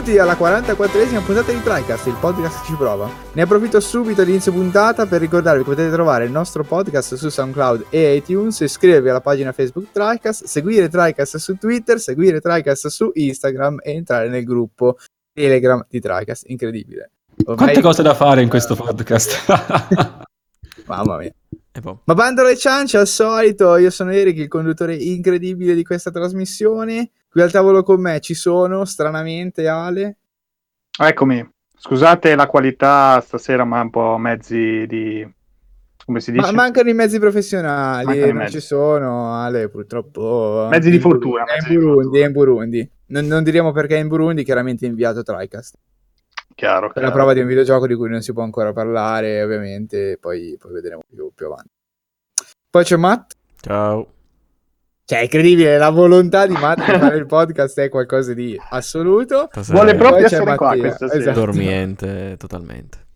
Benvenuti alla 44esima puntata di TriCast, il podcast che ci prova. Ne approfitto subito all'inizio puntata per ricordarvi che potete trovare il nostro podcast su SoundCloud e iTunes, iscrivervi alla pagina Facebook TriCast, seguire TriCast su Twitter, seguire TriCast su Instagram e entrare nel gruppo Telegram di TriCast. Incredibile. Ormai... Quante cose da fare in questo podcast. Mamma mia. Boh. Ma bando le ciance al solito, io sono Eric, il conduttore incredibile di questa trasmissione. Qui al tavolo con me ci sono, stranamente, Ale. Eccomi. Scusate la qualità stasera, ma un po' mezzi di... come si dice? Ma mancano i mezzi professionali, mancano non mezzi. ci sono, Ale, purtroppo... Mezzi di fortuna. È in Burundi, è in Burundi. Non, non diremo perché è in Burundi, chiaramente è inviato TriCast. Chiaro, per chiaro. la prova di un videogioco di cui non si può ancora parlare, ovviamente, poi, poi vedremo più, più avanti. Poi c'è Matt. Ciao. Cioè, è incredibile, la volontà di Matt di fare il podcast è qualcosa di assoluto. Stasera. Vuole proprio essere Mattia. qua questa sera. Esatto. Dormiente, totalmente.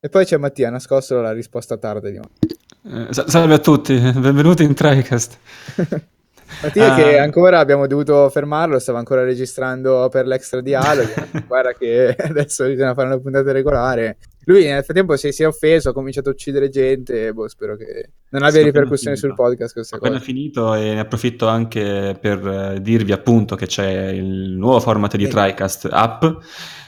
E poi c'è Mattia, nascosto la risposta tarda di Matt. Eh, salve a tutti, benvenuti in TriCast. Mattia, uh, che ah. ancora abbiamo dovuto fermarlo, stava ancora registrando per l'extra dialogo. Guarda che adesso bisogna fare una puntata regolare. Lui nel frattempo si, si, è offeso, ha cominciato a uccidere gente. Boh, spero che non abbia ripercussioni sul podcast. Questa appena cosa. finito e ne approfitto anche per eh, dirvi appunto che c'è il nuovo format di TriCast app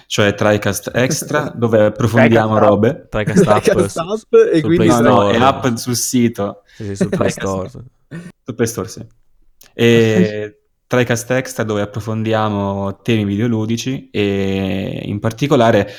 cioè TriCast Extra, dove approfondiamo robe. TriCast App, TriCast app e quindi no, no, è app sul sito. Sì, sì, sul Play Store. sul Play Store, sì e TriCast Extra dove approfondiamo temi videoludici e in particolare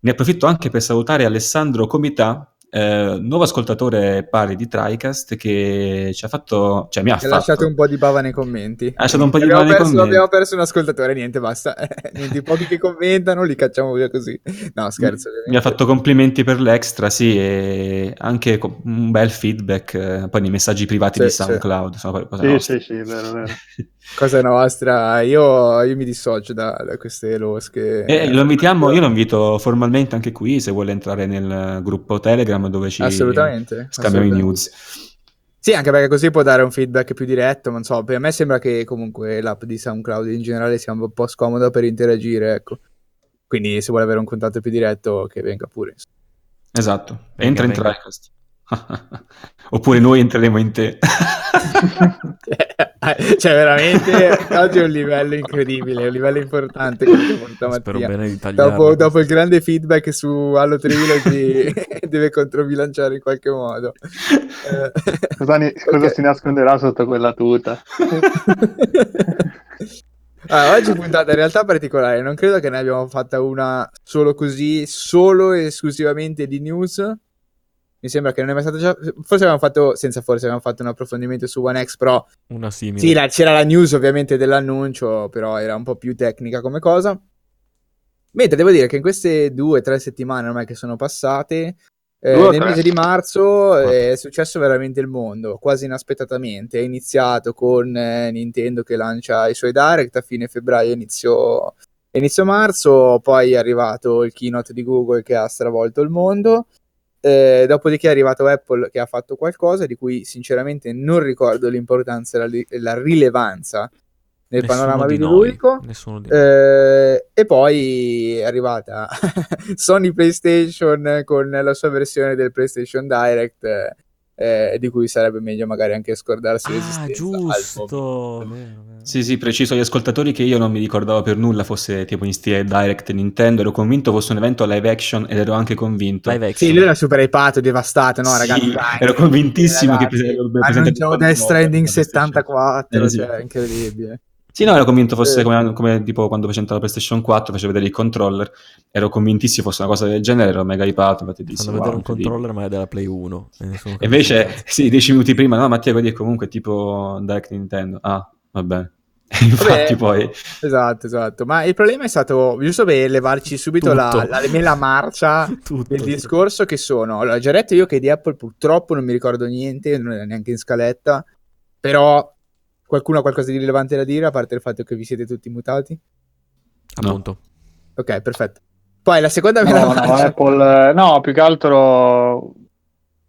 ne approfitto anche per salutare Alessandro Comità eh, nuovo ascoltatore pari di TriCast che ci ha fatto, cioè mi ha, ha fatto... lasciato un po' di bava nei commenti. Ha lasciato un po' di bava nei commenti. Abbiamo perso un ascoltatore, niente, basta. niente, i pochi che commentano li cacciamo via così. No, scherzo. Ovviamente. Mi ha fatto complimenti per l'extra, sì, e anche un bel feedback eh, poi nei messaggi privati sì, di SoundCloud. Sì, sono sì, sì, sì, vero, vero. Cosa nostra, io, io mi dissocio da, da queste losche. E lo invitiamo, io lo invito formalmente anche qui se vuole entrare nel gruppo Telegram dove ci assolutamente, scambiamo assolutamente. i news. Sì, anche perché così può dare un feedback più diretto, non so, per me sembra che comunque l'app di SoundCloud in generale sia un po' scomoda per interagire, ecco. Quindi se vuole avere un contatto più diretto che venga pure. Esatto, entra venga. in TriCast. Oppure noi entreremo in te. cioè, veramente oggi è un livello incredibile, un livello importante. Spero bene di dopo, dopo, il grande feedback su Halo Trilogy, deve controbilanciare in qualche modo. cosa, ne, cosa okay. si nasconderà sotto quella tuta? Ah, oggi puntata in realtà particolare, non credo che ne abbiamo fatta una solo così, solo e esclusivamente di news mi sembra che non è mai stato già. Forse avevamo fatto, senza forse, avevamo fatto un approfondimento su One X, però. Una simile. Sì, la, c'era la news ovviamente dell'annuncio, però era un po' più tecnica come cosa. Mentre devo dire che in queste due o tre settimane ormai che sono passate, eh, nel tre. mese di marzo è successo veramente il mondo, quasi inaspettatamente. È iniziato con eh, Nintendo che lancia i suoi direct a fine febbraio, inizio, inizio marzo, poi è arrivato il keynote di Google che ha stravolto il mondo. Eh, dopodiché è arrivato Apple che ha fatto qualcosa di cui sinceramente non ricordo l'importanza e la, la rilevanza nel Nessuno panorama videoludico. Eh, e poi è arrivata Sony PlayStation con la sua versione del PlayStation Direct. Eh, di cui sarebbe meglio magari anche scordarsi ah, giusto. Sì, sì, preciso agli ascoltatori che io non mi ricordavo per nulla fosse tipo in stile Direct Nintendo, ero convinto fosse un evento live action ed ero anche convinto. Live action. Sì, lui era super hypato, devastato, no sì, ragazzi? Dai, ero convintissimo ragazzi, che presentato Death Stranding 74, eh, sì. cioè, incredibile. Sì, no, ero convinto fosse eh. come, come, tipo quando presentavo la PlayStation 4, facevo vedere il controller, ero convintissimo fosse una cosa del genere, ero mega hypato, infatti dissi, Fanno vedere un controller ma è della Play 1. E, e invece, sì, dieci minuti prima, no Mattia, quelli è comunque tipo Direct Nintendo. Ah, va bene. Infatti, poi esatto, esatto. Ma il problema è stato giusto per levarci subito la, la, la, marcia tutto, del discorso. Che sono allora, già detto io che di Apple purtroppo non mi ricordo niente, non era neanche in scaletta. Però Qualcuno ha qualcosa di rilevante da dire, a parte il fatto che vi siete tutti mutati? Appunto. Ok, perfetto. Poi la seconda me no, la no, Apple, no, più che altro,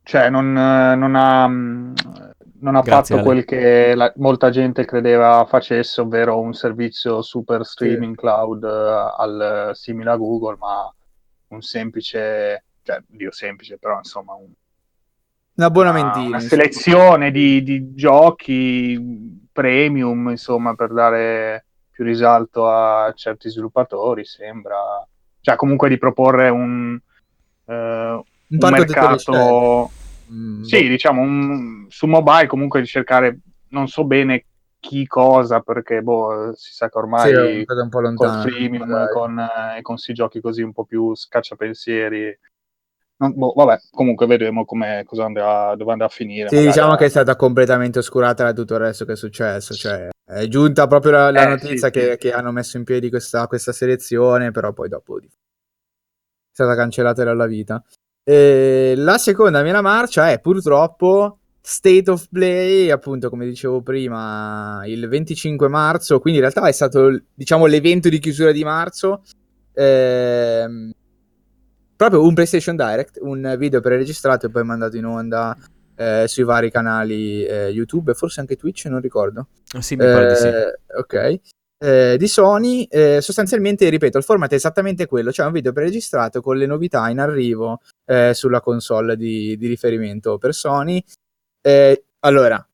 cioè, non, non ha... non ha Grazie, fatto Ale. quel che la, molta gente credeva facesse, ovvero un servizio super streaming sì. cloud uh, al, simile a Google, ma un semplice, cioè, Dio semplice, però insomma un, un abbonamento. Una, selezione di, di, giochi premium, insomma, per dare più risalto a certi sviluppatori, sembra. Cioè, comunque di proporre un, uh, un, un mercato Mm, sì, diciamo, un, su mobile comunque di cercare, non so bene chi cosa, perché boh, si sa che ormai sì, un po lontano, con freemium, con, eh, con questi giochi così un po' più scacciapensieri, non, boh, vabbè, comunque vedremo cosa andrà, dove andrà a finire. Sì, diciamo che è stata completamente oscurata da tutto il resto che è successo. Cioè, è giunta proprio la, la eh, notizia sì, che, sì. che, hanno messo in piedi questa, questa, selezione, però poi dopo è stata cancellata dalla vita. E la seconda mia marcia è purtroppo State of Play, appunto, come dicevo prima, il 25 marzo, quindi in realtà è stato, diciamo, l'evento di chiusura di marzo. Ehm, proprio un PlayStation Direct, un video preregistrato e poi mandato in onda eh, sui vari canali eh, YouTube e forse anche Twitch, non ricordo. Sì, mi pare di sì. Eh, ok eh, di Sony, eh, sostanzialmente, ripeto, il format è esattamente quello, cioè un video preregistrato con le novità in arrivo eh, sulla console di, di, riferimento per Sony. Eh, allora,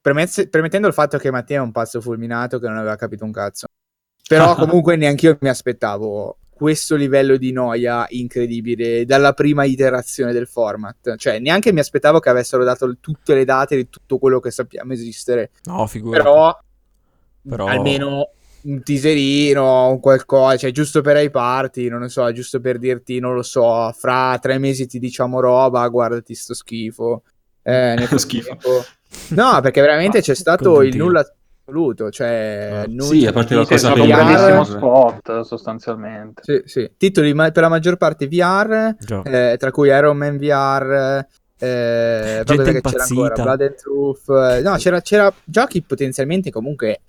premesse, premettendo il fatto che Mattia è un pazzo fulminato che non aveva capito un cazzo, però comunque neanche io mi aspettavo questo livello di noia incredibile dalla prima iterazione del format. Cioè, neanche mi aspettavo che avessero dato tutte le date di tutto quello che sappiamo esistere. No, figurati. Però, Però... almeno un teaserino, un qualcosa, cioè giusto per i party, non lo so, giusto per dirti, non lo so, fra tre mesi ti diciamo roba, guardati sto schifo. Eh, schifo. No, perché veramente c'è stato il nulla assoluto, cioè... Uh, sì, a parte la cosa per un bellissimo spot, sostanzialmente. Sì, sì. Titoli ma- per la maggior parte VR, eh, tra cui Iron Man VR... Eh, Gente impazzita. Blood and Truth. Eh, no, c'era, c'era giochi potenzialmente comunque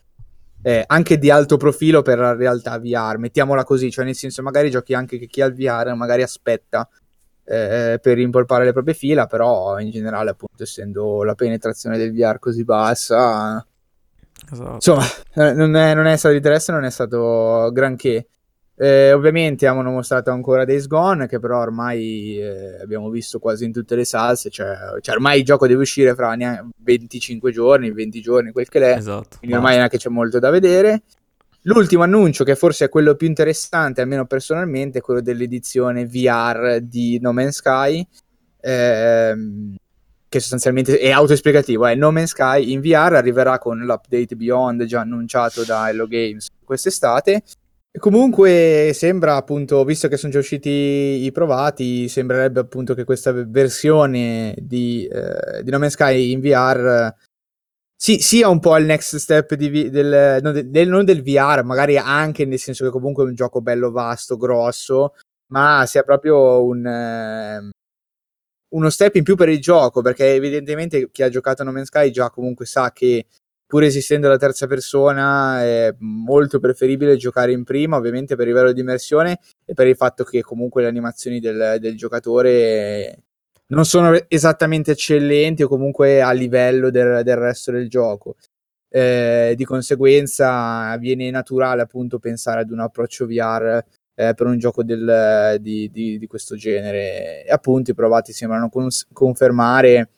eh, anche di alto profilo per la realtà VR, mettiamola così, cioè nel senso magari giochi anche che chi ha il VR magari aspetta eh, per rimpolpare le proprie fila, però in generale appunto essendo la penetrazione del VR così bassa, esatto. insomma eh, non è, non è stato di interesse, non è stato granché. Eh, ovviamente hanno mostrato ancora Days Gone, che però ormai eh, abbiamo visto quasi in tutte le salse. Cioè, cioè, ormai il gioco deve uscire fra 25 giorni, 20 giorni, quel che è. Esatto. Quindi ormai neanche c'è molto da vedere. L'ultimo annuncio, che forse è quello più interessante, almeno personalmente, è quello dell'edizione VR di No Man's Sky. Ehm, che sostanzialmente è autoesplicativo. È No Man's Sky in VR arriverà con l'update Beyond già annunciato da Hello Games quest'estate Comunque sembra appunto, visto che sono già usciti i provati, sembrerebbe appunto che questa versione di, eh, di No Man's Sky in VR sì, sia un po' il next step di, del, non, del, non del VR, magari anche nel senso che comunque è un gioco bello vasto, grosso, ma sia proprio un, eh, uno step in più per il gioco, perché evidentemente chi ha giocato No Man's Sky già comunque sa che pur esistendo la terza persona è molto preferibile giocare in prima ovviamente per il livello di immersione e per il fatto che comunque le animazioni del, del giocatore non sono esattamente eccellenti o comunque a livello del, del resto del gioco. Eh, di conseguenza viene naturale appunto pensare ad un approccio VR eh, per un gioco del, di, di, di, questo genere. E appunto i provati sembrano cons- confermare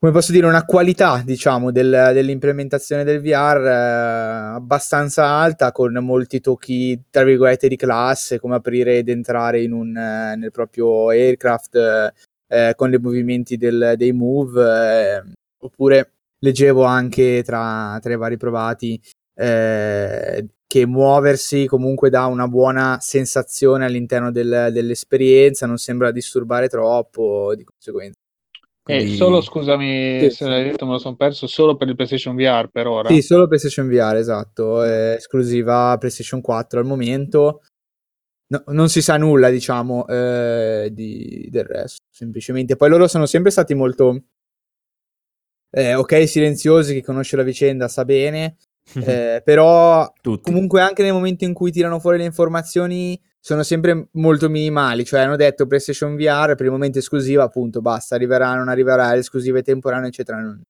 come posso dire, una qualità, diciamo, del, dell'implementazione del VR eh, abbastanza alta, con molti tocchi, tra virgolette, di classe, come aprire ed entrare un, eh, nel proprio aircraft eh, con dei movimenti del, dei move, eh, oppure leggevo anche tra, tra, i vari provati eh, che muoversi comunque dà una buona sensazione all'interno del, dell'esperienza, non sembra disturbare troppo, di conseguenza eh, Quindi... Eh, solo, scusami sì, se l'hai detto, me lo sono perso, solo per il PlayStation VR per ora. Sì, solo PlayStation VR, esatto, è esclusiva PlayStation 4 al momento. No, non si sa nulla, diciamo, eh, di, del resto, semplicemente. Poi loro sono sempre stati molto... Eh, ok, silenziosi, chi conosce la vicenda sa bene, eh, però Tutti. comunque anche nel momento in cui tirano fuori le informazioni sono sempre molto minimali, cioè hanno detto PlayStation VR per il momento esclusiva, appunto, basta, arriverà, non arriverà, esclusive temporanee, eccetera. Non,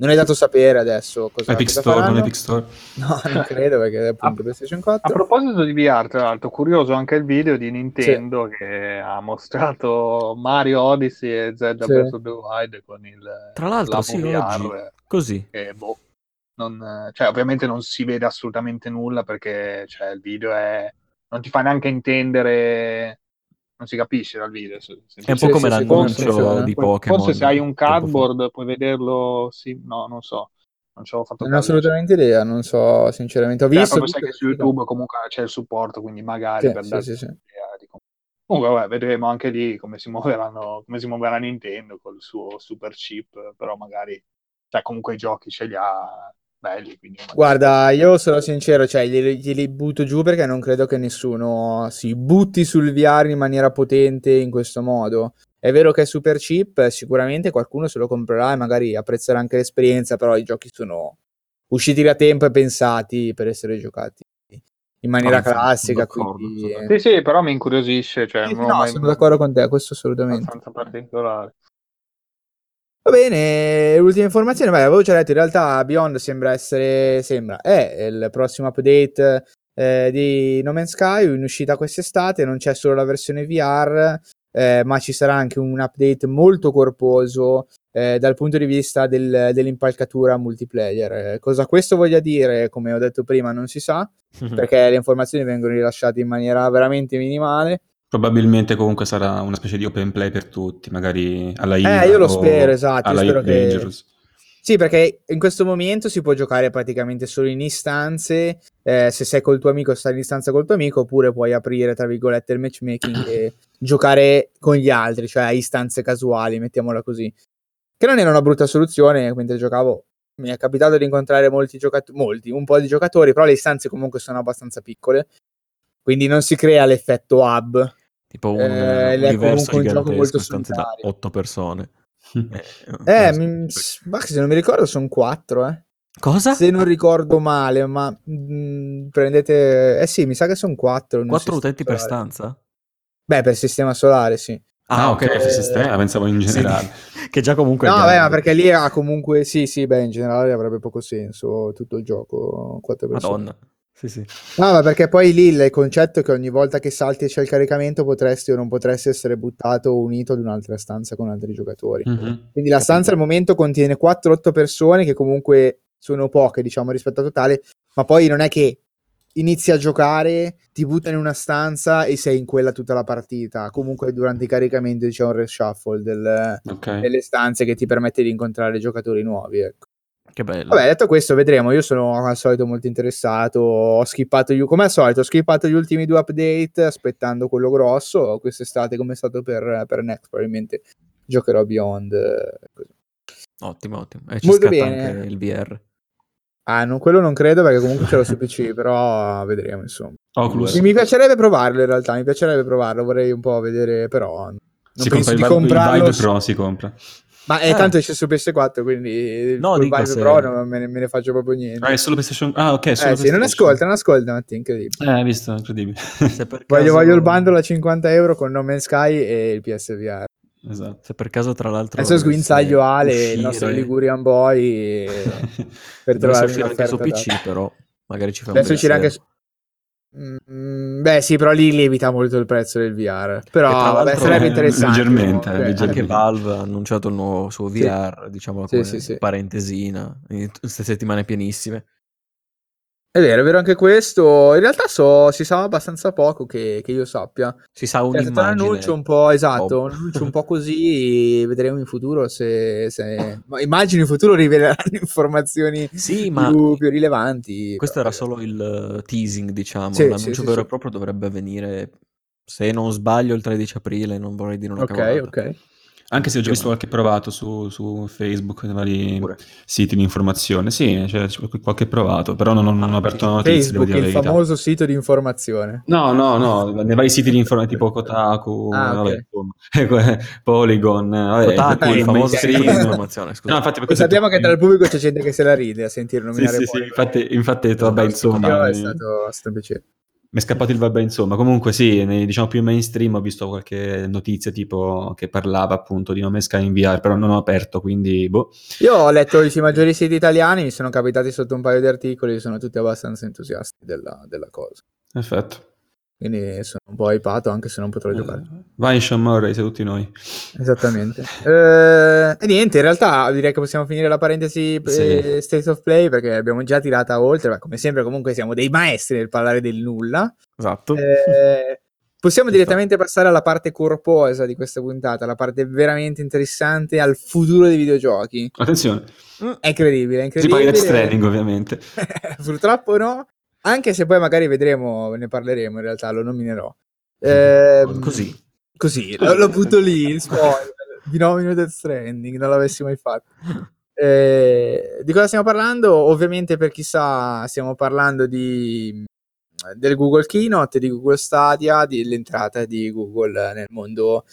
Non è dato sapere adesso cosa, Epic cosa Store, non faranno. Epic Store. No, non credo perché è appunto A- PlayStation A 4. proposito di VR, tra l'altro, curioso anche il video di Nintendo che ha mostrato Mario Odyssey e Zelda Sì. Breath of the Wild con il Tra l'altro, sì, VR, oggi. Così. e boh, non- cioè, ovviamente non si vede assolutamente nulla perché cioè, il video è non ti fa neanche intendere non si capisce dal video se- È un po' come l'annuncio di Pokémon. forse se hai un cardboard puoi vederlo sì, no non so non ci avevo fatto Non ho assolutamente idea, non so sinceramente. Ho Cioè, visto... proprio sai che su YouTube comunque c'è il supporto quindi magari Sì, per sì, darti sì, sì. di come- comunque vabbè, vedremo anche lì come si muoveranno come si muoverà Nintendo col suo super chip però magari cioè comunque i giochi ce li ha belli quindi Guarda, io sono sincero, cioè glieli, glieli butto giù perché non credo che nessuno si butti sul VR in maniera potente in questo modo. È vero che è super cheap, sicuramente qualcuno se lo comprerà e magari apprezzerà anche l'esperienza, però i giochi sono usciti da tempo e pensati per essere giocati in maniera Ah, classica. quindi... sì sì però mi incuriosisce cioè Sì, no, mai- sono d'accordo con te, questo assolutamente. abbastanza particolare Va bene, l'ultima informazione, beh, avevo già detto, in realtà Beyond sembra essere, sembra, è il prossimo update eh, di No Man's Sky in uscita quest'estate, non c'è solo la versione VR, eh, ma ci sarà anche un update molto corposo eh, dal punto di vista del- dell'impalcatura multiplayer. Eh, cosa questo voglia dire, come ho detto prima, non si sa, perché le informazioni vengono rilasciate in maniera veramente minimale. Probabilmente comunque sarà una specie di open play per tutti, magari alla IVA Eh, io lo spero, esatto, alla spero che- Dangerous. Sì, perché in questo momento si può giocare praticamente solo in istanze. eh, se sei col tuo amico, stai in istanza col tuo amico, oppure puoi aprire, tra virgolette, il matchmaking e giocare con gli altri, cioè a istanze casuali, mettiamola così. Che non era una brutta soluzione, mentre giocavo mi è capitato di incontrare molti giocatori, molti, un po' di giocatori, però le istanze comunque sono abbastanza piccole. Quindi non si crea l'effetto hub. Tipo un Eh, eh, è universo comunque un gioco molto gigantesco stanze da solitario. 8 persone. Eh, sì. mi- ma se non mi ricordo sono quattro, eh. Cosa? Se non ricordo male, ma mm, prendete... Eh sì, mi sa che sono quattro. nel 4 sistema utenti per solare. stanza? Beh, per sistema solare, sì. Ah, ok, ok. per sistema, pensavo in Sì, generale. che già comunque No, beh, ma perché lì ha comunque... Sì, sì, beh, in generale avrebbe poco senso tutto il gioco. Quattro persone. Madonna. Sì, sì. No, ma perché poi lì il concetto è che ogni volta che salti e c'è il caricamento potresti o non potresti essere buttato o unito ad un'altra stanza con altri giocatori. Mhm. Quindi la stanza al momento contiene 4-8 persone che comunque sono poche, diciamo, rispetto a totale, ma poi non è che inizi a giocare, ti buttano in una stanza e sei in quella tutta la partita. Comunque durante i caricamenti c'è un reshuffle del- Ok. delle stanze che ti permette di incontrare giocatori nuovi. Ecco. Che bello. Vabbè, detto questo, vedremo. Io sono al solito molto interessato. Ho skippato, gli- come al solito, ho skippato gli ultimi due update aspettando quello grosso. Quest'estate, come è stato per, per Next, probabilmente giocherò Beyond. eh. Ottimo, ottimo. E ci Molto bene. anche il VR. Ah, no, quello non credo perché comunque ce l'ho su PC, però vedremo insomma. Oculus. Mi, mi piacerebbe provarlo in realtà, mi piacerebbe provarlo, vorrei un po' vedere, però non Si penso compra di Vi- il comprarlo. Vive Pro, si compra. Ma è Eh. tanto esce su PS4, quindi No, dico Vive se- Pro non me ne, me ne faccio proprio niente. Ah, è solo PlayStation... Ah, ok, solo eh sì, non ascolta, non ascolta, Mattia, incredibile. Eh, hai visto, incredibile. Se per Voglio, caso- voglio il bundle a 50 euro con No Man's Sky e il PSVR. esatto. Se per caso, tra l'altro. Adesso sguinzaglio Ale, il uscire- nostro Ligurian Boy, e- per trovare uscire anche su PC, però magari ci fa un Adesso bel uscirà anche su... Mm, beh, sì, però lì lievita molto il prezzo del VR. Però vabbè, sarebbe interessante. leggermente, comunque. leggermente. Anche Valve ha annunciato il nuovo suo. VR, diciamo Sì, come sì, sì. parentesina, in queste settimane pienissime. È vero, è vero anche questo. In realtà so, si sa abbastanza poco che, che io sappia. Si sa Cioè, è stato un un'immagine. annuncio un po' esatto, Oh. un annuncio un po' così. Vedremo in futuro se. se... Ma immagino in futuro riveleranno informazioni Sì, ma più, più rilevanti. questo però, era solo il eh, teasing, diciamo. Sì, L'annuncio sì, vero e proprio dovrebbe avvenire, se non sbaglio, il 13 aprile, non vorrei dire una Ok, cavolata. ok. Anche se ho già visto qualche provato su, su Facebook, nei vari Pure. siti di informazione. Sì, c'è, c'è qualche provato, però non, non ho aperto la notizia, Facebook, il famoso sito di informazione. No, no, no, nei vari siti di informazione tipo Kotaku, Ah, vabbè, ok. insomma, Polygon, vabbè, Kotaku, il famoso sito di informazione, scusa. No, infatti per questo sappiamo che tra il pubblico c'è gente che se la ride a sentire Sì, nominare sì, sì, Polygon. infatti, infatti vabbè, insomma, è eh, stato, è stato un piacere. Mi è scappato il vabbè, insomma. Comunque sì, nei, diciamo più mainstream ho visto qualche notizia tipo che parlava appunto di Nome Sky in VR, però non ho aperto, quindi boh. Io ho letto i maggiori siti italiani, mi sono capitati sotto un paio di articoli, sono tutti abbastanza entusiasti della, della cosa. Perfetto. Quindi sono un po' hypato anche se non potrò giocare. Vai in Sean Murray, sei tutti noi. Esattamente. eh, e niente, in realtà direi che possiamo finire la parentesi sì. eh, State of Play perché abbiamo già tirata oltre, ma come sempre comunque siamo dei maestri nel parlare del nulla. Esatto. Eh, possiamo direttamente passare alla parte corposa di questa puntata, la parte veramente interessante al futuro dei videogiochi. Attenzione. È incredibile, è incredibile. Si parla di Death Stranding ovviamente. Purtroppo no, anche se poi magari vedremo, ne parleremo in realtà, lo nominerò. Eh, così. Così, lo, lo butto lì, spoiler. Vi nomino Death Stranding, non l'avessi mai fatto. Eh, di cosa stiamo parlando? Ovviamente per chi sa, stiamo parlando di, del Google Keynote, di Google Stadia, dell'entrata di Google nel mondo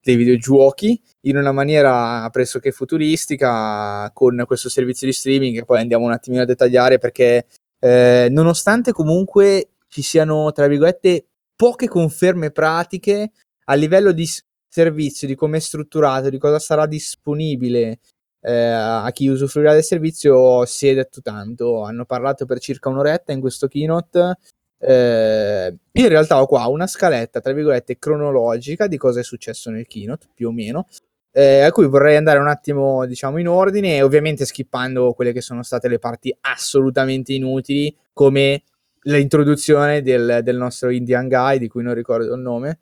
dei videogiochi in una maniera pressoché futuristica con questo servizio di streaming che poi andiamo un attimino a dettagliare perché eh, nonostante comunque ci siano, tra virgolette, poche conferme pratiche a livello di servizio, di come è strutturato, di cosa sarà disponibile eh, a chi usufruirà del servizio, si è detto tanto. Hanno parlato per circa un'oretta in questo keynote. Eh, in realtà ho qua una scaletta, tra virgolette, cronologica di cosa è successo nel keynote, più o meno, eh, a cui vorrei andare un attimo, diciamo, in ordine, ovviamente skippando quelle che sono state le parti assolutamente inutili, come l'introduzione del, del nostro Indian Guy, di cui non ricordo il nome.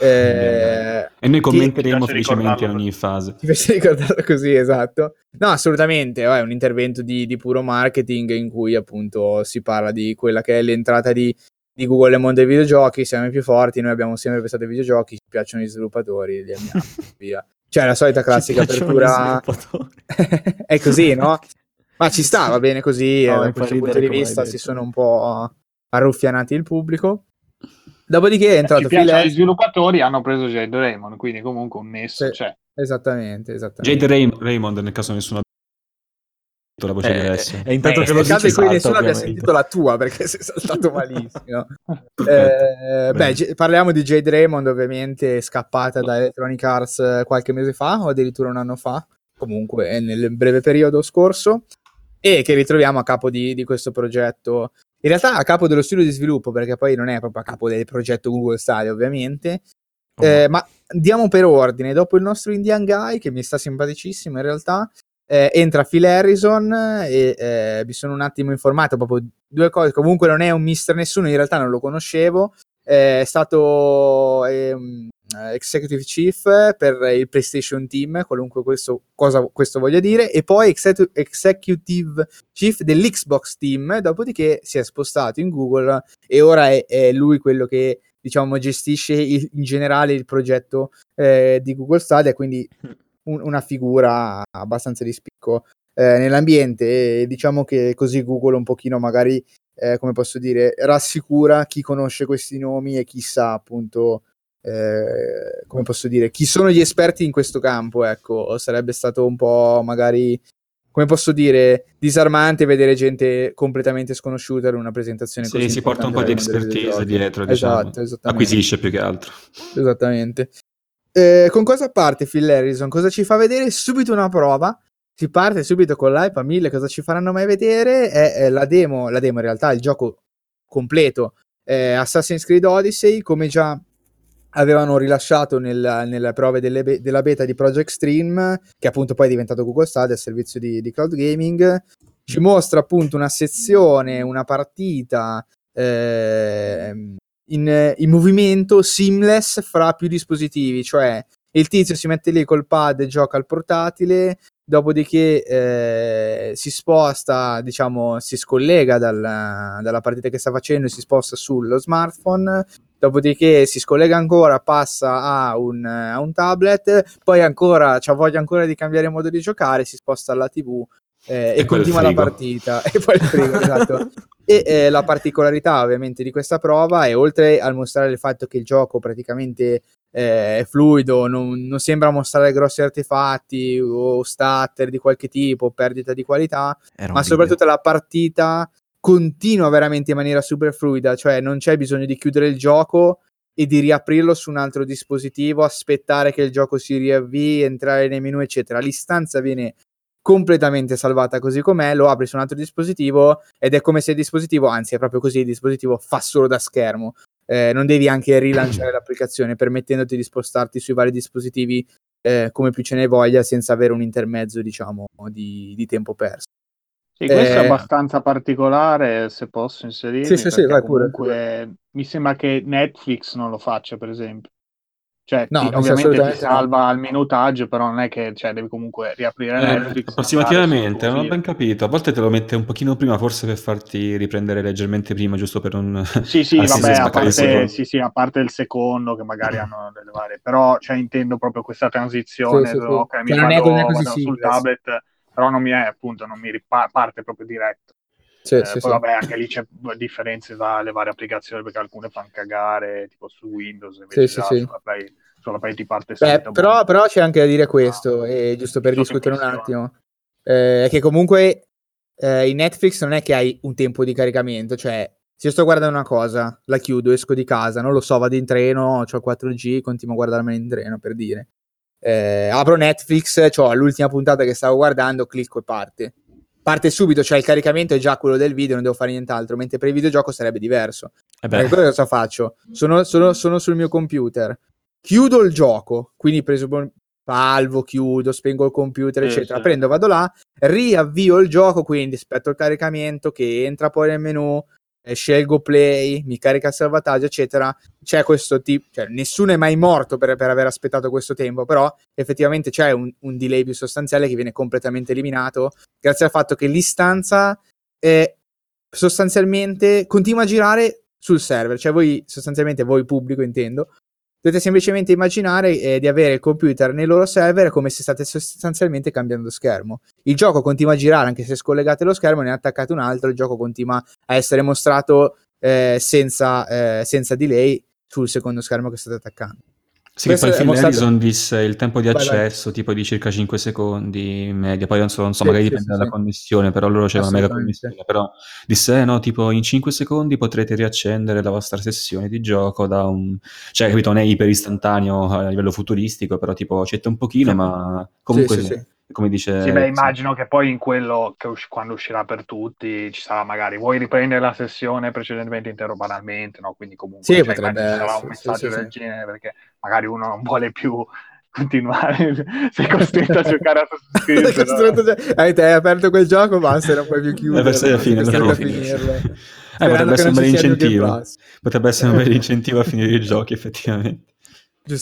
Eh, e noi commenteremo felicemente ogni fase. Ti piace ricordarlo così, esatto. No, assolutamente, è un intervento di, di, puro marketing in cui appunto si parla di quella che è l'entrata di, di Google nel mondo dei videogiochi, siamo i più forti, noi abbiamo sempre pensato ai videogiochi, ci piacciono gli sviluppatori, li amiamo, via. Cioè, la solita classica apertura. è così, no? Ma ci sta, va bene così. No, da questo punto di vista si sono un po' arruffianati il pubblico. Dopodiché è entrato Phil Gli sviluppatori hanno preso Jade Raymond, quindi comunque un nesso sì, c'è. Esattamente, esattamente. Jade Ray- Raymond, nel caso nessuno la voce eh, adesso. E intanto eh, che lo dici cui nessuno abbia sentito la tua perché sei saltato malissimo. eh, beh, g- parliamo di Jade Raymond, ovviamente scappata da Electronic Arts qualche mese fa o addirittura un anno fa, comunque nel breve periodo scorso, e che ritroviamo a capo di, di questo progetto. In realtà a capo dello studio di sviluppo, perché poi non è proprio a capo del progetto Google Stadia, ovviamente. Oh. Eh, ma andiamo per ordine. Dopo il nostro Indian Guy, che mi sta simpaticissimo in realtà, eh, entra Phil Harrison e eh, mi sono un attimo informato proprio due cose. Comunque non è un mister nessuno, in realtà non lo conoscevo. Eh, è stato ehm, executive chief per il PlayStation Team, qualunque questo, cosa questo voglia dire, e poi execu- executive chief dell'Xbox Team. Dopodiché si è spostato in Google e ora è, è lui quello che diciamo gestisce il, in generale il progetto eh, di Google Stadia. Quindi un, una figura abbastanza di spicco eh, nell'ambiente e diciamo che così Google un pochino magari, eh, come posso dire, rassicura chi conosce questi nomi e chi sa appunto eh, come posso dire, chi sono gli esperti in questo campo, ecco, sarebbe stato un po' magari, come posso dire, disarmante vedere gente completamente sconosciuta in una presentazione sì, così. Sì, si porta un po' di expertise dietro, diciamo. Esatto, acquisisce più che altro. Esattamente. Eh, con cosa parte Phil Harrison? Cosa ci fa vedere? Subito una prova. Si parte subito con l'hype a mille. Cosa ci faranno mai vedere? È, è la demo, la demo in realtà, il gioco completo. Eh, Assassin's Creed Odyssey, come già avevano rilasciato nel, nelle prove be- della beta di Project Stream, che appunto poi è diventato Google Stadia, il servizio di, di cloud gaming. Ci mostra appunto una sezione, una partita eh, in, in movimento seamless fra più dispositivi, cioè il tizio si mette lì col pad e gioca al portatile, dopodiché eh, si sposta, diciamo, si scollega dal, dalla partita che sta facendo e si sposta sullo smartphone, dopodiché si scollega ancora, passa a un, a un tablet, poi ancora ha voglia ancora di cambiare modo di giocare, si sposta alla TV eh, e, e continua la partita. E poi il frigo, esatto. E eh, la particolarità ovviamente di questa prova è oltre al mostrare il fatto che il gioco praticamente eh, è fluido, non, non, sembra mostrare grossi artefatti o stutter di qualche tipo, perdita di qualità, ma soprattutto la partita continua veramente in maniera super fluida, cioè non c'è bisogno di chiudere il gioco e di riaprirlo su un altro dispositivo, aspettare che il gioco si riavvii, entrare nei menu, eccetera. L'istanza viene completamente salvata così com'è, lo apri su un altro dispositivo ed è come se il dispositivo, anzi è proprio così, il dispositivo fa solo da schermo. Eh, non devi anche rilanciare l'applicazione permettendoti di spostarti sui vari dispositivi eh, come più ce ne voglia senza avere un intermezzo diciamo di, di tempo perso. Sì, questo eh... è abbastanza particolare, se posso inserire. Sì, sì, sì, vai pure, pure. Mi sembra che Netflix non lo faccia, per esempio. Cioè, no, ti, ovviamente ti salva no. il minutaggio, però non è che cioè, devi comunque riaprire eh, Netflix. Approssimativamente, non ho ben capito. A volte te lo mette un pochino prima, forse per farti riprendere leggermente prima, giusto per non... Sì, sì, vabbè, a parte, sì, sì, a parte il secondo, che magari hanno delle varie... Però, cioè, intendo proprio questa transizione, sì, sì, dove, ok, mi vado, cioè, vado sul tablet, però non mi è, appunto, non mi riparte proprio diretto. Sì, eh, sì, poi sì. vabbè, anche lì c'è differenze tra le varie applicazioni perché alcune fanno cagare, tipo su Windows, invece sì, sì, sulla, Play, sulla Play ti parte sempre. Però, però, c'è anche da dire questo, ah, e giusto per discutere un attimo, eh, che comunque eh, in Netflix non è che hai un tempo di caricamento, cioè se io sto guardando una cosa, la chiudo, esco di casa, non lo so, vado in treno, ho il 4G, continuo a guardarmela in treno per dire. Eh, apro Netflix, ho l'ultima puntata che stavo guardando, clicco e parte parte subito, cioè il caricamento è già quello del video, non devo fare nient'altro, mentre per il videogioco sarebbe diverso. Eh. Perché cosa faccio? Sono, sono, sono, sul mio computer, chiudo il gioco, quindi preso salvo, chiudo, spengo il computer, sì, eccetera, sì. prendo, vado là, riavvio il gioco, quindi aspetto il caricamento che entra poi nel menu, eh, scelgo play, mi carica il salvataggio, eccetera. C'è questo tipo, cioè nessuno è mai morto per, per aver aspettato questo tempo, però effettivamente c'è un, un, delay più sostanziale che viene completamente eliminato grazie al fatto che l'istanza è sostanzialmente continua a girare sul server, cioè voi sostanzialmente voi pubblico intendo, Dovete semplicemente immaginare eh, di avere il computer nei loro server come se state sostanzialmente cambiando schermo. Il gioco continua a girare anche se scollegate lo schermo, ne attaccate un altro, il gioco continua a essere mostrato eh, senza, eh, senza delay sul secondo schermo che state attaccando. Sì, poi il film mostrato... Edison disse il tempo di accesso vai, vai. tipo di circa 5 secondi in media, poi non so, non so sì, magari sì, dipende sì, dalla connessione, però loro c'è una mega connessione, però disse eh, no, tipo in 5 secondi potrete riaccendere la vostra sessione di gioco da un... cioè capito, non è iper istantaneo a livello futuristico, però tipo accetta un pochino, ma comunque come dice... Sì, beh, immagino che poi in quello che us- quando uscirà per tutti ci sarà magari, vuoi riprendere la sessione precedentemente interrobanalmente, no? Quindi comunque sì, cioè, potrebbe sarà un messaggio sì, del sì, genere perché magari uno non vuole più continuare, sei costretto a giocare a Assassin's Creed. Hai aperto quel gioco, basta, non puoi più chiudere. Per la fine, non finirlo. Eh, potrebbe essere un bel incentivo. Potrebbe essere un bel incentivo a finire i giochi, effettivamente.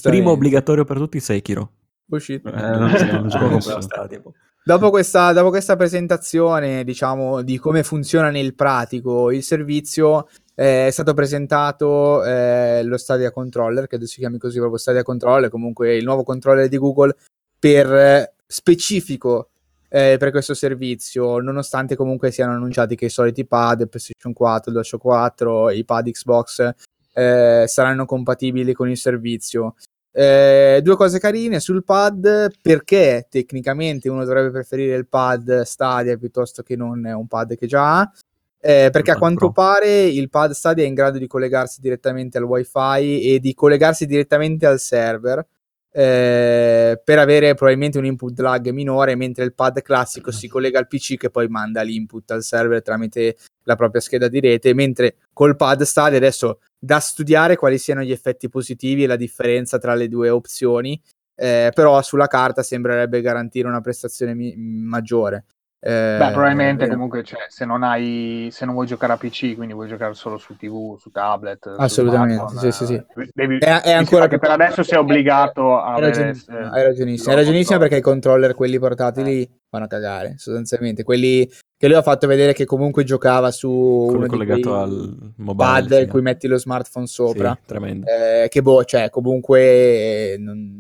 Primo obbligatorio per tutti, Sekiro. Uscito. Eh, non, non gioco dopo, questa, dopo questa presentazione, diciamo, di come funziona nel pratico il servizio, eh, è stato presentato eh, lo Stadia Controller, credo si chiami così proprio Stadia Controller, comunque il nuovo controller di Google per eh, specifico eh, per questo servizio, nonostante comunque siano annunciati che i soliti pad, PlayStation 4, DualShock 4, i pad Xbox eh, saranno compatibili con il servizio. Eh, due cose carine sul pad perché tecnicamente uno dovrebbe preferire il pad Stadia piuttosto che non un pad che già ha. Eh, perché a quanto pare il pad Stadia è in grado di collegarsi direttamente al wifi e di collegarsi direttamente al server eh, per avere probabilmente un input lag minore mentre il pad classico si collega al PC che poi manda l'input al server tramite la propria scheda di rete mentre col pad Stadia adesso da studiare quali siano gli effetti positivi e la differenza tra le due opzioni, eh, però sulla carta sembrerebbe garantire una prestazione mi- maggiore. Eh, Beh, probabilmente eh, comunque cioè, se non hai se non vuoi giocare a PC, quindi vuoi giocare solo su TV, su tablet, assolutamente, sì, sì, sì. Devi, è, è ancora che per adesso sei obbligato a hai ragionissimo, hai ragionissimo perché i controller quelli portatili eh. vanno a cagare, sostanzialmente. Quelli che lui ha fatto vedere che comunque giocava su Quello collegato al mobile, pad sì. in cui metti lo smartphone sopra. Sì, tremendo. Eh, che boh, cioè, comunque eh, non...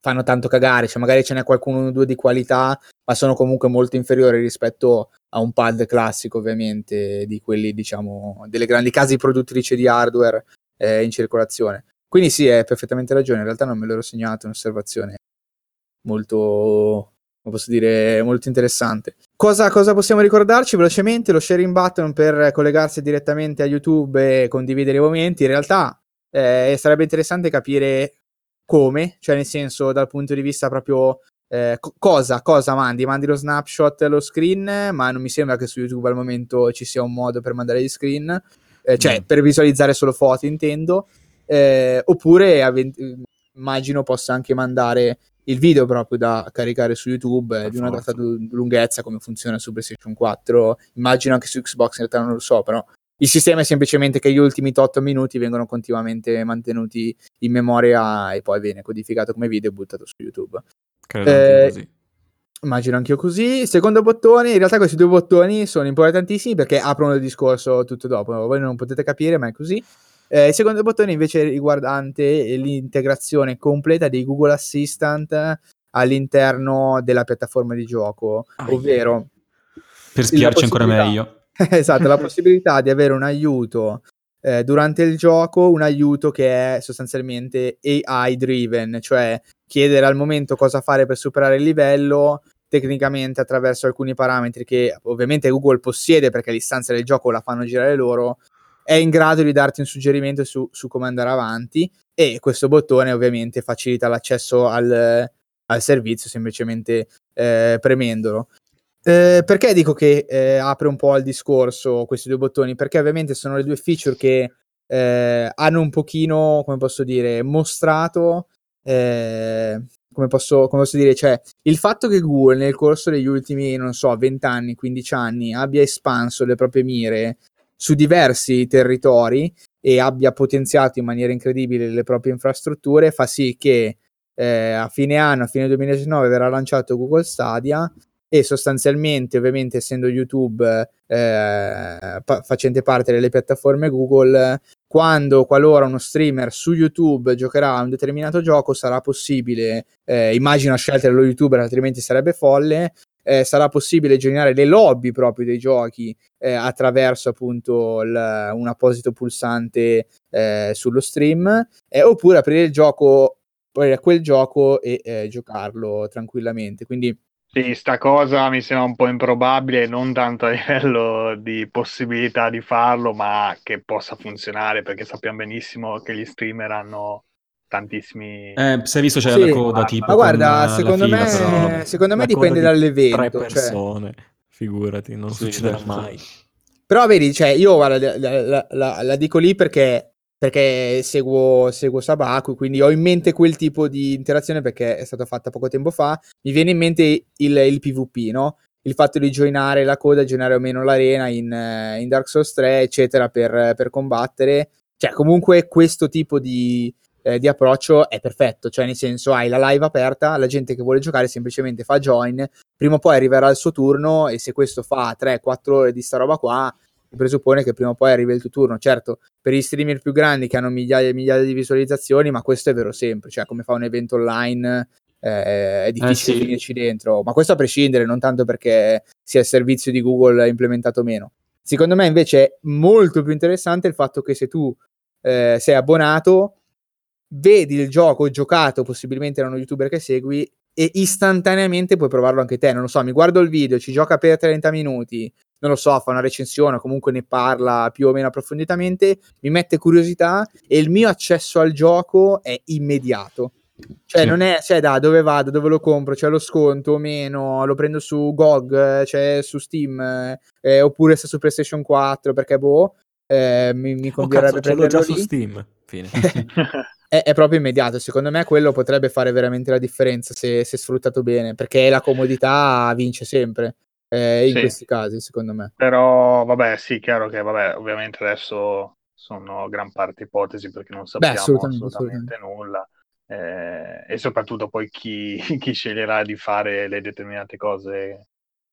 fanno tanto cagare, cioè magari ce n'è qualcuno o due di qualità, ma sono comunque molto inferiori rispetto a un pad classico, ovviamente, di quelli, diciamo, delle grandi case produttrici di hardware eh, in circolazione. Quindi sì, hai perfettamente ragione, in realtà non me l'ero segnato, un'osservazione molto posso dire, molto interessante. Cosa, cosa, possiamo ricordarci velocemente? Lo sharing button per collegarsi direttamente a YouTube e condividere i momenti. In realtà eh, sarebbe interessante capire come, cioè nel senso dal punto di vista proprio eh, cosa, cosa mandi? Mandi lo snapshot, lo screen, ma non mi sembra che su YouTube al momento ci sia un modo per mandare gli screen, eh, cioè mm. per visualizzare solo foto intendo, eh, oppure immagino possa anche mandare il video proprio da caricare su YouTube di una data lunghezza come funziona su PlayStation 4 immagino anche su Xbox in realtà non lo so però il sistema è semplicemente che gli ultimi 8 minuti vengono continuamente mantenuti in memoria e poi viene codificato come video e buttato su YouTube credo eh, così Immagino anch'io così. Secondo bottone, in realtà questi due bottoni sono importantissimi perché aprono il discorso tutto dopo. Voi non potete capire, ma è così. Eh, il secondo bottone invece è riguardante l'integrazione completa di Google Assistant all'interno della piattaforma di gioco, ah, ovvero per spiarci ancora meglio. esatto, la possibilità di avere un aiuto eh, durante il gioco, un aiuto che è sostanzialmente AI driven, cioè chiedere al momento cosa fare per superare il livello tecnicamente attraverso alcuni parametri che ovviamente Google possiede perché l'istanza del gioco la fanno girare loro è in grado di darti un suggerimento su, su come andare avanti e questo bottone ovviamente facilita l'accesso al, al servizio semplicemente eh, premendolo. Eh, perché dico che eh, apre un po' al discorso questi due bottoni? Perché ovviamente sono le due feature che eh, hanno un pochino, come posso dire, mostrato, eh, come posso, come, posso, dire, cioè il fatto che Google nel corso degli ultimi, non so, 20 anni, 15 anni abbia espanso le proprie mire su diversi territori e abbia potenziato in maniera incredibile le proprie infrastrutture, fa sì che eh, a fine anno, a fine 2019, verrà lanciato Google Stadia e sostanzialmente, ovviamente, essendo YouTube eh, pa- facente parte delle piattaforme Google, quando, qualora uno streamer su YouTube giocherà a un determinato gioco, sarà possibile, eh, immagino a scelta dello YouTuber, altrimenti sarebbe folle, eh, sarà possibile generare le lobby proprio dei giochi eh, attraverso appunto il, un apposito pulsante eh, sullo stream eh, oppure aprire il gioco poi quel gioco e eh, giocarlo tranquillamente. Quindi sì, sta cosa mi sembra un po' improbabile, non tanto a livello di possibilità di farlo, ma che possa funzionare, perché sappiamo benissimo che gli streamer hanno tantissimi. Eh, si è visto c'è sì, la coda tipo. Ma guarda, secondo me, però... secondo me dipende dall'evento. Tre cioè persone, cioè... figurati, non sì, succederà certo. mai. Però vedi, cioè, io guarda, la, la, la, la dico lì perché, perché seguo, seguo Sabaku, quindi ho in mente quel tipo di interazione perché è stata fatta poco tempo fa. Mi viene in mente il, il PvP, no? il fatto di joinare la coda, joinare o meno l'arena in, in Dark Souls 3, eccetera, per, per combattere. Cioè, comunque questo tipo di, eh, di approccio è perfetto, cioè nel senso hai la live aperta, la gente che vuole giocare semplicemente fa join, prima o poi arriverà il suo turno e se questo fa 3-4 ore di sta roba qua, presuppone che prima o poi arrivi il tuo turno. Certo, per gli streamer più grandi che hanno migliaia e migliaia di visualizzazioni, ma questo è vero sempre, cioè come fa un evento online eh, è difficile eh sì. finirci dentro, ma questo a prescindere, non tanto perché sia il servizio di Google implementato o meno. Secondo me invece è molto più interessante il fatto che se tu eh, sei abbonato vedi il gioco giocato, possibilmente da uno youtuber che segui, e istantaneamente puoi provarlo anche te. Non lo so, mi guardo il video, ci gioca per 30 minuti, non lo so, fa una recensione, comunque ne parla più o meno approfonditamente, mi mette curiosità e il mio accesso al gioco è immediato. Cioè, sì. non è, cioè, da dove vado, dove lo compro, c'è lo sconto o meno, lo prendo su GOG, cioè su Steam, eh, oppure sta su PlayStation 4, perché boh, eh, mi, mi converrebbe oh, cazzo, prenderlo già lì. su Steam. Fine. è, è, proprio immediato. Secondo me quello potrebbe fare veramente la differenza se, se sfruttato bene, perché la comodità vince sempre. Eh, in sì. questi casi, secondo me. Però, vabbè, sì, chiaro che, vabbè, ovviamente adesso sono gran parte ipotesi perché non sappiamo Beh, assolutamente, assolutamente, nulla. Eh, e soprattutto poi chi, chi, sceglierà di fare le determinate cose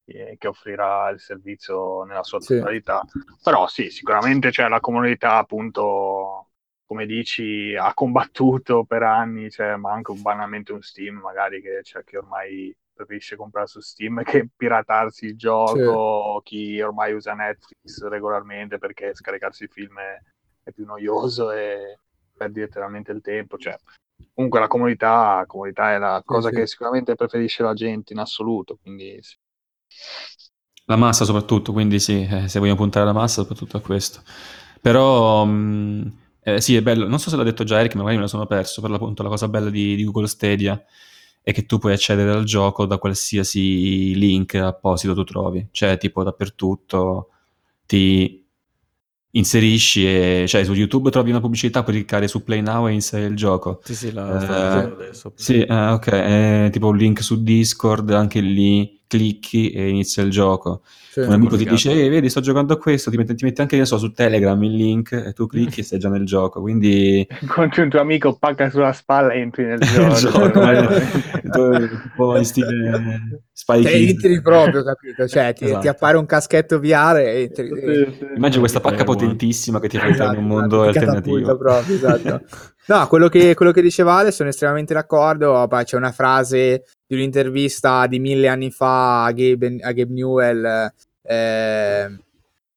che, che offrirà il servizio nella sua totalità. Sì. Però sì, sicuramente c'è la comunità appunto come dici, ha combattuto per anni, cioè, ma anche banalmente un Steam, magari che, cioè, che ormai preferisce comprare su Steam che piratarsi il gioco, sì. chi ormai usa Netflix regolarmente perché scaricarsi il film è, è più noioso e perdi letteralmente il tempo. Cioè, comunque la comunità, comunità è la cosa sì, che sicuramente preferisce la gente in assoluto, quindi sì. La massa soprattutto, quindi sì, eh, se vogliamo puntare alla massa soprattutto a questo. Però mh, mm, eh, sì, è bello, non so se l'ha detto già Eric, magari me lo sono perso, per l'appunto la cosa bella di, di Google Stadia è che tu puoi accedere al gioco da qualsiasi link apposito tu trovi, cioè tipo dappertutto ti inserisci e cioè su YouTube trovi una pubblicità puoi cliccare su Play Now e inserire il gioco. Sì sì la sto eh, adesso sì eh, ok è tipo un link su Discord anche lì clicchi e inizia il gioco. Cioè, un amico ti dice, ehi, vedi, sto giocando a questo, ti metti, ti metti anche so, su Telegram il link e tu clicchi e sei già nel gioco. Quindi. Incontri un tuo amico, pacca sulla spalla e entri nel gioco. gioco un po' in stile Spy cioè, entri proprio, capito? Cioè, ti, esatto. ti, appare un caschetto VR e entri. Sì, sì. Immagino questa pacca potentissima che ti fa entrare in un esatto, mondo esatto, alternativo. Proprio, esatto. No, quello che, quello che dice Vale sono estremamente d'accordo. Poi c'è una frase di un'intervista di mille anni fa a Gabe, a Gabe Newell eh,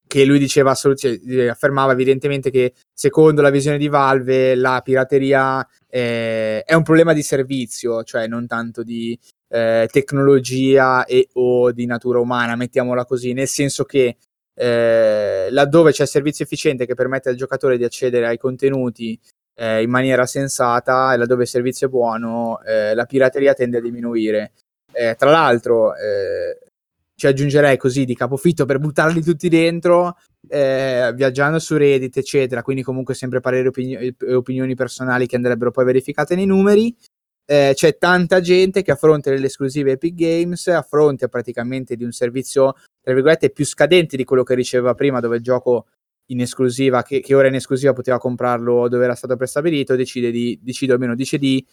che lui diceva cioè, affermava evidentemente che secondo la visione di Valve la pirateria eh, è un problema di servizio, cioè non tanto di eh, tecnologia e o di natura umana, mettiamola così, nel senso che eh, laddove c'è servizio efficiente che permette al giocatore di accedere ai contenuti eh, in maniera sensata e laddove il servizio è buono, eh, la pirateria tende a diminuire. Eh, tra l'altro, ci aggiungerei così di capofitto per buttarli tutti dentro, eh, viaggiando su Reddit, eccetera. Quindi, comunque, sempre pareri e opinioni personali che andrebbero poi verificate nei numeri. Eh, c'è tanta gente che a fronte delle esclusive Epic Games, a fronte praticamente di un servizio, tra virgolette, più scadente di quello che riceveva prima, dove il gioco in esclusiva, che, che, ora in esclusiva poteva comprarlo dove era stato prestabilito, decide di, decide, almeno dice di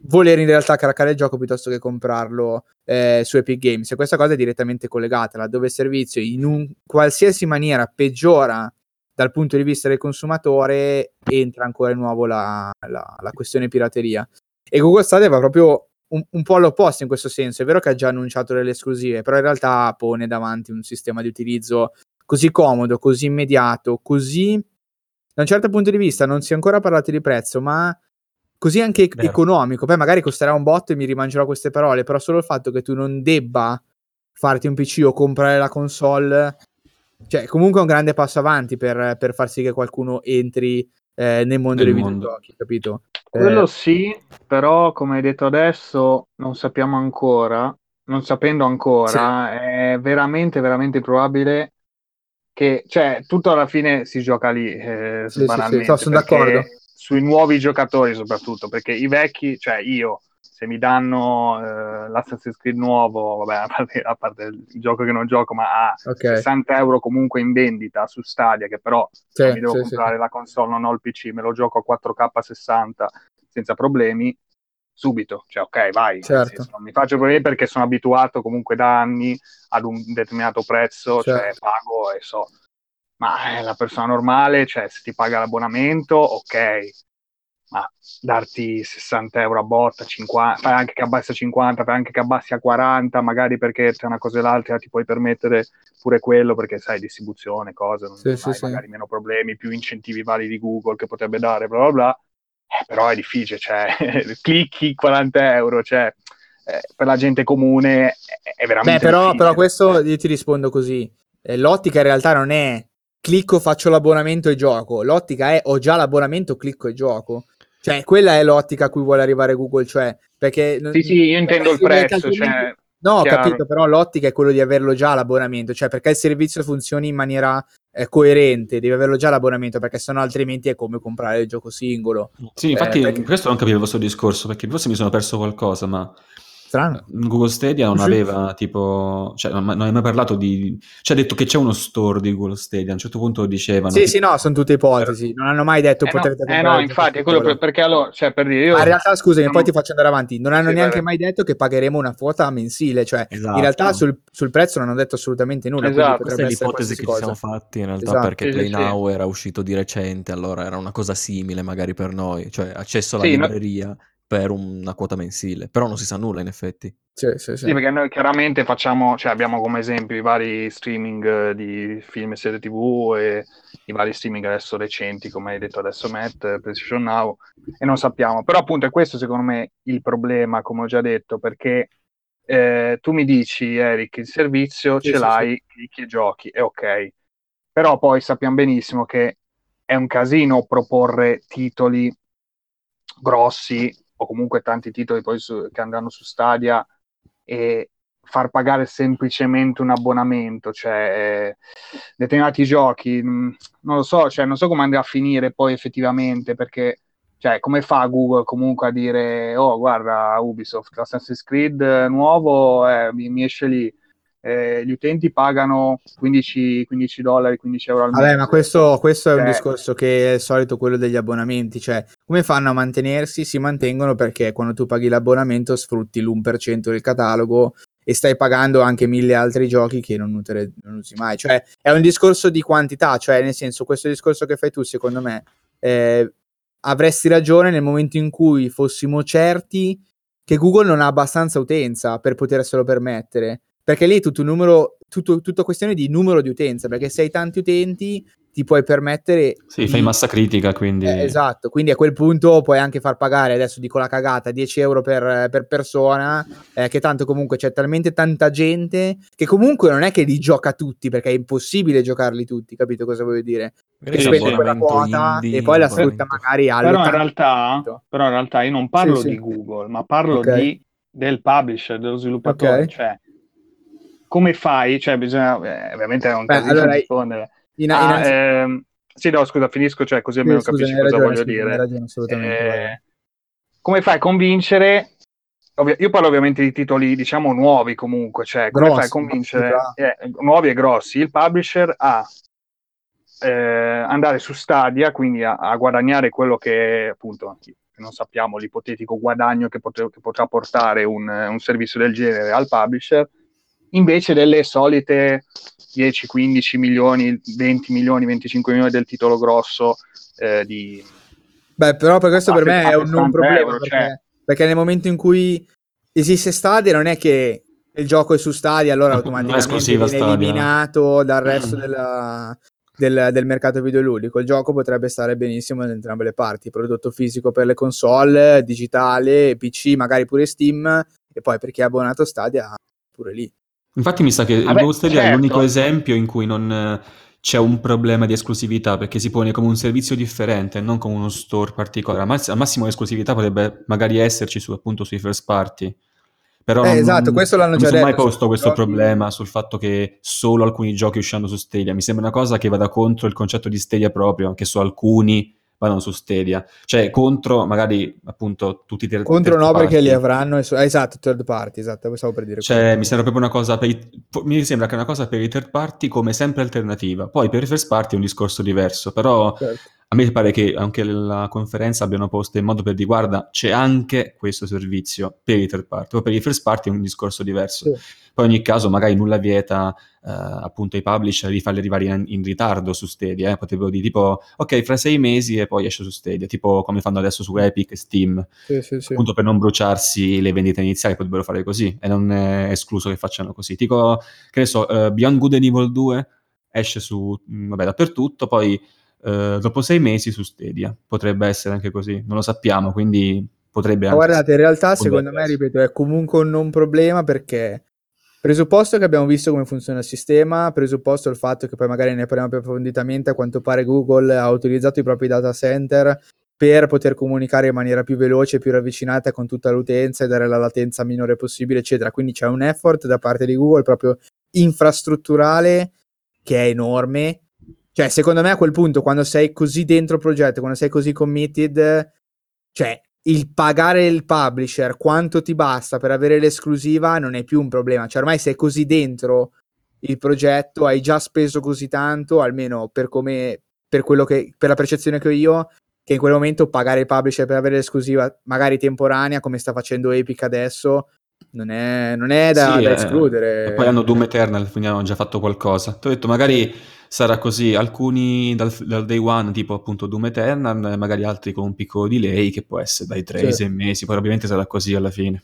voler in realtà craccare il gioco piuttosto che comprarlo eh, su Epic Games. E questa cosa è direttamente collegata, laddove il servizio in un qualsiasi maniera peggiora dal punto di vista del consumatore, entra ancora di nuovo la, la, la questione pirateria. E Google Stadia va proprio un, un, po' all'opposto in questo senso. È vero che ha già annunciato delle esclusive, però in realtà pone davanti un sistema di utilizzo così comodo, così immediato, così da un certo punto di vista non si è ancora parlato di prezzo, ma così anche Vero. economico. Poi magari costerà un botto e mi rimangerò queste parole, però solo il fatto che tu non debba farti un PC o comprare la console, cioè comunque è un grande passo avanti per, per far sì che qualcuno entri eh, nel mondo nel dei mondo. videogiochi, capito? Quello eh, sì, però come hai detto adesso non sappiamo ancora, non sapendo ancora, sì. è veramente, veramente probabile che cioè, tutto alla fine si gioca lì, eh, sì. Sì, sì, sono d'accordo. Sui nuovi giocatori soprattutto, perché i vecchi, cioè io, se mi danno eh, l'Assassin's Creed nuovo, vabbè, a parte, a parte, il gioco che non gioco, ma a okay. 60 euro comunque in vendita su Stadia, che però sì, mi devo comprare la console, non ho il PC, me lo gioco a 4K 60 senza problemi, subito, cioè ok vai, certo. senso, non mi faccio problemi perché sono abituato comunque da anni ad un determinato prezzo, cioè certo. cioè pago e so, ma eh, la persona normale, cioè se ti paga l'abbonamento, ok, ma darti 60 euro a botta, 50, fai anche che abbassi a 50, fai anche che abbassi a 40, magari perché c'è una cosa e l'altra ti puoi permettere pure quello perché sai distribuzione, cose, non sì, hai sì, magari sì. meno problemi, più incentivi vari di Google che potrebbe dare, bla bla bla eh, però è difficile, cioè, clicchi 40 euro, cioè, eh, per la gente comune è, veramente Beh, però, però, questo io ti rispondo così. Eh, l'ottica in realtà non è clicco, faccio l'abbonamento e gioco. L'ottica è ho già l'abbonamento, clicco e gioco. Cioè, quella è l'ottica a cui vuole arrivare Google, cioè, perché... Sì, sì, io intendo il prezzo, cioè... No, ho capito, però l'ottica è quello di averlo già l'abbonamento, cioè perché il servizio funzioni in maniera eh, coerente, devi averlo già l'abbonamento, perché sennò altrimenti è come comprare il gioco singolo. Sì, infatti eh, perché... questo non capivo il vostro discorso, perché forse mi sono perso qualcosa, ma strano. Google Stadia non aveva tipo, cioè non, hai mai parlato di, cioè ha detto che c'è uno store di Google Stadia, a un certo punto dicevano. Sì, tipo... sì, no, sono tutte ipotesi, non hanno mai detto eh potete no, Eh no, infatti, è quello per, perché allora, cioè per dire io... Ma in realtà, scusami, non... poi ti faccio andare avanti, non hanno sì, neanche mai detto che pagheremo una quota mensile, cioè esatto. in realtà sul, sul, prezzo non hanno detto assolutamente nulla. Esatto. Questa è l'ipotesi che cosa. ci siamo fatti in realtà esatto. perché sì, Play sì, Now era uscito di recente, allora era una cosa simile magari per noi, cioè accesso alla libreria. No per una quota mensile, però non si sa nulla in effetti. Sì, sì, sì. sì perché noi chiaramente facciamo, cioè abbiamo come esempio i vari streaming eh, di film e serie tv e i vari streaming adesso recenti, come hai detto adesso Matt, PlayStation Now, e non sappiamo. Però appunto è questo secondo me il problema, come ho già detto, perché eh, tu mi dici Eric, il servizio sì, ce l'hai, clicchi e giochi, è ok. Però poi sappiamo benissimo che è un casino proporre titoli grossi o comunque tanti titoli poi su, che andranno su Stadia e far pagare semplicemente un abbonamento, cioè determinati giochi, mm, non lo so, cioè, non so come andrà a finire poi effettivamente, perché cioè, come fa Google comunque a dire, oh guarda Ubisoft, Assassin's Creed nuovo eh, mi, mi esce lì, eh, gli utenti pagano 15, 15, dollari, 15 euro al mese. Vabbè, ma questo, questo è un eh. discorso che è il solito quello degli abbonamenti, cioè come fanno a mantenersi? Si mantengono perché quando tu paghi l'abbonamento sfrutti l'1% del catalogo e stai pagando anche mille altri giochi che non, utere, non usi mai. Cioè è un discorso di quantità, cioè nel senso questo discorso che fai tu secondo me eh, avresti ragione nel momento in cui fossimo certi che Google non ha abbastanza utenza per poterselo permettere perché lì è tutto un numero, tutto, tutto questione di numero di utenza, perché se hai tanti utenti ti puoi permettere... Sì, di... fai massa critica, quindi... Eh, esatto, quindi a quel punto puoi anche far pagare, adesso dico la cagata, 10 euro per, per persona, eh, che tanto comunque c'è talmente tanta gente che comunque non è che li gioca tutti, perché è impossibile giocarli tutti, capito cosa voglio dire? Che spende quella quota indie, e poi la sfrutta magari al però in, realtà, però in realtà io non parlo sì, di sì. Google, ma parlo okay. di, del publisher, dello sviluppatore, okay. cioè come fai? Cioè, bisogna, eh, ovviamente è un Beh, allora, rispondere. In, ah, in, ehm, sì, no, scusa, finisco, cioè, così almeno sì, capisci cosa ragione, voglio sì, dire. Ragione, eh, come fai a convincere? Ovvio, io parlo ovviamente di titoli, diciamo, nuovi comunque, cioè, come grossi, fai a convincere eh, nuovi e grossi il publisher a eh, andare su Stadia, quindi a, a, guadagnare quello che appunto non sappiamo l'ipotetico guadagno che, potre, che potrà portare un, un servizio del genere al publisher invece delle solite 10, 15 milioni, 20 milioni, 25 milioni del titolo grosso eh, di... Beh, però per questo per me è un, un problema, euro, perché, cioè... perché, nel momento in cui esiste Stadia non è che il gioco è su Stadia, allora automaticamente viene Stadia. eliminato dal resto della, del, del, mercato videoludico. Il gioco potrebbe stare benissimo da entrambe le parti, prodotto fisico per le console, digitale, PC, magari pure Steam, e poi per chi è abbonato Stadia pure lì. Infatti mi sa che il Ghost certo. è l'unico esempio in cui non eh, c'è un problema di esclusività perché si pone come un servizio differente, non come uno store particolare. Al massimo l'esclusività potrebbe magari esserci su, appunto sui first party. Però eh, non, esatto, questo l'hanno già detto. Non mi sono mai posto questo problema sul fatto che solo alcuni giochi usciranno su Stadia. Mi sembra una cosa che vada contro il concetto di Stadia proprio, che su alcuni vanno su Stadia, cioè contro magari appunto tutti i ter- contro no party. perché li avranno es- esatto third party esatto stavo per dire cioè mi sembra proprio una cosa per i- mi sembra che è una cosa per i third party come sempre alternativa poi per i first party è un discorso diverso però certo. A me pare che anche la conferenza abbiano posto in modo per dire guarda c'è anche questo servizio per i third party poi per i first party è un discorso diverso. Sì. Poi in ogni caso magari nulla vieta eh, appunto ai publisher di farli arrivare in, in ritardo su Stadia, eh? potrebbero dire tipo ok fra sei mesi e poi esce su Stadia, tipo come fanno adesso su Epic e Steam, sì, sì, appunto per non bruciarsi le vendite iniziali potrebbero fare così e non è escluso che facciano così. Dico, che ne so, uh, Beyond Good and Evil 2 esce su, mh, mm, vabbè, dappertutto, poi uh, dopo sei mesi su Stadia, potrebbe essere anche così, non lo sappiamo, quindi potrebbe anche... Guardate, in realtà secondo me, ripeto, è comunque un non problema perché Presupposto che abbiamo visto come funziona il sistema, presupposto il fatto che poi magari ne parliamo più approfonditamente, a quanto pare Google ha utilizzato i propri data center per poter comunicare in maniera più veloce, più ravvicinata con tutta l'utenza e dare la latenza minore possibile, eccetera. Quindi c'è un effort da parte di Google proprio infrastrutturale che è enorme. Cioè, secondo me a quel punto, quando sei così dentro il progetto, quando sei così committed, cioè il pagare il publisher quanto ti basta per avere l'esclusiva non è più un problema. Cioè, ormai sei così dentro il progetto, hai già speso così tanto, almeno per come per quello che per la percezione che ho io, che in quel momento pagare il publisher per avere l'esclusiva, magari temporanea, come sta facendo Epic adesso, non è, non è da, sì, da eh, escludere. E poi hanno Doom Eternal, quindi hanno già fatto qualcosa. Ti ho detto, magari sarà così, alcuni dal, dal, day one, tipo appunto Doom Eternal, magari altri con un piccolo delay che può essere dai 3 ai 6 mesi, probabilmente sarà così alla fine.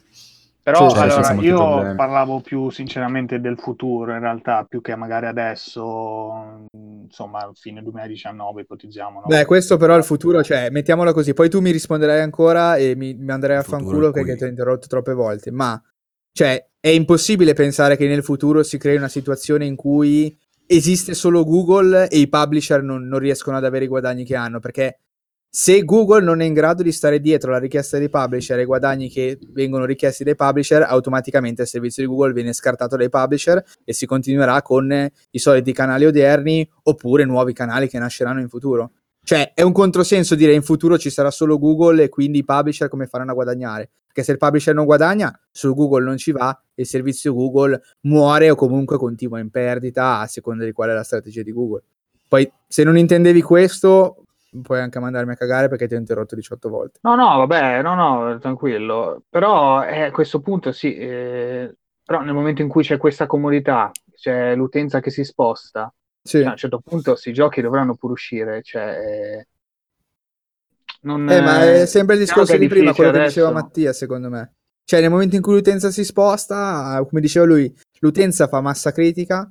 Però cioè, allora, io problemi. parlavo più sinceramente del futuro in realtà, più che magari adesso, insomma, fine 2019 ipotizziamo. No? Beh, questo però è il futuro, cioè, mettiamola così, poi tu mi risponderai ancora e mi, mi andrai a fanculo perché ti ho interrotto troppe volte, ma, cioè, è impossibile pensare che nel futuro si crei una situazione in cui esiste solo Google e i publisher non, non riescono ad avere i guadagni che hanno, perché se Google non è in grado di stare dietro alla richiesta dei publisher e ai guadagni che vengono richiesti dai publisher, automaticamente il servizio di Google viene scartato dai publisher e si continuerà con i soliti canali odierni oppure nuovi canali che nasceranno in futuro. Cioè, è un controsenso dire in futuro ci sarà solo Google e quindi i publisher come faranno a guadagnare. Perché se il publisher non guadagna, su Google non ci va e il servizio Google muore o comunque continua in perdita a seconda di qual è la strategia di Google. Poi, se non intendevi questo, puoi anche mandarmi a cagare perché ti ho interrotto 18 volte. No, no, vabbè, no, no, tranquillo. Però eh, a questo punto sì, eh, però nel momento in cui c'è questa comodità, c'è l'utenza che si sposta, sì. cioè, a un certo punto questi giochi dovranno pure uscire, cioè... Eh, non, eh, ma è sempre il discorso di prima, quello adesso. che diceva Mattia, secondo me. Cioè, nel momento in cui l'utenza si sposta, come diceva lui, l'utenza fa massa critica,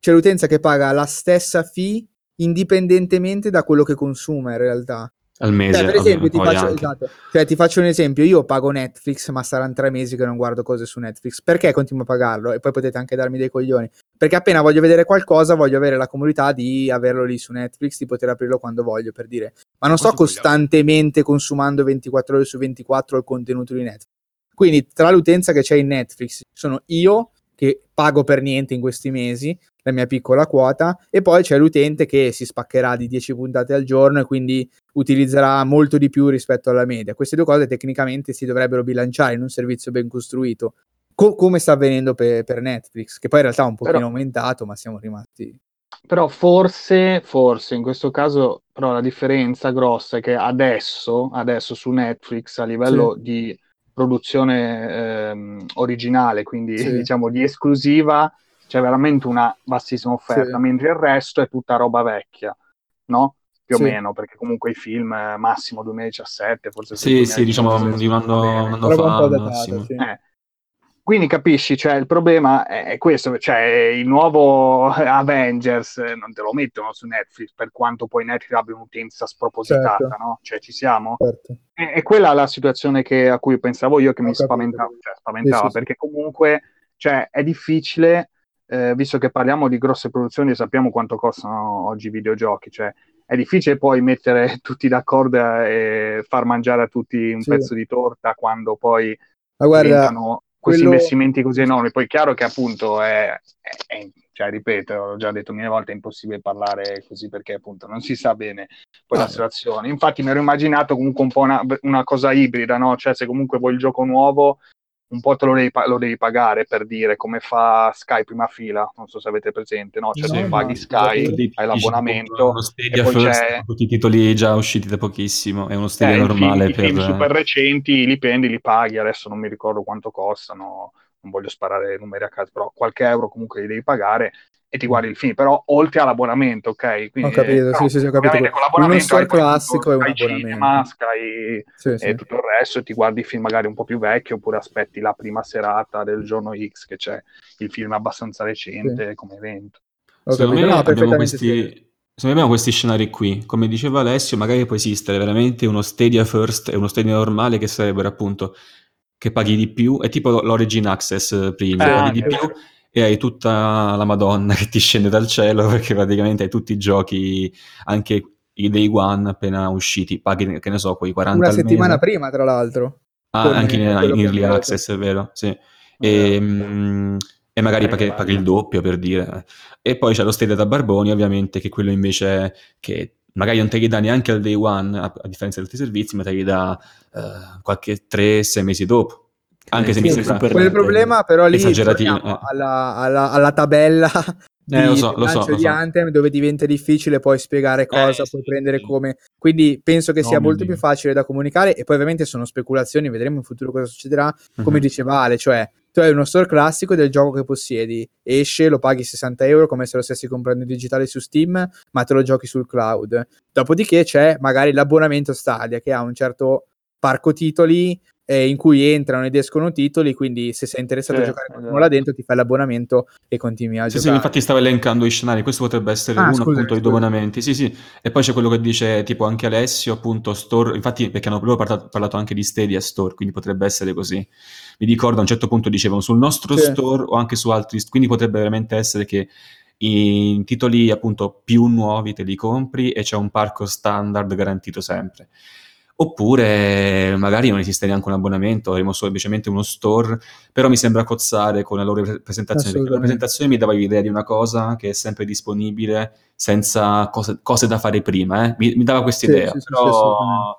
c'è l'utenza che paga la stessa fee indipendentemente da quello che consuma in realtà. Al mese. Cioè, per esempio, ti faccio, esatto, cioè, ti faccio, un esempio, io pago Netflix, ma saranno tre mesi che non guardo cose su Netflix. Perché continuo a pagarlo? E poi potete anche darmi dei coglioni. Perché appena voglio vedere qualcosa, voglio avere la comodità di averlo lì su Netflix, di poter aprirlo quando voglio, per dire. Ma non sto costantemente consumando 24 ore su 24 il contenuto di Netflix. Quindi, tra l'utenza che c'è in Netflix, sono io che pago per niente in questi mesi, la mia piccola quota, e poi c'è l'utente che si spaccherà di 10 puntate al giorno e quindi utilizzerà molto di più rispetto alla media. Queste due cose tecnicamente si dovrebbero bilanciare in un servizio ben costruito, co- come sta avvenendo per, per, Netflix, che poi in realtà è un pochino però, aumentato, ma siamo rimasti... Però forse, forse in questo caso, però la differenza grossa è che adesso, adesso su Netflix a livello sì. di produzione ehm, originale, quindi sì. diciamo di esclusiva, c'è veramente una bassissima offerta, sì. mentre il resto è tutta roba vecchia, no? Più sì. o meno, perché comunque i film eh, massimo 2017, forse Sì, sì, diciamo di un anno, un anno fa, massimo. Sì. Eh, quindi capisci, cioè, il problema è questo, cioè il nuovo Avengers eh, non te lo mettono su Netflix per quanto poi Netflix abbia un'utenza spropositata, certo. no? Cioè ci siamo? Certo. E, e, quella è la situazione che, a cui pensavo io che Ho mi spaventava, cioè, spaventava sì, perché sì. comunque cioè, è difficile, eh, visto che parliamo di grosse produzioni e sappiamo quanto costano oggi i videogiochi, cioè è difficile poi mettere tutti d'accordo e far mangiare a tutti un sì. pezzo di torta quando poi Ma guarda, diventano questi quello... investimenti così enormi. Poi è chiaro che appunto è, è, è, cioè ripeto, l'ho già detto mille volte, è impossibile parlare così perché appunto non si sa bene poi ah, la situazione. Infatti mi ero immaginato comunque un po' una, una, cosa ibrida, no? Cioè se comunque vuoi il gioco nuovo, un po' te lo devi, lo devi, pagare per dire come fa Sky prima fila, non so se avete presente, no? Cioè no, tu paghi Sky, hai l'abbonamento e poi c'è... tutti i titoli già usciti da pochissimo, è uno Stadia eh, normale. I film, per... i film super recenti li prendi, li paghi, adesso non mi ricordo quanto costano, non voglio sparare numeri a caso, però qualche euro comunque li devi pagare e ti guardi il film, però oltre all'abbonamento, ok? Quindi, ho capito, sì, sì, sì, ho capito. Uno store classico è un abbonamento. Cinema, Sky sì, sì. e tutto il resto e ti guardi il film magari un po' più vecchio oppure aspetti la prima serata del giorno X che c'è il film abbastanza recente sì. come evento. Secondo me, no, abbiamo questi, secondo me abbiamo questi scenari qui. Come diceva Alessio, magari può esistere veramente uno Stadia First e uno Stadia normale che sarebbero appunto che paghi di più, è tipo l'Origin Access prima, eh, paghi di più e hai tutta la Madonna che ti scende dal cielo perché praticamente hai tutti i giochi, anche i day one appena usciti, paghi che ne so, quei 40 Una settimana mese. prima, tra l'altro. Ah, anche in, in early access, è vero, sì. E, um, e magari paghi, paghi, il doppio per dire. E poi c'è lo Stadia da Barboni, ovviamente, che quello invece che magari non te li dà neanche al day one, a, a differenza di altri servizi, ma te li dà uh, qualche 3-6 mesi dopo. Anche se mi sembra super quel problema però lì esageratino eh. alla, alla, alla, tabella eh, lo so, lo so, lo so. di Anthem dove diventa difficile poi spiegare cosa eh, puoi sì, prendere sì. come quindi penso che no, sia molto più facile da comunicare e poi ovviamente sono speculazioni vedremo in futuro cosa succederà come uh-huh. diceva Ale cioè tu hai uno store classico del gioco che possiedi, esce, lo paghi 60 euro come se lo stessi comprando in digitale su Steam, ma te lo giochi sul cloud. Dopodiché c'è magari l'abbonamento Stadia che ha un certo parco titoli eh, in cui entrano ed escono titoli, quindi se sei interessato sì, a giocare con uno là dentro ti fai l'abbonamento e continui a sì, giocare. Sì, infatti stavo elencando i scenari, questo potrebbe essere ah, uno scusa, appunto dei abbonamenti, sì sì, e poi c'è quello che dice tipo anche Alessio appunto store, infatti perché hanno proprio parlato, parlato anche di Stadia Store, quindi potrebbe essere così. Mi ricordo a un certo punto dicevano sul nostro sì. store o anche su altri, quindi potrebbe veramente essere che i titoli appunto più nuovi te li compri e c'è un parco standard garantito sempre. Oppure magari non esiste neanche un abbonamento, avremo semplicemente uno store, però mi sembra cozzare con la loro presentazione, perché la presentazione mi dava l'idea di una cosa che è sempre disponibile senza cose, cose da fare prima, eh? mi, mi, dava questa idea, sì, sì, però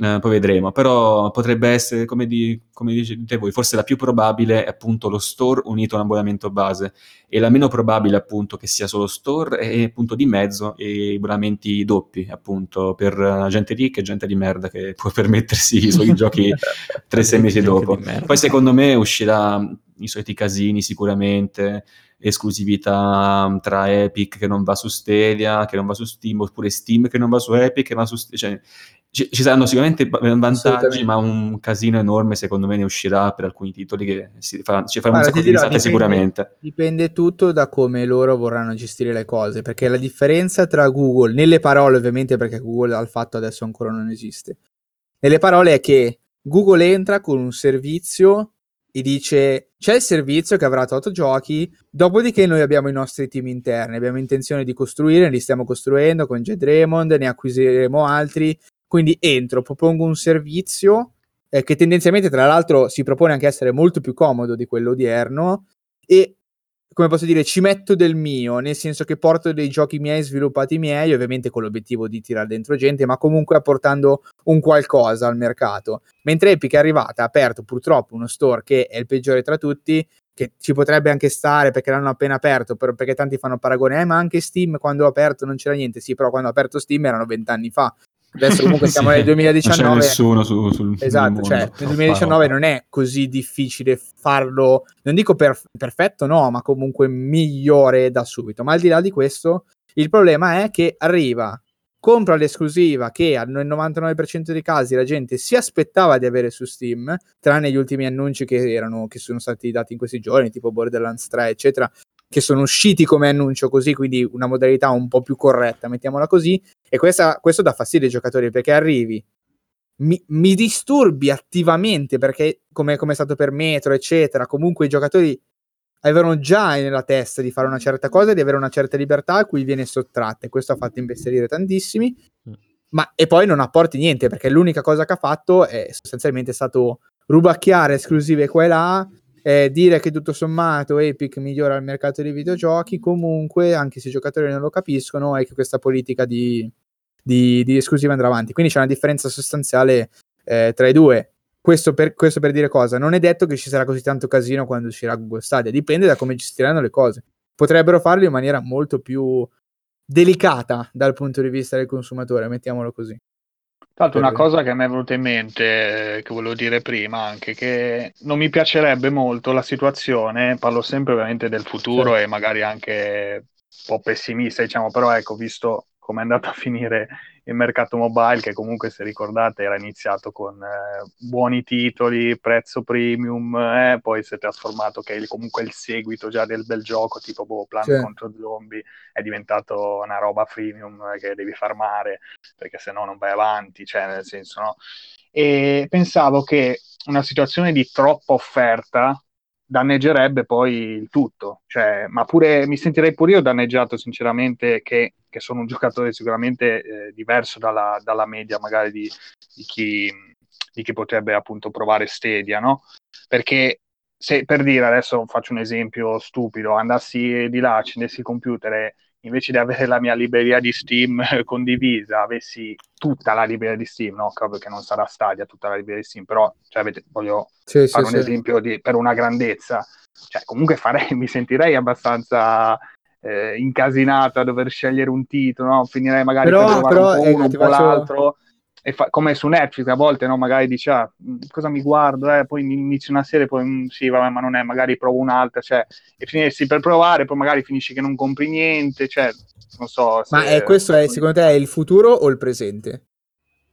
eh, poi vedremo, però potrebbe essere, come, di, come dite voi, forse la più probabile è appunto lo store unito a un abbonamento base e la meno probabile appunto che sia solo store e appunto di mezzo e abbonamenti doppi appunto per gente ricca e gente di merda che può permettersi i suoi giochi tre sei mesi dopo. Poi secondo me uscirà i soliti casini sicuramente, esclusività tra Epic che non va su Stadia, che non va su Steam, oppure Steam che non va su Epic, che va su Stadia, cioè, ci, ci, saranno sicuramente vantaggi, ma un casino enorme secondo me ne uscirà per alcuni titoli che si fa, ci faranno un sacco di risate sicuramente. Dipende tutto da come loro vorranno gestire le cose, perché la differenza tra Google, nelle parole ovviamente perché Google al fatto adesso ancora non esiste, nelle parole è che Google entra con un servizio e dice c'è il servizio che avrà 8 giochi, dopodiché noi abbiamo i nostri team interni, abbiamo intenzione di costruire, li stiamo costruendo con Jed Raymond, ne acquisiremo altri quindi entro, propongo un servizio eh, che tendenzialmente, tra l'altro, si propone anche essere molto più comodo di quello odierno e come posso dire, ci metto del mio, nel senso che porto dei giochi miei sviluppati miei, ovviamente con l'obiettivo di tirare dentro gente, ma comunque apportando un qualcosa al mercato. Mentre Epic è arrivata, ha aperto purtroppo uno store che è il peggiore tra tutti, che ci potrebbe anche stare perché l'hanno appena aperto, per, perché tanti fanno paragone, eh, ma anche Steam quando ho aperto non c'era niente, sì, però quando ho aperto Steam erano vent'anni fa, Adesso comunque siamo sì, nel 2019. Non c'è nessuno su, sul Esatto, cioè nel 2019 non è così difficile farlo, non dico per, perfetto, no, ma comunque migliore da subito. Ma al di là di questo, il problema è che arriva, compra l'esclusiva che nel 99% dei casi la gente si aspettava di avere su Steam, tranne gli ultimi annunci che, erano, che sono stati dati in questi giorni, tipo Borderlands 3, eccetera, che sono usciti come annuncio così, quindi una modalità un po' più corretta, mettiamola così, e questa, questo dà fastidio ai giocatori perché arrivi, mi, mi disturbi attivamente perché come, come, è stato per Metro, eccetera, comunque i giocatori avevano già nella testa di fare una certa cosa, di avere una certa libertà a cui viene sottratta e questo ha fatto imbestialire tantissimi. Mm. Ma e poi non apporti niente perché l'unica cosa che ha fatto è sostanzialmente stato rubacchiare esclusive qua e là, eh, dire che tutto sommato Epic migliora il mercato dei videogiochi, comunque, anche se i giocatori non lo capiscono, è che questa politica di, di, di esclusiva andrà avanti. Quindi c'è una differenza sostanziale eh, tra i due. Questo per, questo per, dire cosa? Non è detto che ci sarà così tanto casino quando uscirà Google Stadia, dipende da come gestiranno le cose. Potrebbero farlo in maniera molto più delicata dal punto di vista del consumatore, mettiamolo così. Tanto una cosa che mi è venuta in mente, che volevo dire prima anche, che non mi piacerebbe molto la situazione, parlo sempre ovviamente del futuro sì. e magari anche un po' pessimista, diciamo, però ecco, visto come è andato a finire il mercato mobile che comunque se ricordate era iniziato con eh, buoni titoli, prezzo premium, eh, poi si è trasformato che è comunque il seguito già del bel gioco tipo boh, Plan sì. contro Zombie è diventato una roba freemium che devi farmare perché se no non vai avanti, cioè nel senso no. E pensavo che una situazione di troppa offerta danneggerebbe poi il tutto. Cioè, ma pure mi sentirei pure io danneggiato, sinceramente, che, che sono un giocatore sicuramente eh, diverso dalla, dalla, media, magari di, di, chi, di, chi, potrebbe appunto provare Stadia, no? Perché se per dire adesso faccio un esempio stupido, andassi di là, accendessi il computer e invece di avere la mia libreria di Steam condivisa, avessi tutta la libreria di Steam, no? Proprio che non sarà Stadia tutta la libreria di Steam, però cioè, avete, voglio sì, fare sì, un sì. esempio di, per una grandezza. Cioè, comunque farei, mi sentirei abbastanza eh, incasinato a dover scegliere un titolo, no? finirei magari però, per però, un po' uno, un po' faccio... l'altro. Fa- come su Netflix a volte no? magari dici ah, cosa mi guardo eh? poi inizi una serie poi sì vabbè ma non è magari provo un'altra cioè, e finisci per provare poi magari finisci che non compri niente cioè non so se... ma è, questo è secondo te è il futuro o il presente?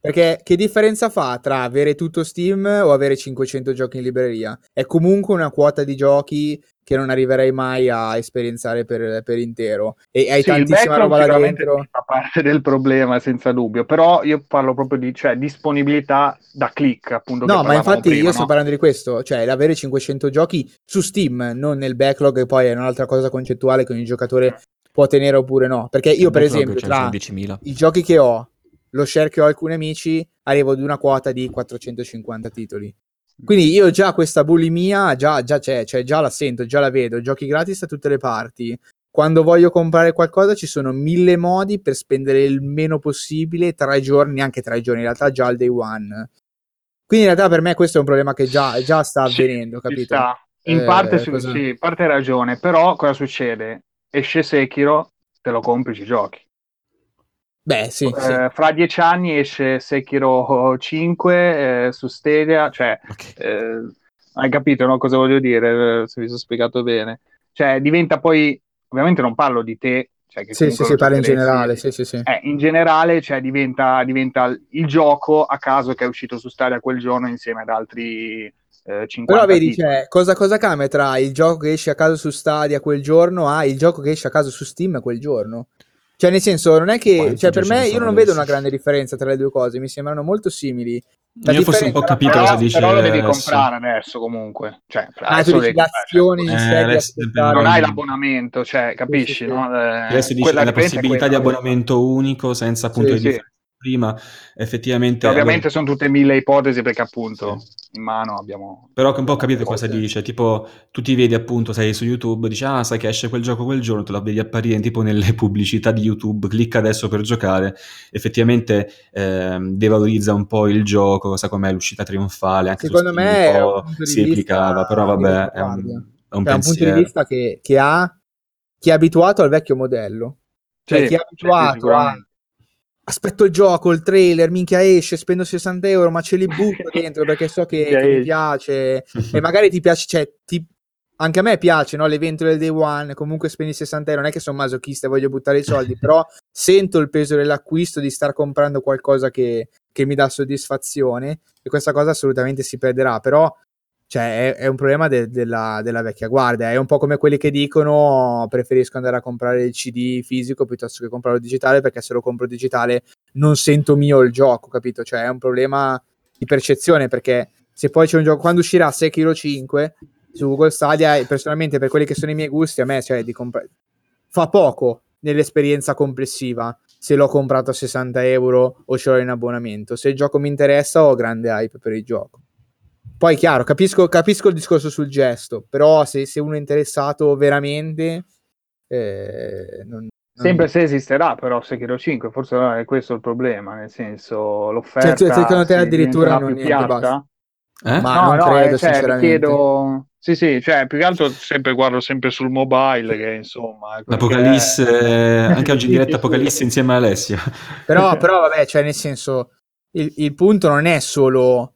Perché che differenza fa tra avere tutto Steam o avere 500 giochi in libreria? È comunque una quota di giochi che non arriverei mai a esperienzare per, per intero. E hai sì, tantissima roba là dentro. Fa parte del problema, senza dubbio. Però io parlo proprio di cioè, disponibilità da click, appunto. No, ma infatti prima, io no? sto parlando di questo, cioè avere 500 giochi su Steam, non nel backlog, che poi è un'altra cosa concettuale che ogni giocatore può tenere oppure no. Perché io, per esempio, tra i giochi che ho lo share che ho alcuni amici, arrivo ad una quota di 450 titoli. Quindi io già questa bulimia già, già c'è, cioè già la sento, già la vedo, giochi gratis da tutte le parti. Quando voglio comprare qualcosa ci sono mille modi per spendere il meno possibile, tre giorni, anche tre giorni, in realtà già al day one. Quindi in realtà per me questo è un problema che già, già sta avvenendo, sì, capito? Sta. In eh, parte, su, cosa... sì, parte hai ragione, però cosa succede? Esce Sekiro, te lo compri, ci giochi. Beh, sì, eh, sì. Fra dieci anni esce Sekiro 5 eh, su Stadia, cioè, okay. eh, hai capito no, cosa voglio dire, eh, se vi sono spiegato bene. Cioè, diventa poi, ovviamente non parlo di te, cioè che sì, sì, si parla in generale, sì, sì, sì. Eh, in generale, cioè, diventa, diventa, il gioco a caso che è uscito su Stadia quel giorno insieme ad altri eh, 50 Però vedi, cioè, cosa, cosa cambia tra il gioco che esce a caso su Stadia quel giorno a il gioco che esce a caso su Steam quel giorno? Cioè, nel senso, non è che. Cioè, per me, io non vedo una grande differenza tra le due cose, mi sembrano molto simili. La io forse un po' capito però, cosa dice. Però lo devi comprare adesso comunque. Cioè, ah, tu dici l'azione in eh, sé Non hai l'abbonamento, cioè, capisci? Sì, sì, no? Eh, adesso dici la possibilità di abbonamento unico senza appunto sì, di prima, effettivamente... Ovviamente allora... sono tutte mille ipotesi perché appunto sì. in mano abbiamo... Però che un po' capite cosa dice, tipo tu ti vedi appunto, sei su YouTube, dici ah sai che esce quel gioco quel giorno, te la vedi apparire tipo nelle pubblicità di YouTube, clicca adesso per giocare, effettivamente eh, devalorizza un po' il gioco, cosa com'è l'uscita trionfale, anche secondo me si applicava, però vabbè è un, è un, cioè, un punto di vista che, che, ha chi è abituato al vecchio modello, cioè sì, chi è abituato a aspetto il gioco, il trailer, minchia esce, spendo 60 euro, ma ce li butto dentro perché so che, che mi piace e magari ti piace, cioè, ti, anche a me piace no? l'evento del day one, comunque spendi 60 euro, non è che sono masochista e voglio buttare i soldi, però sento il peso dell'acquisto di star comprando qualcosa che, che mi dà soddisfazione e questa cosa assolutamente si perderà, però cioè, è, è un problema de, della, della, vecchia guardia. È un po' come quelli che dicono preferisco andare a comprare il CD fisico piuttosto che comprarlo digitale perché se lo compro digitale non sento mio il gioco, capito? Cioè, è un problema di percezione perché se poi c'è un gioco, quando uscirà Sekiro 5 su Google Stadia, personalmente per quelli che sono i miei gusti, a me cioè, di comprare fa poco nell'esperienza complessiva se l'ho comprato a 60 euro o ce l'ho in abbonamento. Se il gioco mi interessa, ho grande hype per il gioco. Poi, chiaro, capisco, capisco il discorso sul gesto, però se, se uno è interessato veramente... Eh, non, Sempre se esisterà, però Sekiro 5, forse è questo il problema, nel senso l'offerta cioè, secondo te addirittura non è piatta? Eh? Ma no, non no, credo, eh, cioè, chiedo... Sì, sì, cioè, più che altro sempre, guardo sempre sul mobile, che insomma... L'Apocalisse, è... anche oggi in diretta Apocalisse insieme a Alessio. Però, però vabbè, cioè, nel senso, il, il punto non è solo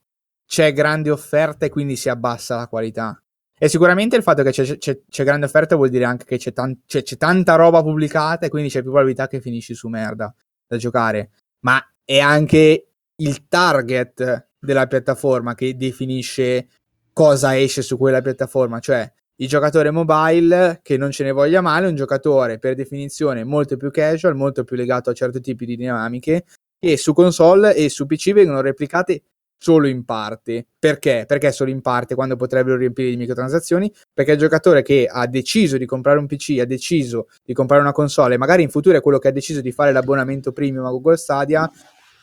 c'è grande offerta e quindi si abbassa la qualità. E sicuramente il fatto che c'è, c'è, c'è grande offerta vuol dire anche che c'è, tan- c'è, c'è, tanta roba pubblicata e quindi c'è più probabilità che finisci su merda da giocare. Ma è anche il target della piattaforma che definisce cosa esce su quella piattaforma. Cioè, il giocatore mobile, che non ce ne voglia male, è un giocatore per definizione molto più casual, molto più legato a certi tipi di dinamiche, e su console e su PC vengono replicate solo in parte. Perché? Perché solo in parte quando potrebbero riempire di microtransazioni? Perché il giocatore che ha deciso di comprare un PC, ha deciso di comprare una console, magari in futuro è quello che ha deciso di fare l'abbonamento premium a Google Stadia,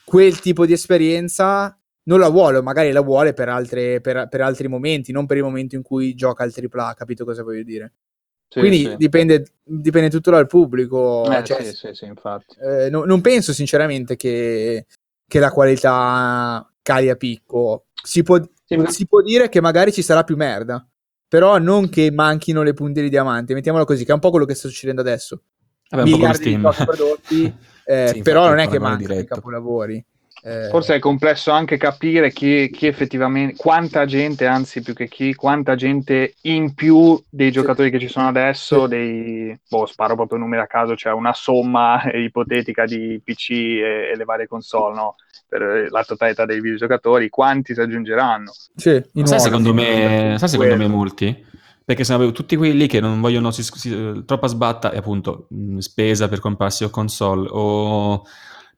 quel tipo di esperienza non la vuole, o magari la vuole per, altre, per, per altri momenti, non per il momento in cui gioca al AAA, capito cosa voglio dire? Sì, Quindi sì. Dipende, dipende, tutto dal pubblico. Eh, cioè, sì, sì, infatti. Eh, no, non penso sinceramente che, che la qualità cali a picco. Si può, sì, si può dire che magari ci sarà più merda, però non che manchino le punte di diamante, mettiamolo così, che è un po' quello che sta succedendo adesso. Vabbè, Miliardi di prodotti, eh, sì, però non è che mancano i capolavori. Eh... Forse è complesso anche capire chi, chi, effettivamente, quanta gente, anzi più che chi, quanta gente in più dei giocatori sì. che ci sono adesso, sì. dei, boh, sparo proprio numeri a caso, cioè una somma ipotetica di PC e, e le varie console, no? Per la totalità dei videogiocatori, quanti si aggiungeranno? Sì, sai, secondo me, sai secondo me molti? Perché sono tutti quelli che non vogliono si, si, troppa sbatta e appunto mh, spesa per comprarsi o console o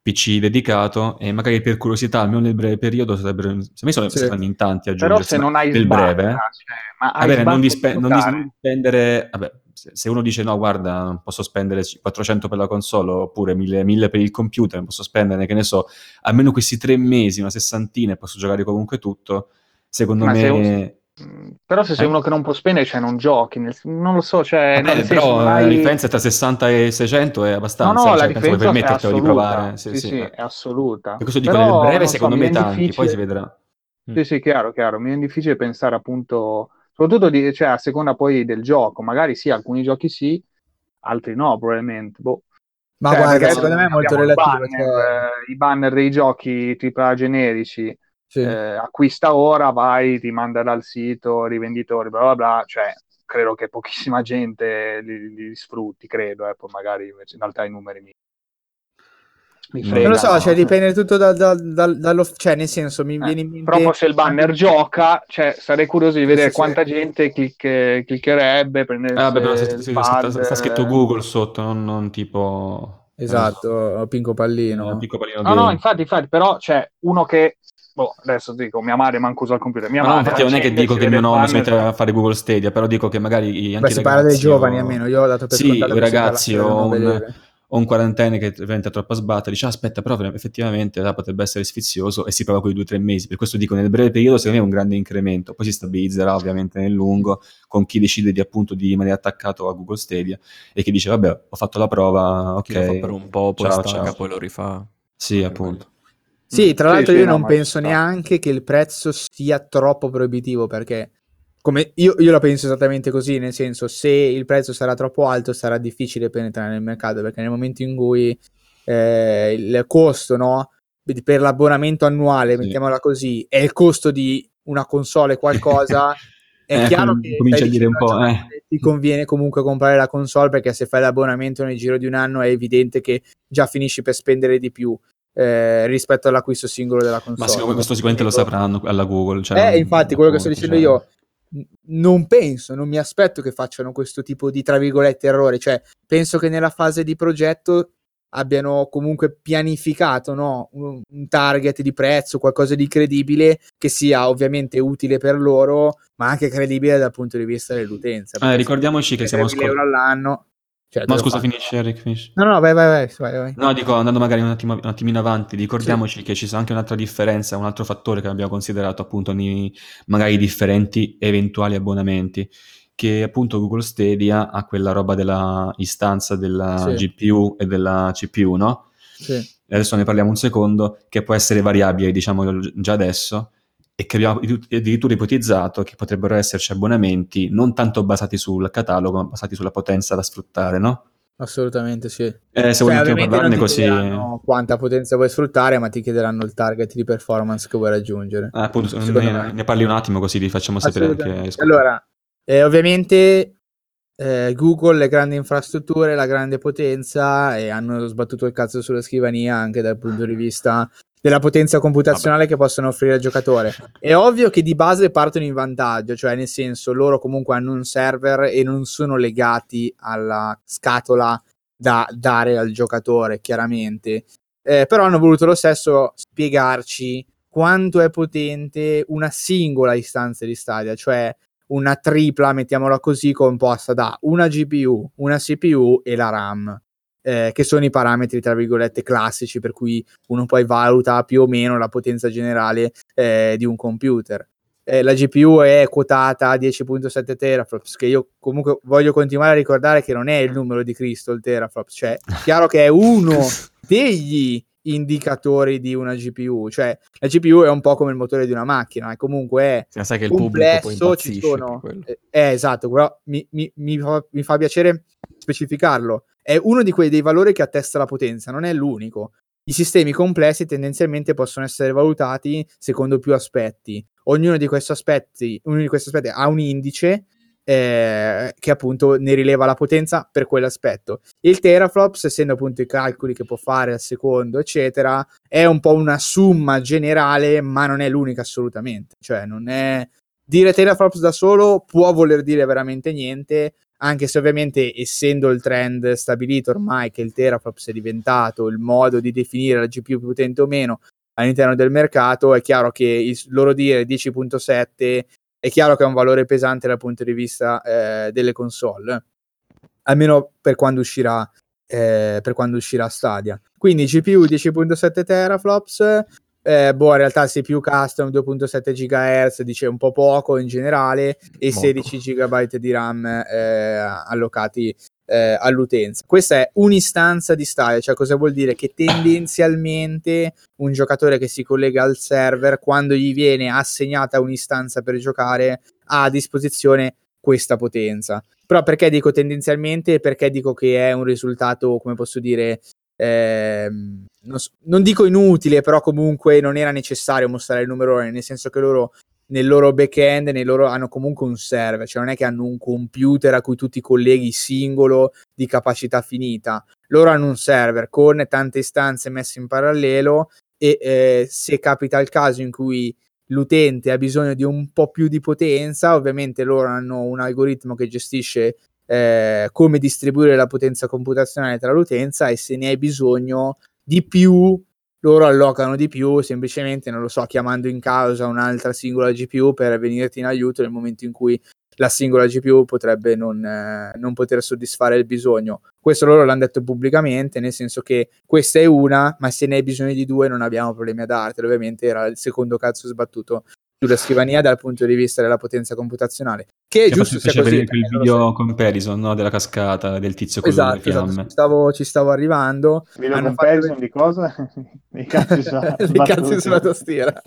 PC dedicato e magari per curiosità, almeno nel breve periodo, sarebbero, se me sono, sì. in tanti a Però se non hai nel sbatta, breve, cioè, ma hai vabbè, non, di spe- non di spendere, vabbè, se uno dice no, guarda, non posso spendere 400 per la console oppure 1000, 1000 per il computer, non posso spendere, che ne so, almeno questi tre mesi, una sessantina e posso giocare comunque tutto, secondo ma me... Mm, però se sei eh. uno che non può spendere, cioè non giochi, nel... non lo so, cioè... Vabbè, però hai... la differenza tra 60 e 600 è abbastanza, no, no, cioè, la penso puoi permettertelo di provare. Sì, sì, sì, è assoluta. Per questo dico però, nel breve, secondo so, me tanti, difficile... poi si vedrà. Sì, sì, chiaro, chiaro. Mi è difficile pensare appunto, soprattutto di, cioè, a seconda poi del gioco. Magari sì, alcuni giochi sì, altri no, probabilmente. Boh. Ma cioè, guarda, secondo me è molto relativo. Banner, cioè... I banner dei giochi AAA generici sì. eh, acquista ora, vai, ti manda dal sito, rivenditori, bla bla bla, cioè credo che pochissima gente li, li sfrutti, credo, eh, poi magari in realtà i numeri mi, mi frega, non lo so, cioè dipende tutto da, da, da, dallo cioè nel senso mi eh, viene in mente proprio se il banner gioca cioè sarei curioso di vedere sì, quanta sì. gente click, cliccherebbe eh, vabbè, però se, se, sta, sta, scritto Google sotto non, non tipo esatto Pinco Pallino, Pinco Pallino no no infatti infatti però c'è uno che boh, adesso dico, mia madre manco usa il computer. Mia no, madre infatti non è che dico che mio nonno si mette a fare Google Stadia, però dico che magari anche Beh, si parla dei giovani o... almeno, io ho dato per sì, i ragazzi o un, o un quarantenne che diventa troppo sbatta, dice ah, aspetta, però effettivamente là, potrebbe essere sfizioso e si prova quei due o tre mesi. Per questo dico, nel breve periodo secondo me è un grande incremento, poi si stabilizzerà ovviamente nel lungo con chi decide di appunto di rimanere attaccato a Google Stadia e chi dice vabbè, ho fatto la prova, ok. Chi lo fa per un po', poi ciao, stacca, ciao. poi lo rifà. Sì, appunto. Sì, tra l'altro sì, io sì, non no, penso neanche che il prezzo sia troppo proibitivo perché come io, io, la penso esattamente così, nel senso se il prezzo sarà troppo alto sarà difficile penetrare nel mercato perché nel momento in cui eh, il costo no, per l'abbonamento annuale, sì. mettiamola così, è il costo di una console qualcosa, è eh, chiaro com- che comincia a dire un po', eh. ti conviene comunque comprare la console perché se fai l'abbonamento nel giro di un anno è evidente che già finisci per spendere di più eh, rispetto all'acquisto singolo della console. Ma me questo sicuramente lo sapranno alla Google. Cioè, eh, infatti, quello che sto dicendo cioè... io, non penso, non mi aspetto che facciano questo tipo di, tra virgolette, errore. Cioè, penso che nella fase di progetto abbiano comunque pianificato no? un, un, target di prezzo, qualcosa di credibile che sia ovviamente utile per loro, ma anche credibile dal punto di vista dell'utenza. Eh, ricordiamoci che siamo scor- euro all'anno cioè, no, scusa, finisci Eric, finisci. No, no, vai, vai, vai, vai, No, dico, andando magari un, attimo, un attimino avanti, ricordiamoci sì. che ci sono anche un'altra differenza, un altro fattore che abbiamo considerato appunto nei magari differenti eventuali abbonamenti, che appunto Google Stadia ha quella roba della istanza della sì. GPU e della CPU, no? Sì. Adesso ne parliamo un secondo, che può essere variabile, diciamo già adesso, e che abbiamo addirittura ipotizzato che potrebbero esserci abbonamenti non tanto basati sul catalogo, ma basati sulla potenza da sfruttare, no? Assolutamente sì. Eh, se cioè, vogliamo parlarne così... quanta potenza vuoi sfruttare, ma ti chiederanno il target di performance che vuoi raggiungere. Ah, appunto, ne, ne, parli un attimo così vi facciamo sapere anche... Allora, eh, ovviamente eh, Google, le grandi infrastrutture, la grande potenza e hanno sbattuto il cazzo sulla scrivania anche dal punto di vista della potenza computazionale Vabbè. che possono offrire al giocatore. È ovvio che di base partono in vantaggio, cioè nel senso loro comunque hanno un server e non sono legati alla scatola da dare al giocatore, chiaramente. Eh, però hanno voluto lo stesso spiegarci quanto è potente una singola istanza di Stadia, cioè una tripla, mettiamola così, composta da una GPU, una CPU e la RAM eh, che sono i parametri tra virgolette classici per cui uno poi valuta più o meno la potenza generale eh, di un computer. Eh, la GPU è quotata a 10.7 teraflops, che io comunque voglio continuare a ricordare che non è il numero di Cristo il teraflops, cioè chiaro che è uno degli indicatori di una GPU, cioè la GPU è un po' come il motore di una macchina, e comunque è sì, sai che il complesso, ci sono, eh, eh, esatto, però mi, mi, mi, fa, mi fa piacere specificarlo, è uno di quei dei valori che attesta la potenza, non è l'unico. i sistemi complessi tendenzialmente possono essere valutati secondo più aspetti. Ognuno di questi aspetti, di questi aspetti ha un indice eh, che appunto ne rileva la potenza per quell'aspetto. Il teraflops, essendo appunto i calcoli che può fare al secondo, eccetera, è un po' una summa generale, ma non è l'unica assolutamente. Cioè, non è dire teraflops da solo può voler dire veramente niente, anche se ovviamente essendo il trend stabilito ormai che il teraflops è diventato il modo di definire la GPU più potente o meno all'interno del mercato, è chiaro che il loro dire 10.7 è chiaro che è un valore pesante dal punto di vista eh, delle console, almeno per quando uscirà eh, per quando uscirà Stadia. Quindi GPU 10.7 teraflops, eh, boh, in realtà CPU custom 2.7 GHz dice un po' poco in generale e Molto. 16 GB di RAM eh, allocati eh, all'utenza. Questa è un'istanza di Stadia, cioè cosa vuol dire? Che tendenzialmente un giocatore che si collega al server, quando gli viene assegnata un'istanza per giocare, ha a disposizione questa potenza. Però perché dico tendenzialmente? Perché dico che è un risultato, come posso dire, eh, non, so, non, dico inutile, però comunque non era necessario mostrare il numero, nel senso che loro nel loro back-end loro, hanno comunque un server, cioè non è che hanno un computer a cui tu ti colleghi singolo di capacità finita. Loro hanno un server con tante istanze messe in parallelo e eh, se capita il caso in cui l'utente ha bisogno di un po' più di potenza, ovviamente loro hanno un algoritmo che gestisce eh, come distribuire la potenza computazionale tra l'utenza e se ne hai bisogno di più loro allocano di più semplicemente, non lo so, chiamando in causa un'altra singola GPU per venirti in aiuto nel momento in cui la singola GPU potrebbe non, eh, non poter soddisfare il bisogno. Questo loro l'hanno detto pubblicamente, nel senso che questa è una, ma se ne hai bisogno di due non abbiamo problemi a dartelo. Ovviamente era il secondo cazzo sbattuto sulla scrivania dal punto di vista della potenza computazionale. Che è giusto sia così. il video comparison no, della cascata del tizio con esatto, le esatto, ci stavo, ci stavo arrivando. Video Hanno comparison fatto... di cosa? I cazzi sulla, cazzi sulla tastiera.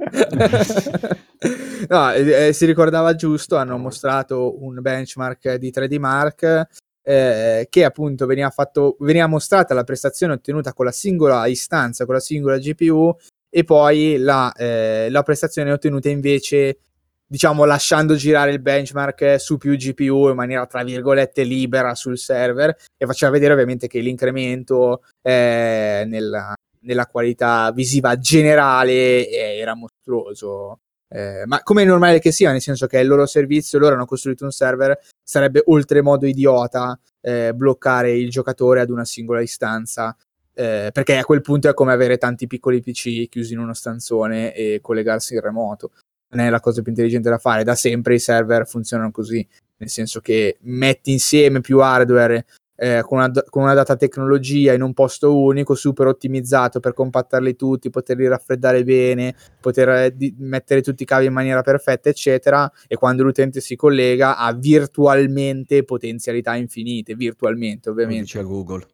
no, eh, si ricordava giusto, hanno mostrato un benchmark di 3D Mark eh, che appunto veniva, fatto, veniva mostrata la prestazione ottenuta con la singola istanza, con la singola GPU e poi la, eh, la prestazione ottenuta invece diciamo lasciando girare il benchmark su più GPU in maniera tra virgolette libera sul server e faceva vedere ovviamente che l'incremento eh, nella, nella, qualità visiva generale eh, era mostruoso. Eh, ma come è normale che sia nel senso che il loro servizio loro hanno costruito un server sarebbe oltremodo idiota eh, bloccare il giocatore ad una singola istanza eh, perché a quel punto è come avere tanti piccoli PC chiusi in uno stanzone e collegarsi in remoto. Non è la cosa più intelligente da fare. Da sempre i server funzionano così, nel senso che metti insieme più hardware eh, con, una, con, una, data tecnologia in un posto unico, super ottimizzato per compattarli tutti, poterli raffreddare bene, poter eh, di, mettere tutti i cavi in maniera perfetta, eccetera. E quando l'utente si collega ha virtualmente potenzialità infinite, virtualmente ovviamente. Dice Google.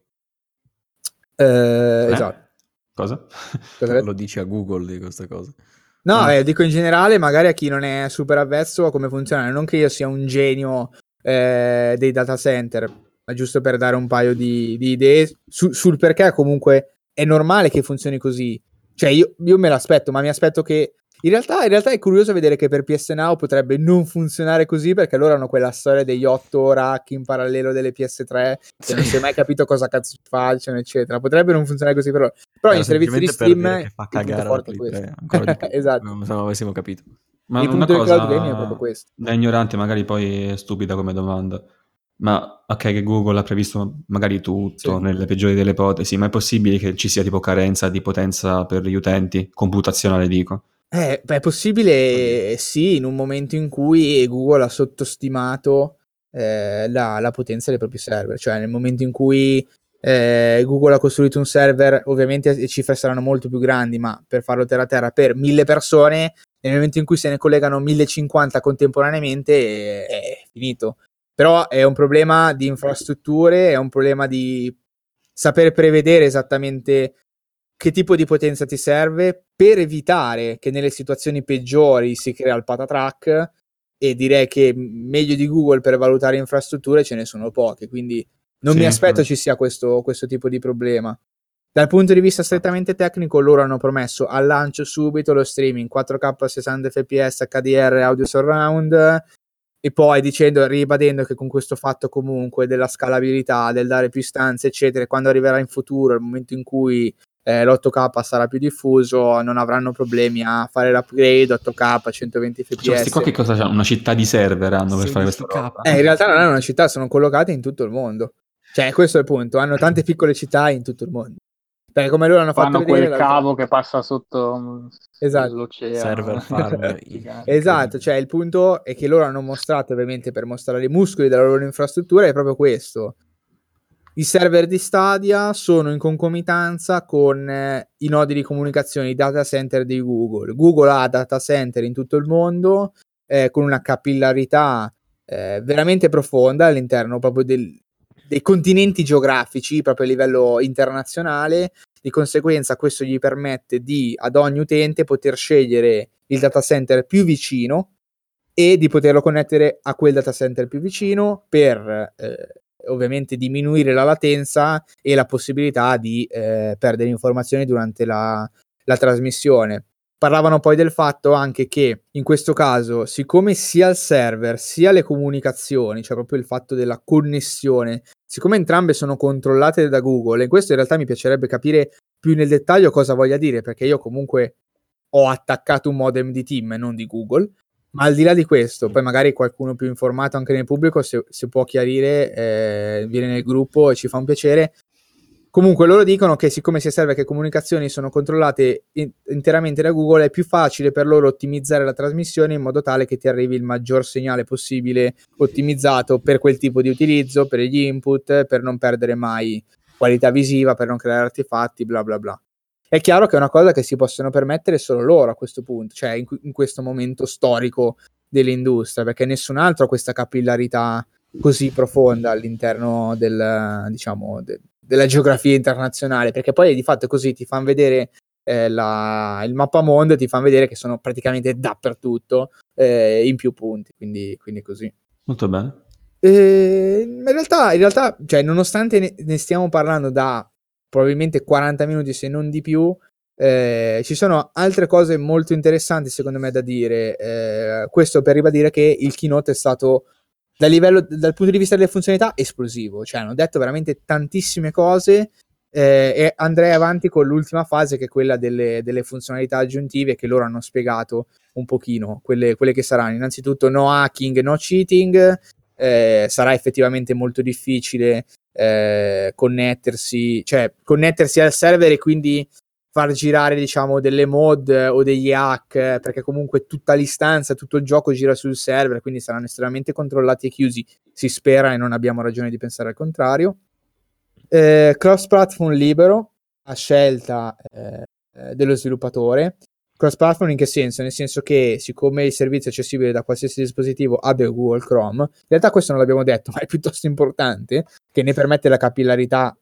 Eh, eh? Esatto. Cosa? Lo dici a Google di questa cosa. No, mm. eh, dico in generale, magari a chi non è super avvezzo a come funziona, non che io sia un genio eh, dei data center, ma giusto per dare un paio di, di idee su, sul perché comunque è normale che funzioni così. Cioè, io, io me l'aspetto, ma mi aspetto che in realtà, in realtà, è curioso vedere che per PS Now potrebbe non funzionare così perché loro hanno quella storia degli 8 rack in parallelo delle PS3 che non si è mai capito cosa cazzo facciano, eccetera. Potrebbe non funzionare così però. Però in servizi di Steam che fa cagare forte questo. esatto. Non se avessimo capito. Ma il punto cosa... del cloud gaming è proprio questo. Da ignorante, magari poi è stupida come domanda. Ma ok, che Google ha previsto magari tutto sì. nelle peggiori delle ipotesi, ma è possibile che ci sia tipo carenza di potenza per gli utenti? Computazionale dico. Eh, beh, è possibile sì, in un momento in cui Google ha sottostimato eh, la, la, potenza dei propri server, cioè nel momento in cui eh, Google ha costruito un server, ovviamente le cifre saranno molto più grandi, ma per farlo terra a terra per mille persone, nel momento in cui se ne collegano 1050 contemporaneamente è, è finito. Però è un problema di infrastrutture, è un problema di saper prevedere esattamente che tipo di potenza ti serve per evitare che nelle situazioni peggiori si crea il patatrack e direi che meglio di Google per valutare infrastrutture ce ne sono poche, quindi non sì, mi aspetto sì. ci sia questo, questo, tipo di problema. Dal punto di vista strettamente tecnico, loro hanno promesso al lancio subito lo streaming 4K 60 fps HDR audio surround e poi dicendo, ribadendo che con questo fatto comunque della scalabilità, del dare più istanze, eccetera, quando arriverà in futuro, il momento in cui eh, l'8K sarà più diffuso, non avranno problemi a fare l'upgrade 8K 120 fps. Cioè, questi qua che cosa c'hanno? Una città di server hanno per fare questo? Eh, in realtà non hanno una città, sono collocati in tutto il mondo. Cioè, questo è il punto, hanno tante piccole città in tutto il mondo. Perché come loro hanno fatto Fanno quel cavo che passa sotto mm, esatto. l'oceano. Server farm. esatto, cioè il punto è che loro hanno mostrato ovviamente per mostrare i muscoli della loro infrastruttura è proprio questo. I server di Stadia sono in concomitanza con eh, i nodi di comunicazione, i data center di Google. Google ha data center in tutto il mondo eh, con una capillarità eh, veramente profonda all'interno proprio del, dei continenti geografici proprio a livello internazionale. Di conseguenza, questo gli permette di ad ogni utente poter scegliere il data center più vicino e di poterlo connettere a quel data center più vicino per eh, ovviamente diminuire la latenza e la possibilità di eh, perdere informazioni durante la, la trasmissione. Parlavano poi del fatto anche che in questo caso, siccome sia il server sia le comunicazioni, cioè proprio il fatto della connessione, siccome entrambe sono controllate da Google, e questo in realtà mi piacerebbe capire più nel dettaglio cosa voglia dire, perché io comunque ho attaccato un modem di team e non di Google, ma al di là di questo, poi magari qualcuno più informato anche nel pubblico, se, se può chiarire, eh, viene nel gruppo e ci fa un piacere. Comunque loro dicono che siccome sia serve che comunicazioni sono controllate in- interamente da Google, è più facile per loro ottimizzare la trasmissione in modo tale che ti arrivi il maggior segnale possibile ottimizzato per quel tipo di utilizzo, per gli input, per non perdere mai qualità visiva, per non creare artefatti, bla bla bla. È chiaro che è una cosa che si possono permettere solo loro a questo punto, cioè in, in questo momento storico dell'industria, perché nessun altro ha questa capillarità così profonda all'interno del, diciamo, de, della geografia internazionale, perché poi di fatto così ti fanno vedere eh, la, il mappamondo, ti fanno vedere che sono praticamente dappertutto eh, in più punti, quindi, quindi così. Molto bene. Eh, in realtà, in realtà cioè, nonostante ne, stiamo parlando da probabilmente 40 minuti, se non di più, eh, ci sono altre cose molto interessanti secondo me da dire. Eh, questo per ribadire che il keynote è stato dal, livello, dal punto di vista delle funzionalità esplosivo, cioè hanno detto veramente tantissime cose eh, e andrei avanti con l'ultima fase che è quella delle, delle, funzionalità aggiuntive che loro hanno spiegato un pochino, quelle, quelle che saranno. Innanzitutto no hacking, no cheating, eh, sarà effettivamente molto difficile eh, connettersi, cioè connettersi al server e quindi far girare diciamo delle mod o degli hack perché comunque tutta l'istanza, tutto il gioco gira sul server quindi saranno estremamente controllati e chiusi. Si spera e non abbiamo ragione di pensare al contrario. Eh, cross platform libero a scelta eh, dello sviluppatore cross platform in che senso? nel senso che siccome il servizio è accessibile da qualsiasi dispositivo abbia Google Chrome in realtà questo non l'abbiamo detto ma è piuttosto importante che ne permette la capillarità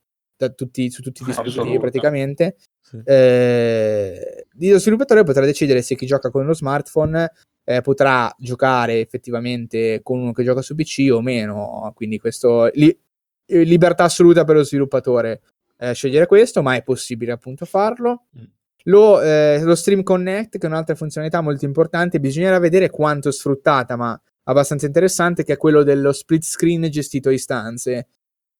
tutti, su tutti i dispositivi praticamente sì. Eh, lo sviluppatore potrà decidere se chi gioca con uno smartphone eh, potrà giocare effettivamente con uno che gioca su PC o meno. Quindi questo li, eh, libertà assoluta per lo sviluppatore eh, scegliere questo, ma è possibile appunto farlo. Mm. Lo, eh, lo, Stream Connect, che è un'altra funzionalità molto importante, bisognerà vedere quanto sfruttata, ma abbastanza interessante, che è quello dello split screen gestito a istanze.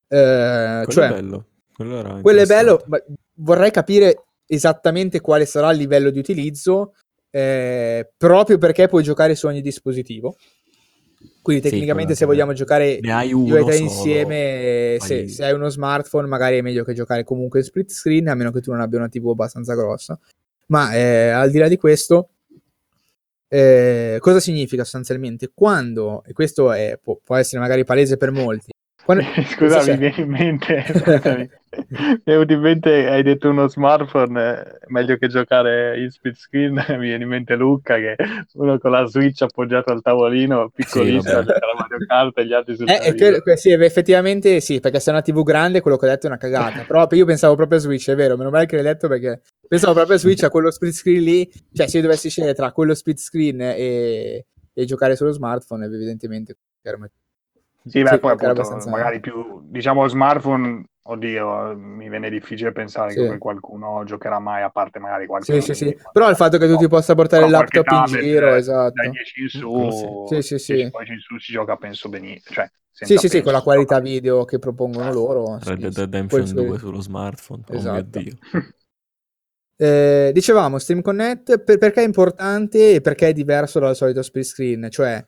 Eh, quello cioè, è bello. Quello, quello è bello, ma vorrei capire esattamente quale sarà il livello di utilizzo, eh, proprio perché puoi giocare su ogni dispositivo. Quindi tecnicamente sì, se vogliamo giocare due insieme, se, se, hai uno smartphone magari è meglio che giocare comunque in split screen, a meno che tu non abbia una TV abbastanza grossa. Ma eh, al di là di questo, eh, cosa significa sostanzialmente? Quando, e questo è, può, può essere magari palese per molti, quando... Scusa, mi viene in mente, mi è venuto in mente, hai detto uno smartphone, eh, meglio che giocare in split screen, mi viene in mente Luca che uno con la Switch appoggiato al tavolino, piccolissimo, sì, la Mario Kart e gli altri sul eh, que- sì, effettivamente sì, perché se è una TV grande quello che ho detto è una cagata, però io pensavo proprio a Switch, è vero, meno male che l'hai detto perché pensavo proprio a Switch, a quello split screen lì, cioè se io dovessi scegliere tra quello split screen e, e giocare sullo smartphone, evidentemente sì, beh, poi appunto, magari più, diciamo, smartphone Oddio, mi viene difficile pensare Sì. che qualcuno giocherà mai, a parte magari qualche... Sì, sì, sì. Però il fatto che tu ti possa portare il laptop in giro, eh, esatto. Dai 10 in su, sì. Sì, sì, 10 sì. poi in su si gioca penso benissimo. Cioè, Sì, sì, sì, con la qualità gioca. video che propongono loro. sì, Red Dead sì. Redemption Poi- 2 sullo smartphone. Oh mio Esatto. Dio. Eh, dicevamo Stream Connect per- perché è importante e perché è diverso dal solito split screen, cioè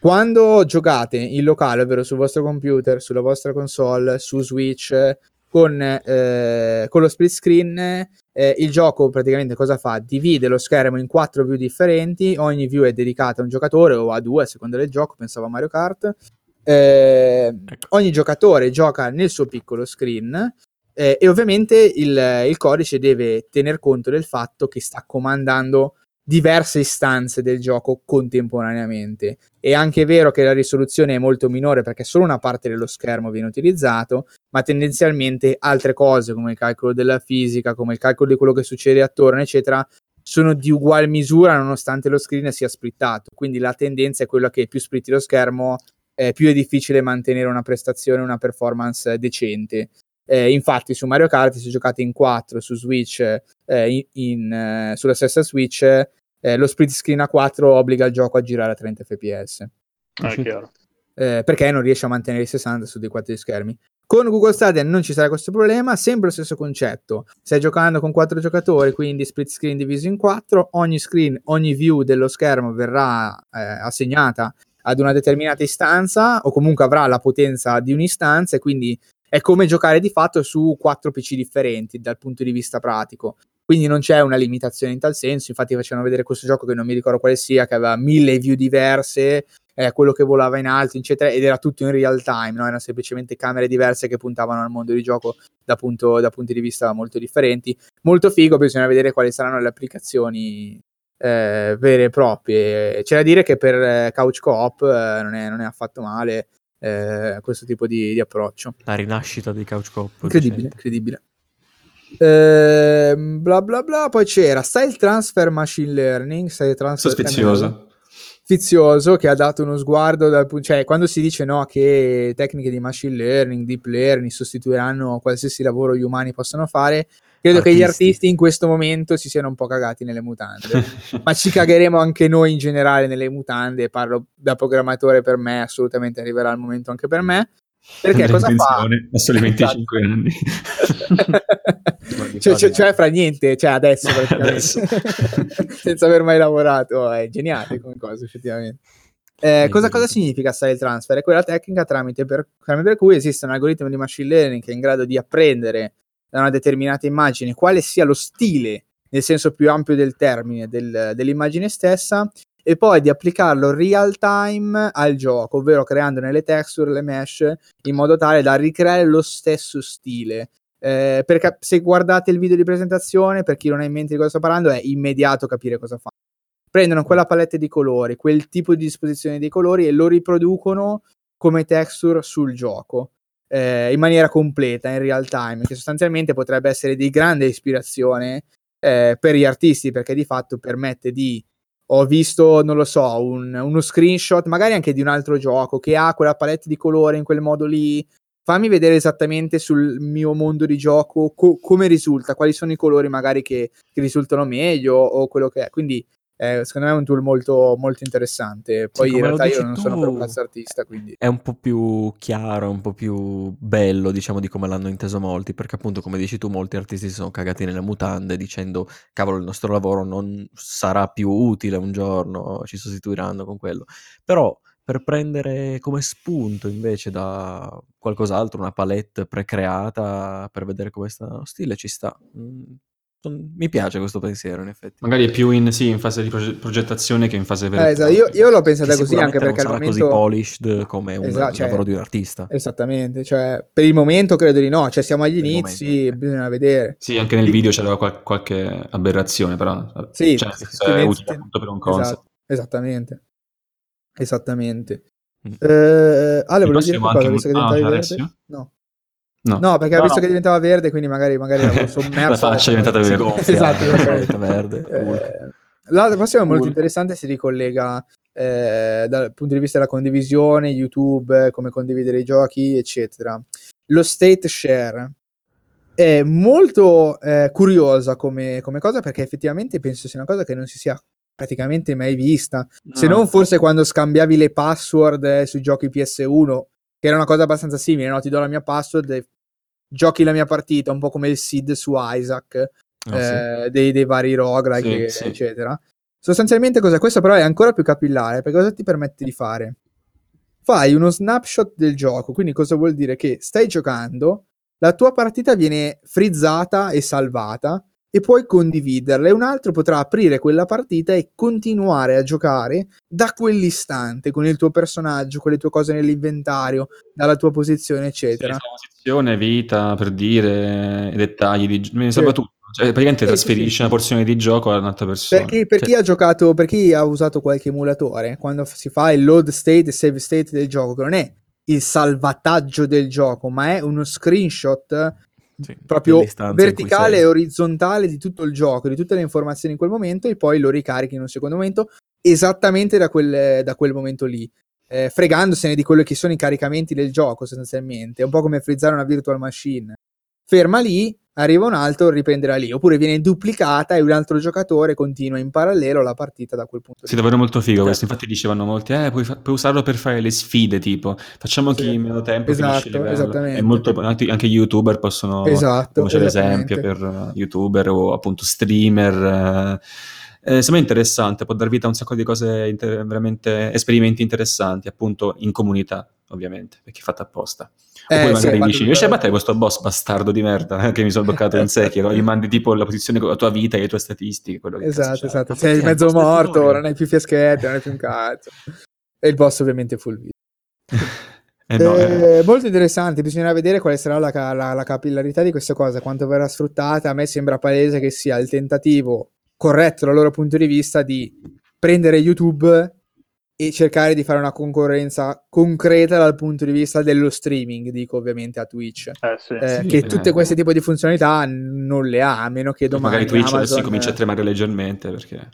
quando giocate in locale, ovvero sul vostro computer, sulla vostra console, su Switch, con, eh, con lo split screen, eh, il gioco praticamente cosa fa? Divide lo schermo in quattro view differenti, ogni view è dedicata a un giocatore o a due a seconda del gioco, pensavo a Mario Kart. Eh, Ecco. ogni giocatore gioca nel suo piccolo screen eh, e ovviamente il, il codice deve tener conto del fatto che sta comandando diverse istanze del gioco contemporaneamente. È anche vero che la risoluzione è molto minore perché solo una parte dello schermo viene utilizzato, ma tendenzialmente altre cose come il calcolo della fisica, come il calcolo di quello che succede attorno, eccetera, sono di ugual misura nonostante lo screen sia splittato. Quindi la tendenza è quella che più splitti lo schermo, eh, più è difficile mantenere una prestazione, una performance decente. Eh, infatti su Mario Kart se giocate in 4 su Switch eh, in, in, eh, sulla stessa Switch eh, lo split screen a 4 obbliga il gioco a girare a 30 fps chiaro. eh, perché non riesce a mantenere i 60 su dei 4 schermi con Google Stadia non ci sarà questo problema sempre lo stesso concetto stai giocando con 4 giocatori quindi split screen diviso in 4 ogni screen ogni view dello schermo verrà eh, assegnata ad una determinata istanza o comunque avrà la potenza di un'istanza e quindi è come giocare di fatto su quattro PC differenti dal punto di vista pratico. Quindi non c'è una limitazione in tal senso. Infatti, facevano vedere questo gioco che non mi ricordo quale sia, che aveva mille view diverse, eh, quello che volava in alto, eccetera, ed era tutto in real time, no? erano semplicemente camere diverse che puntavano al mondo di gioco da, punto, da punti di vista molto differenti. Molto figo, bisogna vedere quali saranno le applicazioni eh, vere e proprie. C'è da dire che per eh, Couch Co-op eh, non, è, non è affatto male eh, questo tipo di, di, approccio. La rinascita di Couch Cop. Incredibile, incredibile. Eh, bla bla bla. Poi c'era Style Transfer Machine Learning. Style transfer Sospizioso. Fizioso che ha dato uno sguardo dal punto, cioè quando si dice no che tecniche di machine learning, deep learning sostituiranno qualsiasi lavoro gli umani possano fare, credo artisti. che gli artisti in questo momento si siano un po' cagati nelle mutande, ma ci cagheremo anche noi in generale nelle mutande, parlo da programmatore per me, assolutamente arriverà il momento anche per me. Perché Andrei cosa fa? A solo 25 anni. cioè, cioè, cioè, fra niente, cioè adesso, adesso. senza aver mai lavorato, è geniale come cosa effettivamente. Eh, cosa, cosa, significa style transfer? È quella tecnica tramite per, tramite per cui esiste un algoritmo di machine learning che è in grado di apprendere da una determinata immagine quale sia lo stile, nel senso più ampio del termine, del, dell'immagine stessa e poi di applicarlo real time al gioco, ovvero creandone le texture, le mesh, in modo tale da ricreare lo stesso stile. Eh, perché se guardate il video di presentazione, per chi non ha in mente di cosa sto parlando, è immediato capire cosa fa. Prendono quella palette di colori, quel tipo di disposizione dei colori e lo riproducono come texture sul gioco. Eh, in maniera completa, in real time, che sostanzialmente potrebbe essere di grande ispirazione eh, per gli artisti, perché di fatto permette di ho visto, non lo so, un, uno screenshot, magari anche di un altro gioco che ha quella palette di colore in quel modo lì. Fammi vedere esattamente sul mio mondo di gioco co- come risulta, quali sono i colori magari che, che, risultano meglio o quello che è. Quindi eh, secondo me è un tool molto, molto interessante. Poi sì, in realtà io non tu, sono per un cazzo artista, quindi... È un po' più chiaro, un po' più bello, diciamo, di come l'hanno inteso molti, perché appunto, come dici tu, molti artisti si sono cagati nelle mutande dicendo, cavolo, il nostro lavoro non sarà più utile un giorno, ci sostituiranno con quello. Però per prendere come spunto invece da qualcos'altro, una palette precreata per vedere come sta lo stile, ci sta. Mi piace questo pensiero, in effetti. Magari è più in, sì, in fase di proge- progettazione che in fase vera. Eh, esatto. io, io, l'ho pensata così anche perché non al momento... così polished come un esatto, cioè, lavoro di un artista. Esattamente, cioè, per il momento credo di no, cioè siamo agli per inizi, momento, bisogna vedere. Sì, anche nel video c'era qual- qualche aberrazione, però sì, cioè, sì, sì, è utile appunto per un concept. Esatto, esattamente. Esattamente. Mm. Eh, Ale, volevo dire qualcosa, diventavi ah? No. No. no, perché no, ha visto no. che diventava verde, quindi magari, magari l'avevo sommerso. la faccia è diventata verde. Gonfia, esatto, verde. Eh, la prossima è molto interessante, si ricollega eh, dal punto di vista della condivisione, YouTube, come condividere i giochi, eccetera. Lo state share, è molto eh, curiosa come, come, cosa perché effettivamente penso sia una cosa che non si sia praticamente mai vista, no. se non forse quando scambiavi le password eh, sui giochi PS1, che era una cosa abbastanza simile, no? ti do la mia password e giochi la mia partita, un po' come il SID su Isaac, oh, eh, sì. dei, dei, vari roguelike, sì, eccetera. Sì. Sostanzialmente cos'è? Questo però è ancora più capillare, perché cosa ti permette di fare? Fai uno snapshot del gioco, quindi cosa vuol dire? Che stai giocando, la tua partita viene frizzata e salvata, e puoi condividerla e un altro potrà aprire quella partita e continuare a giocare da quell'istante con il tuo personaggio, con le tue cose nell'inventario, dalla tua posizione, eccetera. Sì, posizione, vita, per dire, dettagli, di... mi salva sì. tutto. Cioè, praticamente sì, trasferisci sì, una porzione di gioco a un'altra persona. Perché, per cioè... chi ha giocato, per chi ha usato qualche emulatore, quando si fa il load state e save state del gioco, che non è il salvataggio del gioco, ma è uno screenshot sì, proprio verticale e orizzontale di tutto il gioco, di tutte le informazioni in quel momento e poi lo ricarichi in un secondo momento esattamente da quel, da quel momento lì. Eh, fregandosene di quello che sono i caricamenti del gioco sostanzialmente, è un po' come frizzare una virtual machine. Ferma lì, arriva un altro, riprenderà lì, oppure viene duplicata e un altro giocatore continua in parallelo la partita da quel punto. Sì, davvero molto figo questo, infatti dicevano molti, eh, puoi, fa- puoi, usarlo per fare le sfide, tipo, facciamo sì. chi meno tempo esatto, esattamente. Molto, anche, anche YouTuber possono, esatto, come c'è l'esempio per uh, YouTuber o appunto streamer... Uh, eh, sembra interessante, può dar vita a un sacco di cose, inter- veramente esperimenti interessanti, appunto in comunità, ovviamente, perché è fatta apposta. Oppure eh, magari sì, dici, riesci a battere questo boss bastardo di merda eh, che mi sono bloccato in Sekiro, gli mandi tipo la posizione con la tua vita e le tue statistiche. Quello che esatto, esatto. Sei mezzo morto, non hai più fiaschette, non hai più un cazzo. E il boss ovviamente full video. Eh no, eh. Molto interessante, bisognerà vedere quale sarà la, la, la, capillarità di questa cosa, quanto verrà sfruttata. A me sembra palese che sia il tentativo corretto dal loro punto di vista di prendere YouTube e cercare di fare una concorrenza concreta dal punto di vista dello streaming, dico ovviamente a Twitch, eh, sì. Eh, sì, che tutte queste tipi di funzionalità non le ha, a meno che domani magari Twitch Amazon... adesso comincia a tremare leggermente perché...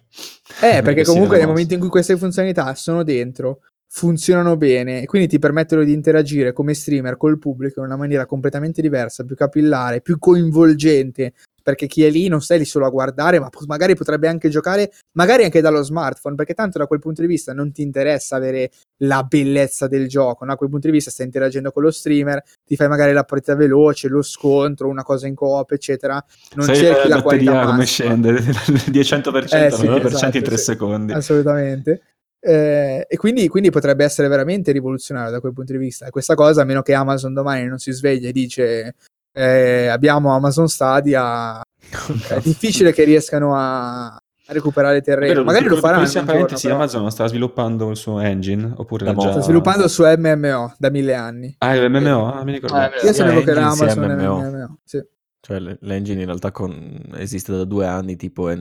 Eh, perché comunque nel momento in cui queste funzionalità sono dentro, funzionano bene e quindi ti permettono di interagire come streamer col pubblico in una maniera completamente diversa, più capillare, più coinvolgente perché chi è lì non stai lì solo a guardare, ma magari potrebbe anche giocare, magari anche dallo smartphone, perché tanto da quel punto di vista non ti interessa avere la bellezza del gioco, no? da quel punto di vista stai interagendo con lo streamer, ti fai magari la partita veloce, lo scontro, una cosa in coop, eccetera. Non Sai cerchi la, la qualità come scende del 100% eh, sì, 9% esatto, in 3 sì, secondi. Assolutamente. Eh, e quindi, quindi, potrebbe essere veramente rivoluzionario da quel punto di vista. E questa cosa, a meno che Amazon domani non si sveglia e dice eh, abbiamo Amazon Stadia, è difficile che riescano a, recuperare terreno. Vero, Magari lo faranno. Parentesi, però... Amazon sta sviluppando il suo engine oppure già... sta sviluppando il suo MMO da mille anni. Ah, il MMO? Ah, mi ricordo. Ah, Io sapevo che era Amazon MMO. MMO. Sì. Cioè l'engine in realtà con... esiste da due anni tipo e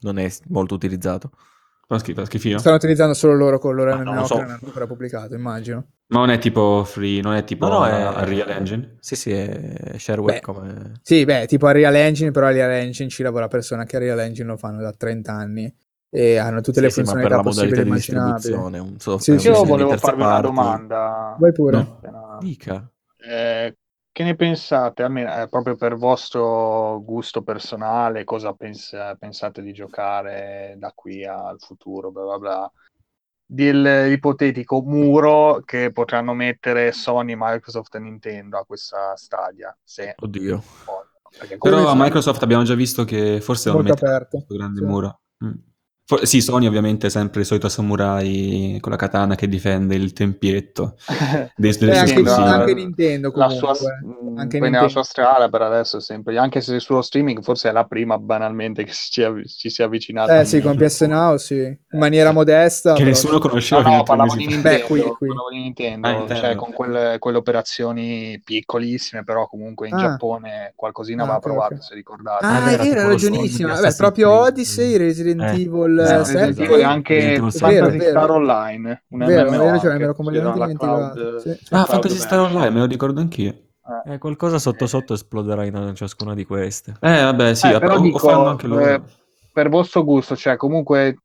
non è molto utilizzato. Fa schifino. Stanno utilizzando solo loro con loro MMO so. che non hanno ancora pubblicato, immagino. Ma non è tipo free, non è tipo no, no, è, Unreal Engine? Sì, sì, è shareware beh, come... Sì, beh, tipo Unreal Engine, però Unreal Engine ci lavora persone che Unreal Engine lo fanno da 30 anni e hanno tutte sì, le sì, funzionalità ma per la possibili immaginabili. Un software, sì, io volevo farvi una domanda. Vai pure. No. Dica. Eh, che ne pensate, almeno eh, proprio per vostro gusto personale, cosa pens- pensate di giocare da qui al futuro, bla bla bla, dell'ipotetico muro che potranno mettere Sony, Microsoft e Nintendo a questa stadia? Se Oddio. Però a Microsoft abbiamo già visto che forse è molto aperto. questo grande sì. muro. Mm. For- sì, Sony ovviamente è sempre il solito samurai con la katana che difende il tempietto dei, delle eh, anche, anche Nintendo comunque. La sua, anche Nintendo. nella sua strada per adesso sempre, anche se sullo streaming forse è la prima banalmente che ci, ci si è avvicinata. Eh sì, con PS Now sì, in maniera modesta. Che nessuno conosceva. No, no, parlavo di Nintendo, Beh, qui, qui. di Nintendo, ah, cioè con quelle, quelle, operazioni piccolissime, però comunque in ah. Giappone qualcosina ah, aveva okay, provato, okay. se ricordate. Ah, è vero, ragionissimo. Vabbè, proprio Odyssey, Resident eh. Evil eh, 7 e anche Fantasy Star Online. Un vero, MMO ragione, me l'ho completamente dimenticato. Sì, ah, Fantasy Star Online, me lo ricordo anch'io. Eh. eh, qualcosa sotto sotto esploderà in ciascuna di queste. Eh, vabbè, sì, eh, però o, dico, anche loro. Eh, per vostro gusto, cioè comunque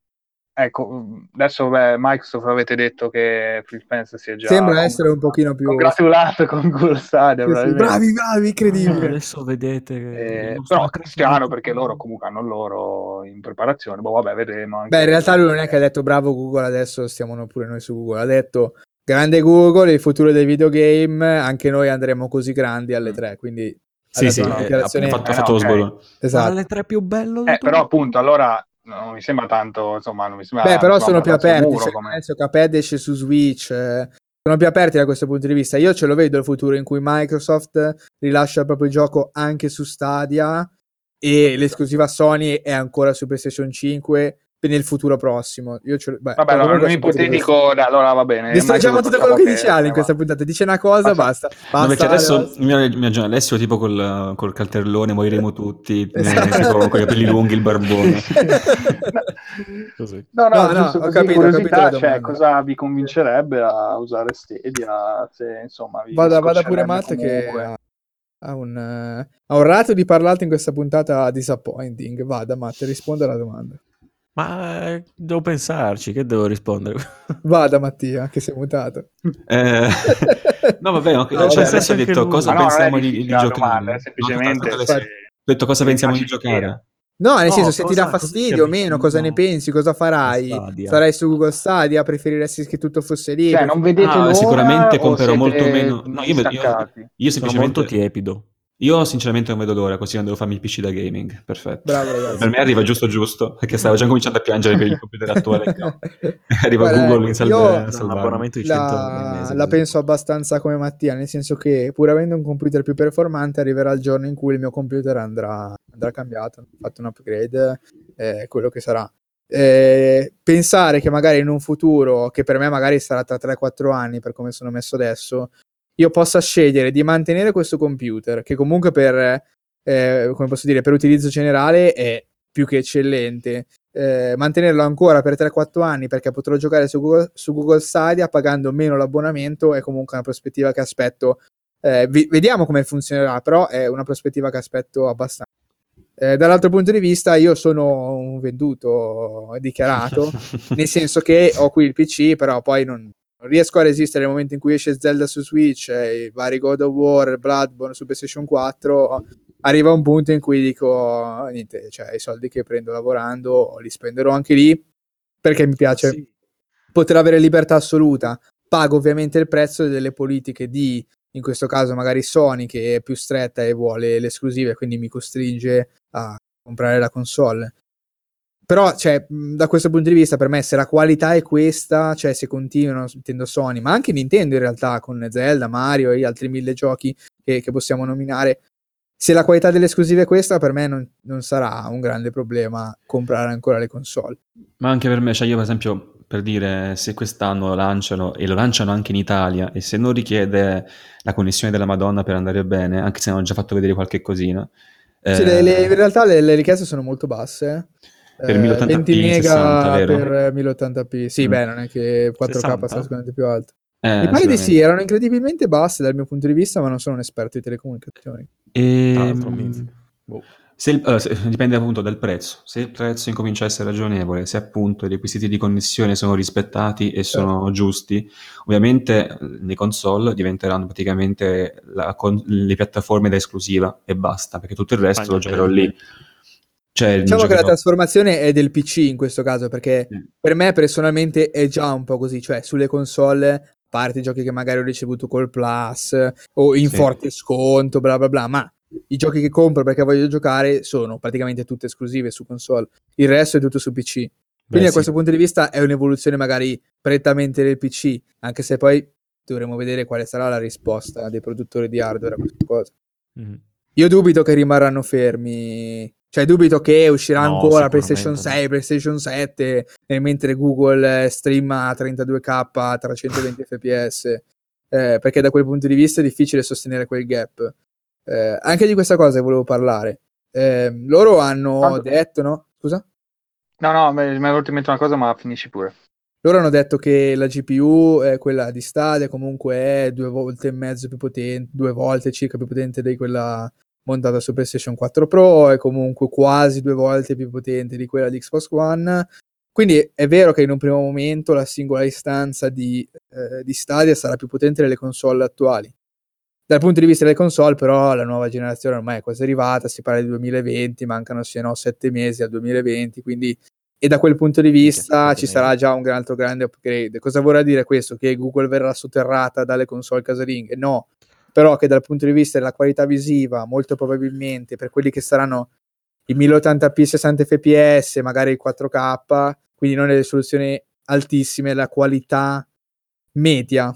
ecco, adesso beh, Microsoft avete detto che Phil Spencer si è già Sembra essere un pochino più congratulato con Google Stadia. Sì, sì, bravi, bravi, incredibile. Eh, adesso vedete che eh, però Cristiano perché loro comunque hanno loro in preparazione. Boh, vabbè, vedremo. Beh, in realtà lui non è che ha detto bravo Google, adesso stiamo pure noi su Google. Ha detto grande Google, il futuro dei videogame, anche noi andremo così grandi alle tre, quindi sì, sì, eh, ha fatto, ha fatto lo sgolo. Esatto. Alle tre più bello. Eh, però appunto, allora non mi sembra tanto, insomma, non mi sembra Beh, però sono più aperti, muro, come... penso Cuphead esce su Switch, eh, sono più aperti da questo punto di vista. Io ce lo vedo il futuro in cui Microsoft rilascia il proprio gioco anche su Stadia e l'esclusiva Sony è ancora su PlayStation 5 nel futuro prossimo. Io ce beh, Vabbè, allora, un ipotetico, dai, allora va bene. Distruggiamo tutto quello che dice Ale in questa puntata. Dice una cosa, basta. basta. No, perché adesso mi immagino Alessio tipo col, col cartellone moriremo tutti, esatto. con i capelli lunghi, il barbone. no, no, no, no ho capito, ho capito cioè, cosa vi convincerebbe a usare Stadia? Se, insomma, vi vada, vada pure Matt che ha un, uh, ha un rato di parlato in questa puntata disappointing. Vada Matt, risponda alla domanda. Ma eh, devo pensarci, che devo rispondere? Vada Mattia, che sei mutato. Eh, no, vabbè, no, no, cioè, adesso ha detto cosa no, pensiamo di, di giocare. Domanda, semplicemente... No, se... detto cosa pensiamo di giocare. No, nel no, senso, se ti dà fastidio o meno, cosa ne pensi? Cosa farai? Stadia. Sarai su Google Stadia? Preferiresti che tutto fosse lì? Cioè, non vedete ah, Sicuramente comprerò molto meno. No, io, io, io semplicemente... Molto tiepido. Io sinceramente non vedo l'ora, così non devo farmi il PC da gaming. Perfetto. Bravo, ragazzi. Per me arriva giusto giusto, perché stavo già cominciando a piangere per il computer attuale. No. arriva Guarda, Google in salve, a salvare. abbonamento di 100 la, mese, la penso abbastanza come Mattia, nel senso che pur avendo un computer più performante arriverà il giorno in cui il mio computer andrà, andrà cambiato, ho fatto un upgrade, eh, quello che sarà. Eh, pensare che magari in un futuro, che per me magari sarà tra 3-4 anni per come sono messo adesso, io possa scegliere di mantenere questo computer, che comunque per, eh, come posso dire, per utilizzo generale è più che eccellente, eh, mantenerlo ancora per 3-4 anni perché potrò giocare su Google, su Google, Stadia pagando meno l'abbonamento è comunque una prospettiva che aspetto. Eh, vi, vediamo come funzionerà, però è una prospettiva che aspetto abbastanza. Eh, dall'altro punto di vista, io sono un venduto dichiarato, nel senso che ho qui il PC, però poi non, non riesco a resistere nel momento in cui esce Zelda su Switch e i vari God of War, Bloodborne su PlayStation 4 arriva un punto in cui dico niente, cioè i soldi che prendo lavorando li spenderò anche lì perché mi piace sì. poter avere libertà assoluta. Pago ovviamente il prezzo delle politiche di, in questo caso magari Sony che è più stretta e vuole le esclusive, quindi mi costringe a comprare la console. Però, cioè, da questo punto di vista, per me, se la qualità è questa, cioè se continuano, intendo Sony, ma anche Nintendo in realtà, con Zelda, Mario e altri mille giochi che, che possiamo nominare, se la qualità delle esclusive è questa, per me non, non, sarà un grande problema comprare ancora le console. Ma anche per me, cioè io per esempio, per dire, se quest'anno lo lanciano, e lo lanciano anche in Italia, e se non richiede la connessione della Madonna per andare bene, anche se hanno già fatto vedere qualche cosina... Sì, eh... le, le, in realtà le, le richieste sono molto basse, eh per 1080p 20 mega 60, per 1080p sì mm. beh non è che 4k sarà sicuramente più alto. Eh, mi pare di sì erano incredibilmente basse dal mio punto di vista ma non sono un esperto di telecomunicazioni. E... Ehm, boh. se il, uh, se, dipende appunto dal prezzo. Se il prezzo incomincia a essere ragionevole se appunto i requisiti di connessione sono rispettati e sono certo. giusti ovviamente le console diventeranno praticamente la, con, le piattaforme da esclusiva e basta perché tutto il resto Paglia lo giocherò lì cioè, diciamo che la trasformazione è del PC in questo caso, perché mm. per me personalmente è già un po' così, cioè sulle console, a parte i giochi che magari ho ricevuto col Plus o in sì. forte sconto, bla bla bla, ma i giochi che compro perché voglio giocare sono praticamente tutte esclusive su console, il resto è tutto su PC. Quindi Beh, da questo punto di vista è un'evoluzione magari prettamente del PC, anche se poi dovremo vedere quale sarà la risposta dei produttori di hardware a questa cosa. Mm. Io dubito che rimarranno fermi cioè, dubito che uscirà no, ancora PlayStation 6, no. PlayStation 7, eh, mentre Google streama a 32k a 320 fps. Eh, perché da quel punto di vista è difficile sostenere quel gap. Eh, anche di questa cosa volevo parlare. Eh, loro hanno Quando... detto, no? Scusa? No, no, mi è venuta in mente una cosa, ma finisci pure. Loro hanno detto che la GPU, è quella di Stadia, comunque è due volte e mezzo più potente, due volte circa più potente di quella montata su PlayStation 4 Pro, è comunque quasi due volte più potente di quella di Xbox One, Quindi è vero che in un primo momento la singola istanza di, eh, di Stadia sarà più potente delle console attuali. Dal punto di vista delle console, però, la nuova generazione ormai è quasi arrivata, si parla di 2020, mancano se no sette mesi al 2020, quindi e da quel punto di vista ci sarà già un altro grande upgrade. Cosa vorrà dire questo? Che Google verrà sotterrata dalle console casalinghe? No, però che dal punto di vista della qualità visiva, molto probabilmente per quelli che saranno i 1080p 60 fps, magari il 4K, quindi non le risoluzioni altissime, la qualità media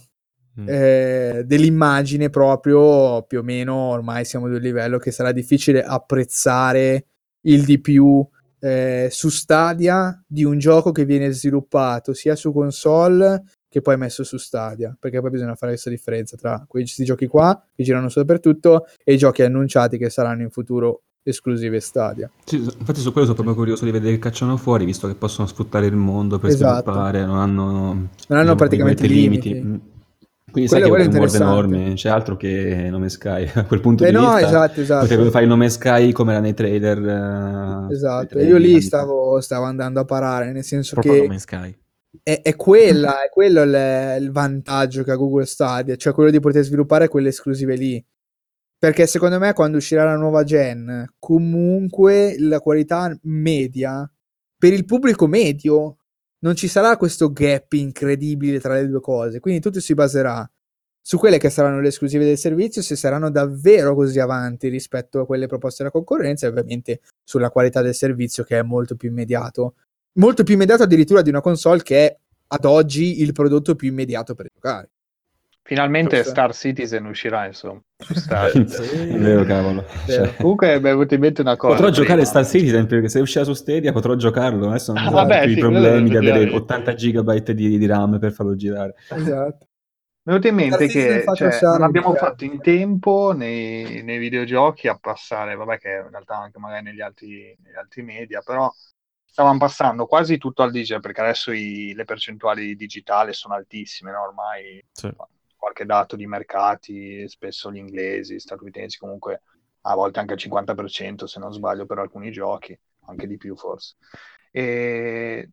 mm. eh, dell'immagine proprio più o meno ormai siamo ad un livello che sarà difficile apprezzare il di più eh, su Stadia di un gioco che viene sviluppato sia su console che poi messo su Stadia, perché poi bisogna fare questa differenza tra questi giochi qua che girano su dappertutto e i giochi annunciati che saranno in futuro esclusive Stadia. Sì, infatti su quello sono proprio curioso di vedere che cacciano fuori, visto che possono sfruttare il mondo per esatto. sviluppare, non hanno, non hanno diciamo, praticamente limiti. limiti. Mm. Quindi quello, sai che è un world enorme, c'è altro che nome Sky. A quel punto eh di no, vista esatto, esatto. potrebbe fare il nome Sky come era nei trailer. Uh, esatto, io lì stavo, stavo, andando a parare, nel senso Proprio che... nome Sky. È, è, quella, è quello il, il vantaggio che ha Google Stadia, cioè quello di poter sviluppare quelle esclusive lì. Perché secondo me quando uscirà la nuova gen, comunque la qualità media per il pubblico medio non ci sarà questo gap incredibile tra le due cose. Quindi tutto si baserà su quelle che saranno le esclusive del servizio, se saranno davvero così avanti rispetto a quelle proposte dalla concorrenza, e ovviamente sulla qualità del servizio che è molto più immediato. Molto più immediato addirittura di una console che è ad oggi il prodotto più immediato per giocare. Finalmente Forse. Star Citizen uscirà, insomma. Star... sì. Vero, cavolo. Cioè... Comunque mi è venuta in mente una cosa. Potrò prima. giocare Star Citizen perché se uscirà su Stadia potrò giocarlo. Adesso non ah, vabbè, più sì, i problemi di avere 80 GB di, di, RAM per farlo girare. Esatto. Mi è venuto in mente che cioè, non abbiamo fatto in tempo nei, nei, videogiochi a passare, vabbè che in realtà anche magari negli altri, negli altri media, però stavamo passando quasi tutto al digital perché adesso i, le percentuali digitali sono altissime, no? ormai sì qualche dato di mercati, spesso gli inglesi, statunitensi, comunque a volte anche il 50% se non sbaglio per alcuni giochi, anche di più forse. E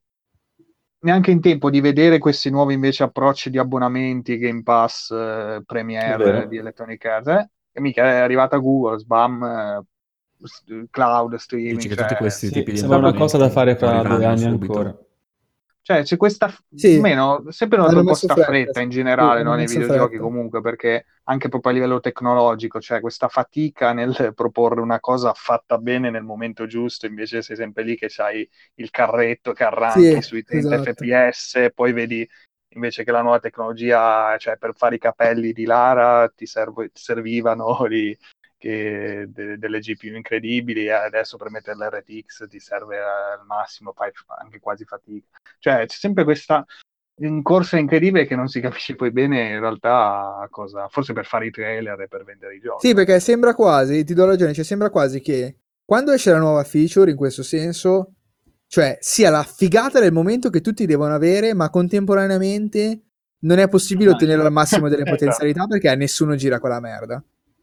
neanche in tempo di vedere questi nuovi invece approcci di abbonamenti, Game Pass, eh, Premiere di Electronic Arts, eh? e mica è arrivata Google, Sbam, eh, cloud, streaming. Dici che cioè, tutti questi sì, tipi di sembra una cosa da fare fra due anni subito. ancora. Cioè, c'è questa, sì, meno, sempre notato un po' fretta, fretta in generale sì, no, nei videogiochi fretta. comunque, perché anche proprio a livello tecnologico, cioè questa fatica nel proporre una cosa fatta bene nel momento giusto, invece sei sempre lì che c'hai il carretto che arranchi sì, sui 30 esatto. fps, poi vedi invece che la nuova tecnologia, cioè per fare i capelli di Lara ti, servo, ti servivano lì che de- delle GPU incredibili e adesso per mettere l'RTX ti serve al massimo, fai anche quasi fatica. Cioè c'è sempre questa corsa incredibile che non si capisce poi bene in realtà cosa, forse per fare i trailer e per vendere i giochi. Sì, perché sembra quasi, ti do ragione, cioè sembra quasi che quando esce la nuova feature in questo senso, cioè sia la figata del momento che tutti devono avere, ma contemporaneamente non è possibile ottenerlo al massimo delle esatto. potenzialità perché nessuno gira quella merda.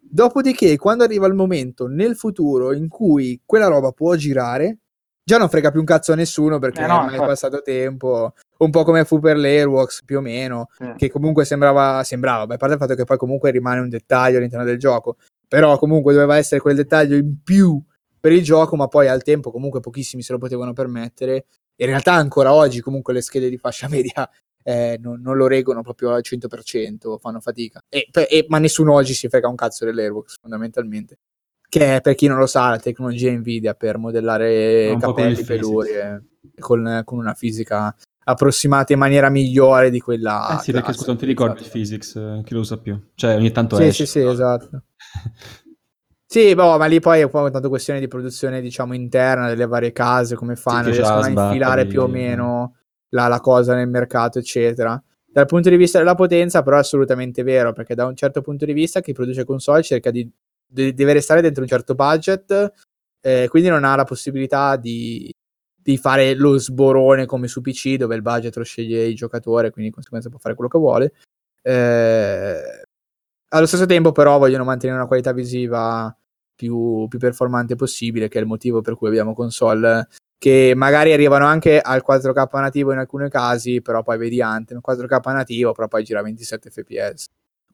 Dopodiché, quando arriva il momento nel futuro in cui quella roba può girare, già non frega più un cazzo a nessuno perché eh no, non è passato tempo. Un po' come fu per l'Airworks, più o meno, eh. che comunque sembrava, sembrava, beh, a parte il fatto che poi comunque rimane un dettaglio all'interno del gioco, però comunque doveva essere quel dettaglio in più per il gioco, ma poi al tempo comunque pochissimi se lo potevano permettere. In realtà ancora oggi comunque le schede di fascia media eh, non, non, lo reggono proprio al 100%, fanno fatica. E, e, ma nessuno oggi si frega un cazzo dell'Airbox, fondamentalmente. Che è, per chi non lo sa, la tecnologia Nvidia per modellare capelli, pelurie, con, con, una fisica approssimata in maniera migliore di quella... Eh sì, perché scusa, non ti ricordi il physics, eh, chi lo usa più? Cioè, ogni tanto sì, esce. Sì, sì, esatto. Sì, boh, ma lì poi è tanto questione di produzione, diciamo, interna delle varie case, come fanno, sì, riescono a infilare più o meno la, la cosa nel mercato, eccetera. Dal punto di vista della potenza, però, è assolutamente vero, perché da un certo punto di vista chi produce console cerca di, di deve restare dentro un certo budget, eh, quindi non ha la possibilità di, di, fare lo sborone come su PC, dove il budget lo sceglie il giocatore, quindi di conseguenza può fare quello che vuole. Eh, allo stesso tempo, però, vogliono mantenere una qualità visiva più, più, performante possibile, che è il motivo per cui abbiamo console che magari arrivano anche al 4K nativo in alcuni casi, però poi vedi Anthem 4K nativo, però poi gira 27 fps.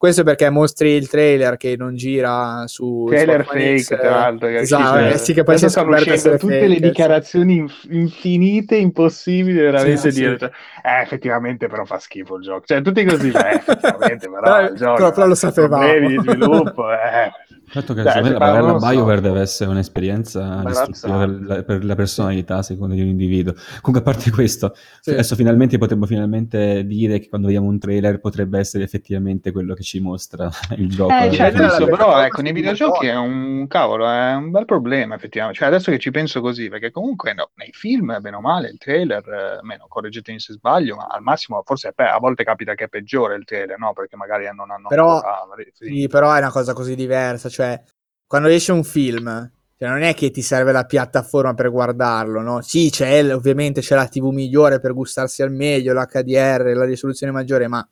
Questo perché mostri il trailer che non gira su trailer fake, X, tra l'altro. Che esatto, eh, sì, che poi si stanno uscendo tutte fake, le dichiarazioni inf- infinite, impossibili veramente sì, dire. Sì. Cioè, eh, effettivamente, però fa schifo il gioco. Cioè, tutti così, eh, effettivamente, però, il gioco, però, però lo sapevamo. Problemi di sviluppo, eh Certo che Dai, secondo me la barella BioWare so. deve essere un'esperienza distruttiva per la, per la, personalità, secondo di un individuo. Comunque, a parte questo, sì. adesso finalmente potremmo finalmente dire che quando vediamo un trailer potrebbe essere effettivamente quello che ci mostra il gioco. Eh, cioè, adesso, però, ecco, nei videogiochi è un cavolo, è un bel problema, effettivamente. Cioè, adesso che ci penso così, perché comunque no, nei film, bene o male, il trailer, eh, meno, correggetemi se sbaglio, ma al massimo forse è pe- a volte capita che è peggiore il trailer, no? Perché magari non hanno... Però, ancora... sì, però è una cosa così diversa, cioè cioè quando esce un film, cioè non è che ti serve la piattaforma per guardarlo, no? Sì, c'è ovviamente c'è la TV migliore per gustarsi al meglio, l'HDR, la risoluzione maggiore, ma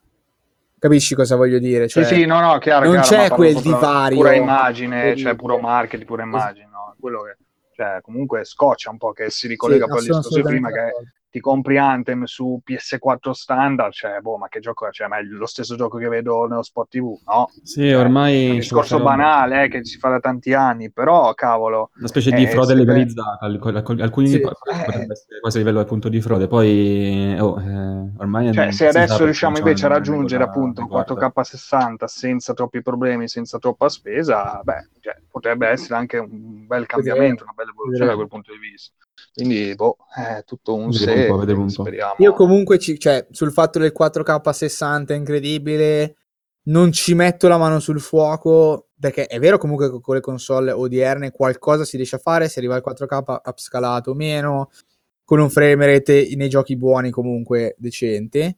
capisci cosa voglio dire? Cioè, sì, sì, no, no, chiaro, non chiaro, c'è quel divario. Pura immagine, cioè puro marketing, pura immagine, no? Quello che cioè, comunque scoccia un po' che si ricollega sì, poi al discorso prima che ti compri Anthem su PS4 standard, cioè, boh, ma che gioco è? Cioè, ma è lo stesso gioco che vedo nello spot TV, no? Sì, cioè, ormai... È un discorso banale, eh, che si fa da tanti anni, però, cavolo... Una specie di frode legalizzata, alcuni sì, potrebbe eh... essere quasi a livello appunto di frode, poi, oh, eh, ormai... Cioè, se adesso riusciamo invece a raggiungere appunto un 4K 60 senza troppi problemi, senza troppa spesa, beh, cioè, potrebbe essere anche un bel cambiamento, una bella evoluzione da quel punto di vista. Quindi, boh, è tutto un se, un speriamo. Io comunque, ci, cioè, sul fatto del 4K 60 è incredibile, non ci metto la mano sul fuoco, perché è vero comunque che con le console odierne qualcosa si riesce a fare, se arriva al 4K upscalato o meno, con un frame rate nei giochi buoni comunque decente,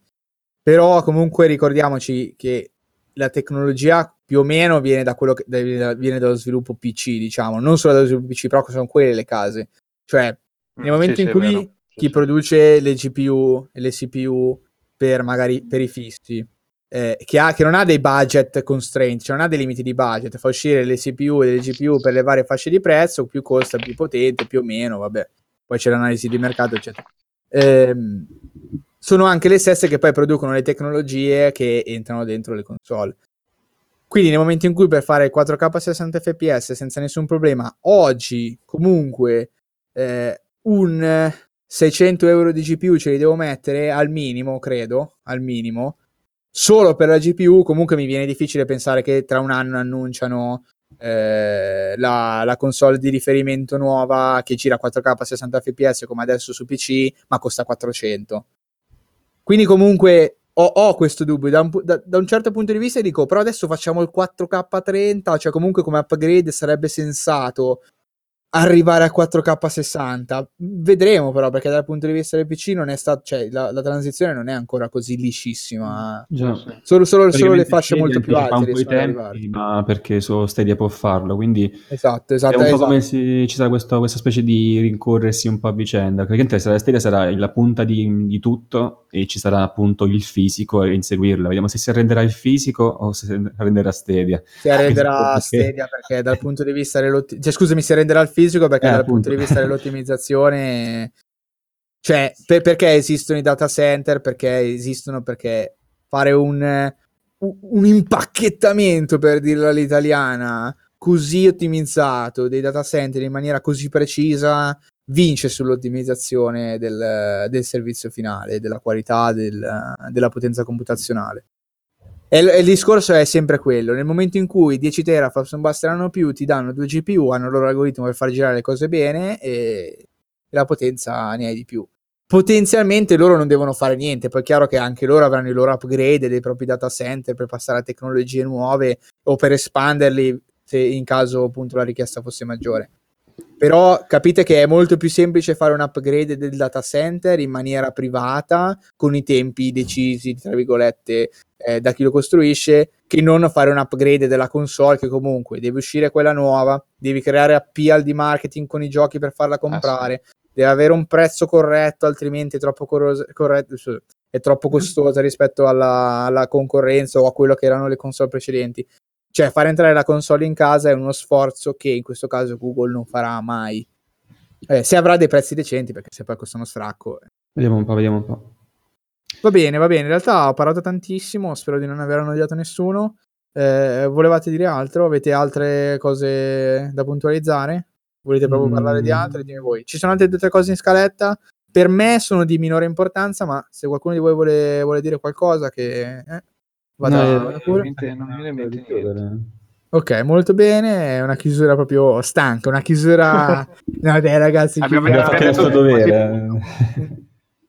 però comunque ricordiamoci che la tecnologia più o meno viene da quello che viene dallo sviluppo PC, diciamo, non solo dallo sviluppo PC, però sono quelle le case. Cioè, nel mm, momento sì, in sì, cui chi sì, produce le GPU e le CPU per magari per i fissi, eh, che, ha, che, non ha dei budget constraint, cioè non ha dei limiti di budget, fa uscire le CPU e le GPU per le varie fasce di prezzo, più costa, più potente, più o meno, vabbè. Poi c'è l'analisi di mercato, eccetera. Eh, sono anche le stesse che poi producono le tecnologie che entrano dentro le console. Quindi nel momento in cui per fare 4K 60 fps senza nessun problema, oggi comunque eh, un 600 euro di GPU ce li devo mettere al minimo, credo, al minimo. Solo per la GPU comunque mi viene difficile pensare che tra un anno annunciano eh, la, la, console di riferimento nuova che gira 4K 60 fps come adesso su PC, ma costa 400. Quindi comunque ho, ho questo dubbio da un, da, da un, certo punto di vista dico però adesso facciamo il 4K 30 cioè comunque come upgrade sarebbe sensato arrivare a 4K 60. Vedremo però, perché dal punto di vista del PC non è stato, cioè, la, la transizione non è ancora così liscissima. Già. Solo, solo, solo le fasce molto più alte riescono tempi, Ma perché solo Stadia può farlo, quindi esatto, esatto, è un esatto. po' come se ci sarà questo, questa specie di rincorrersi un po' a vicenda. Perché la Stadia sarà la punta di, di, tutto e ci sarà appunto il fisico a inseguirla. Vediamo se si arrenderà il fisico o se si arrenderà Stadia. Si arrenderà Stadia perché dal punto di vista dell'ottimizzazione, cioè, scusami, si arrenderà il fisico fisico perché eh, dal appunto. punto di vista dell'ottimizzazione cioè per, perché esistono i data center perché esistono perché fare un, un impacchettamento per dirla all'italiana così ottimizzato dei data center in maniera così precisa vince sull'ottimizzazione del, del servizio finale, della qualità, del, della potenza computazionale. E, il discorso è sempre quello: nel momento in cui 10 teraflops non basteranno più, ti danno due GPU, hanno il loro algoritmo per far girare le cose bene e, la potenza ne hai di più. Potenzialmente loro non devono fare niente, poi è chiaro che anche loro avranno i loro upgrade dei propri data center per passare a tecnologie nuove o per espanderli se in caso appunto la richiesta fosse maggiore. Però capite che è molto più semplice fare un upgrade del data center in maniera privata, con i tempi decisi, tra virgolette, eh, da chi lo costruisce, che non fare un upgrade della console che comunque deve uscire quella nuova, devi creare appeal di marketing con i giochi per farla comprare, ah, sì. deve avere un prezzo corretto, altrimenti è troppo, corros- corretto, è troppo costosa rispetto alla, alla concorrenza o a quello che erano le console precedenti. Cioè, fare entrare la console in casa è uno sforzo che in questo caso Google non farà mai. Eh, se avrà dei prezzi decenti, perché se poi costano stracco. Eh. Vediamo un po', vediamo un po'. Va bene, va bene. In realtà ho parlato tantissimo, spero di non aver annoiato nessuno. Eh, volevate dire altro? Avete altre cose da puntualizzare? Volete proprio mm. parlare di altre? Dimmi voi. Ci sono altre due o tre cose in scaletta. Per me sono di minore importanza, ma se qualcuno di voi vuole, vuole dire qualcosa che... Eh, vada, no, vada pure. Non mi viene niente. Ok, molto bene. È una chiusura proprio stanca, una chiusura. no, dai, ragazzi, abbiamo fatto il dovere.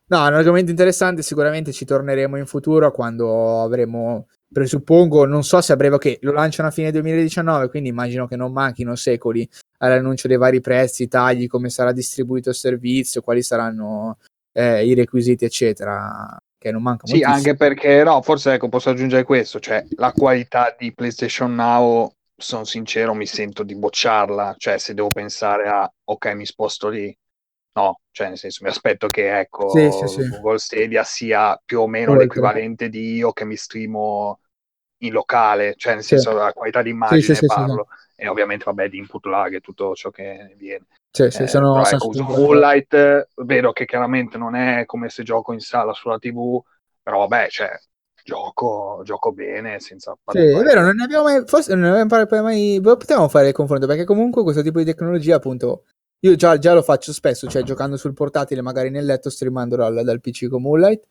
No, è un argomento interessante. Sicuramente ci torneremo in futuro quando avremo. Presuppongo, non so se a breve, ok, lo lanciano a fine 2019, quindi immagino che non manchino secoli all'annuncio dei vari prezzi, tagli, come sarà distribuito il servizio, quali saranno eh, i requisiti, eccetera. Che non manca Sì, anche perché, no, forse ecco, posso aggiungere questo, cioè la qualità di PlayStation Now, sono sincero, mi sento di bocciarla, cioè se devo pensare a, ok, mi sposto lì, no, cioè nel senso mi aspetto che ecco, sì, sì, sì. Google Stadia sia più o meno Oltre. l'equivalente di io che mi streamo in locale, cioè nel senso la qualità di immagine parlo, e ovviamente vabbè di input lag e tutto ciò che viene. Sì, sì, eh, sono, ecco, uso Moonlight, vedo che chiaramente non è come se gioco in sala sulla TV, però vabbè, cioè, gioco, gioco bene senza sì, è vero non ne abbiamo mai forse non ne abbiamo mai potevamo fare il confronto perché comunque questo tipo di tecnologia appunto io già, già, lo faccio spesso, cioè giocando sul portatile, magari nel letto, streamando dal, dal PC con Moonlight.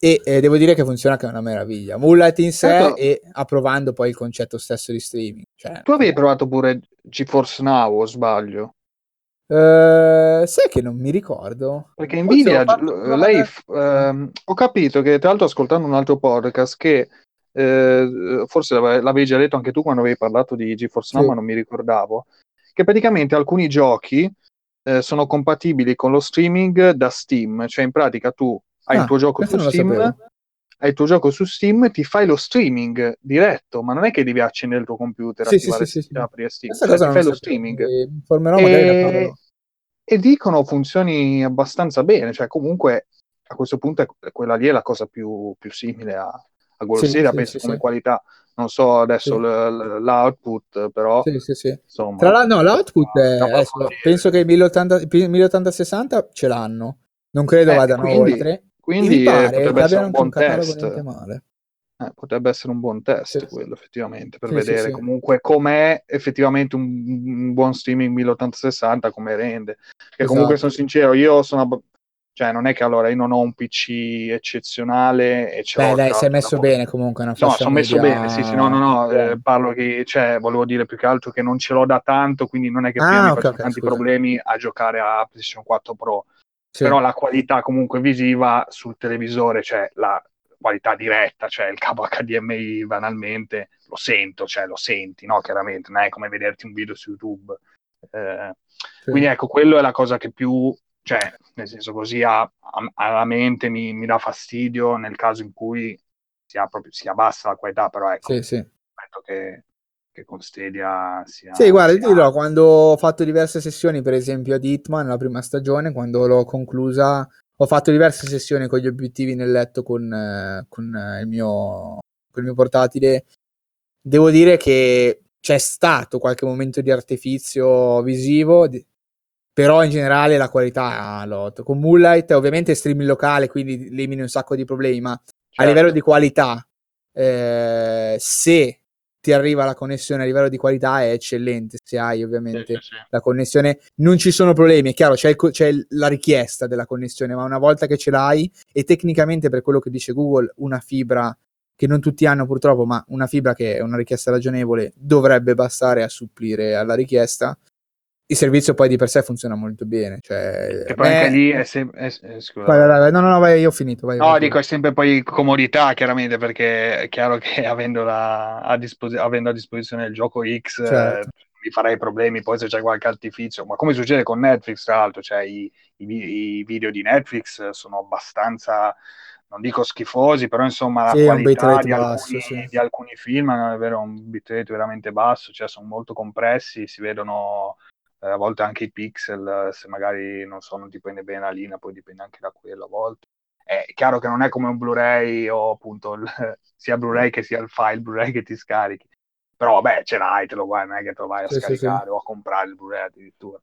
E eh, devo dire che funziona che è una meraviglia. Moonlight in sé certo. e approvando poi il concetto stesso di streaming. Cioè, tu avevi provato pure GeForce Now o sbaglio? Uh, sai che non mi ricordo. Perché Nvidia, lei, uh, ho capito che tra l'altro ascoltando un altro podcast che uh, forse l'avevi già detto anche tu quando avevi parlato di GeForce Now, sì. ma non mi ricordavo che praticamente alcuni giochi eh, sono compatibili con lo streaming da Steam, cioè in pratica tu hai ah, il tuo gioco su Steam, hai il tuo gioco su Steam, ti fai lo streaming diretto, ma non è che devi accendere il tuo computer, sì, attivare sì, sì, sì. apri Steam, cioè, ti fai lo streaming. E... e... dicono funzioni abbastanza bene, cioè comunque a questo punto quella lì è la cosa più, più simile a, a Goal sì, Seria, sì, penso sì, come qualità non so adesso sì. l- l'output, però. Insomma, Tra l'altro, no, l'output è, adesso, penso che il 1080-60 ce l'hanno, non credo eh, vadano quindi, oltre. Quindi pare, potrebbe essere un buon test. Eh, potrebbe essere un buon test sì. quello effettivamente per sì, vedere sì, comunque com'è effettivamente un, un, buon streaming 1080-60 come rende che esatto. comunque sono sincero io sono cioè, non è che allora io non ho un PC eccezionale e ce Beh, dai, sei messo lavoro. bene comunque. Una no, sono messo bene, sì, sì, no, no, no, eh, parlo che, cioè, volevo dire più che altro che non ce l'ho da tanto, quindi non è che ah, mi okay, okay, tanti scusa. problemi a giocare a PlayStation 4 Pro. Sì. Però la qualità comunque visiva sul televisore, cioè la qualità diretta, cioè il cavo HDMI banalmente, lo sento, cioè lo senti, no? Chiaramente, non è come vederti un video su YouTube. Eh, sì. Quindi ecco, quello è la cosa che più cioè, nel senso così a, a, alla mente mi, mi, dà fastidio nel caso in cui si, proprio, si abbassa la qualità, però ecco, sì, sì. che, che con Stadia sia... Sì, guarda, sia... dirò, quando ho fatto diverse sessioni, per esempio ad Hitman, la prima stagione, quando l'ho conclusa, ho fatto diverse sessioni con gli obiettivi nel letto con, eh, con, il, mio, con il mio portatile. Devo dire che c'è stato qualche momento di artificio visivo, però in generale la qualità lot. con Moonlight ovviamente streaming locale quindi elimini un sacco di problemi ma certo. a livello di qualità eh, se ti arriva la connessione a livello di qualità è eccellente se hai ovviamente sì, sì, la connessione. Non ci sono problemi è chiaro c'è, il, c'è, la richiesta della connessione ma una volta che ce l'hai e tecnicamente per quello che dice Google una fibra che non tutti hanno purtroppo ma una fibra che è una richiesta ragionevole dovrebbe bastare a supplire alla richiesta il servizio poi di per sé funziona molto bene. Cioè, e poi anche lì è sempre. Eh, vai, vai, vai. No, no, no, vai, io ho finito. Vai, no, dico, è sempre poi comodità, chiaramente, perché è chiaro che avendo, la, a, dispos- avendo a disposizione il gioco X. Certo. Eh, mi farei problemi poi se c'è qualche artificio, ma come succede con Netflix, tra l'altro, cioè i, i, i video di Netflix sono abbastanza non dico schifosi, però insomma la sì, qualità di, basso, alcuni, sì. di, alcuni, film è vero, un bitrate veramente basso, cioè sono molto compressi, si vedono eh, a volte anche i pixel, se magari non so, non dipende bene la linea, poi dipende anche da quello a volte. È chiaro che non è come un Blu-ray o appunto il, sia Blu-ray che sia il file Blu-ray che ti scarichi. Però vabbè, ce l'hai, te lo guai, non è che te lo vai a sì, scaricare sì, o a comprare il Blu-ray addirittura.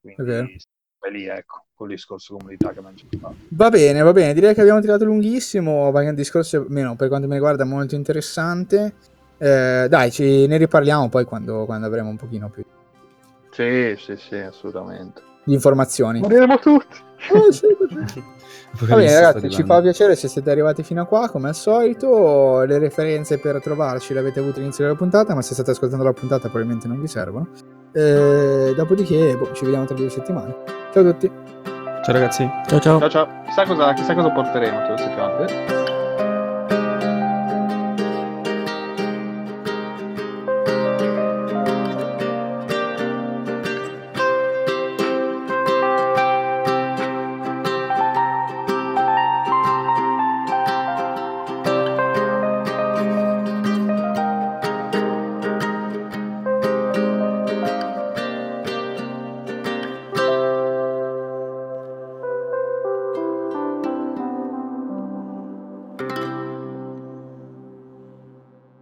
Quindi E lì, ecco, col discorso comunità che fatto. Va bene, va bene, direi che abbiamo tirato lunghissimo, ma è un discorso, almeno per quanto mi riguarda, molto interessante. Eh, dai, ci, ne riparliamo poi quando, quando avremo un pochino più Sì, sì, sì, assolutamente. di informazioni. Moriremo tutti. Oh, sì. Va bene ragazzi, ci fa piacere se siete arrivati fino a qua, come al solito. Le referenze per trovarci le avete avute all'inizio della puntata, ma se state ascoltando la puntata probabilmente non vi servono. Eh, dopodiché, boh, ci vediamo tra due settimane. Ciao a tutti. Ciao ragazzi. Ciao ciao. Ciao ciao. Chissà cosa, chissà cosa porteremo tra due settimane.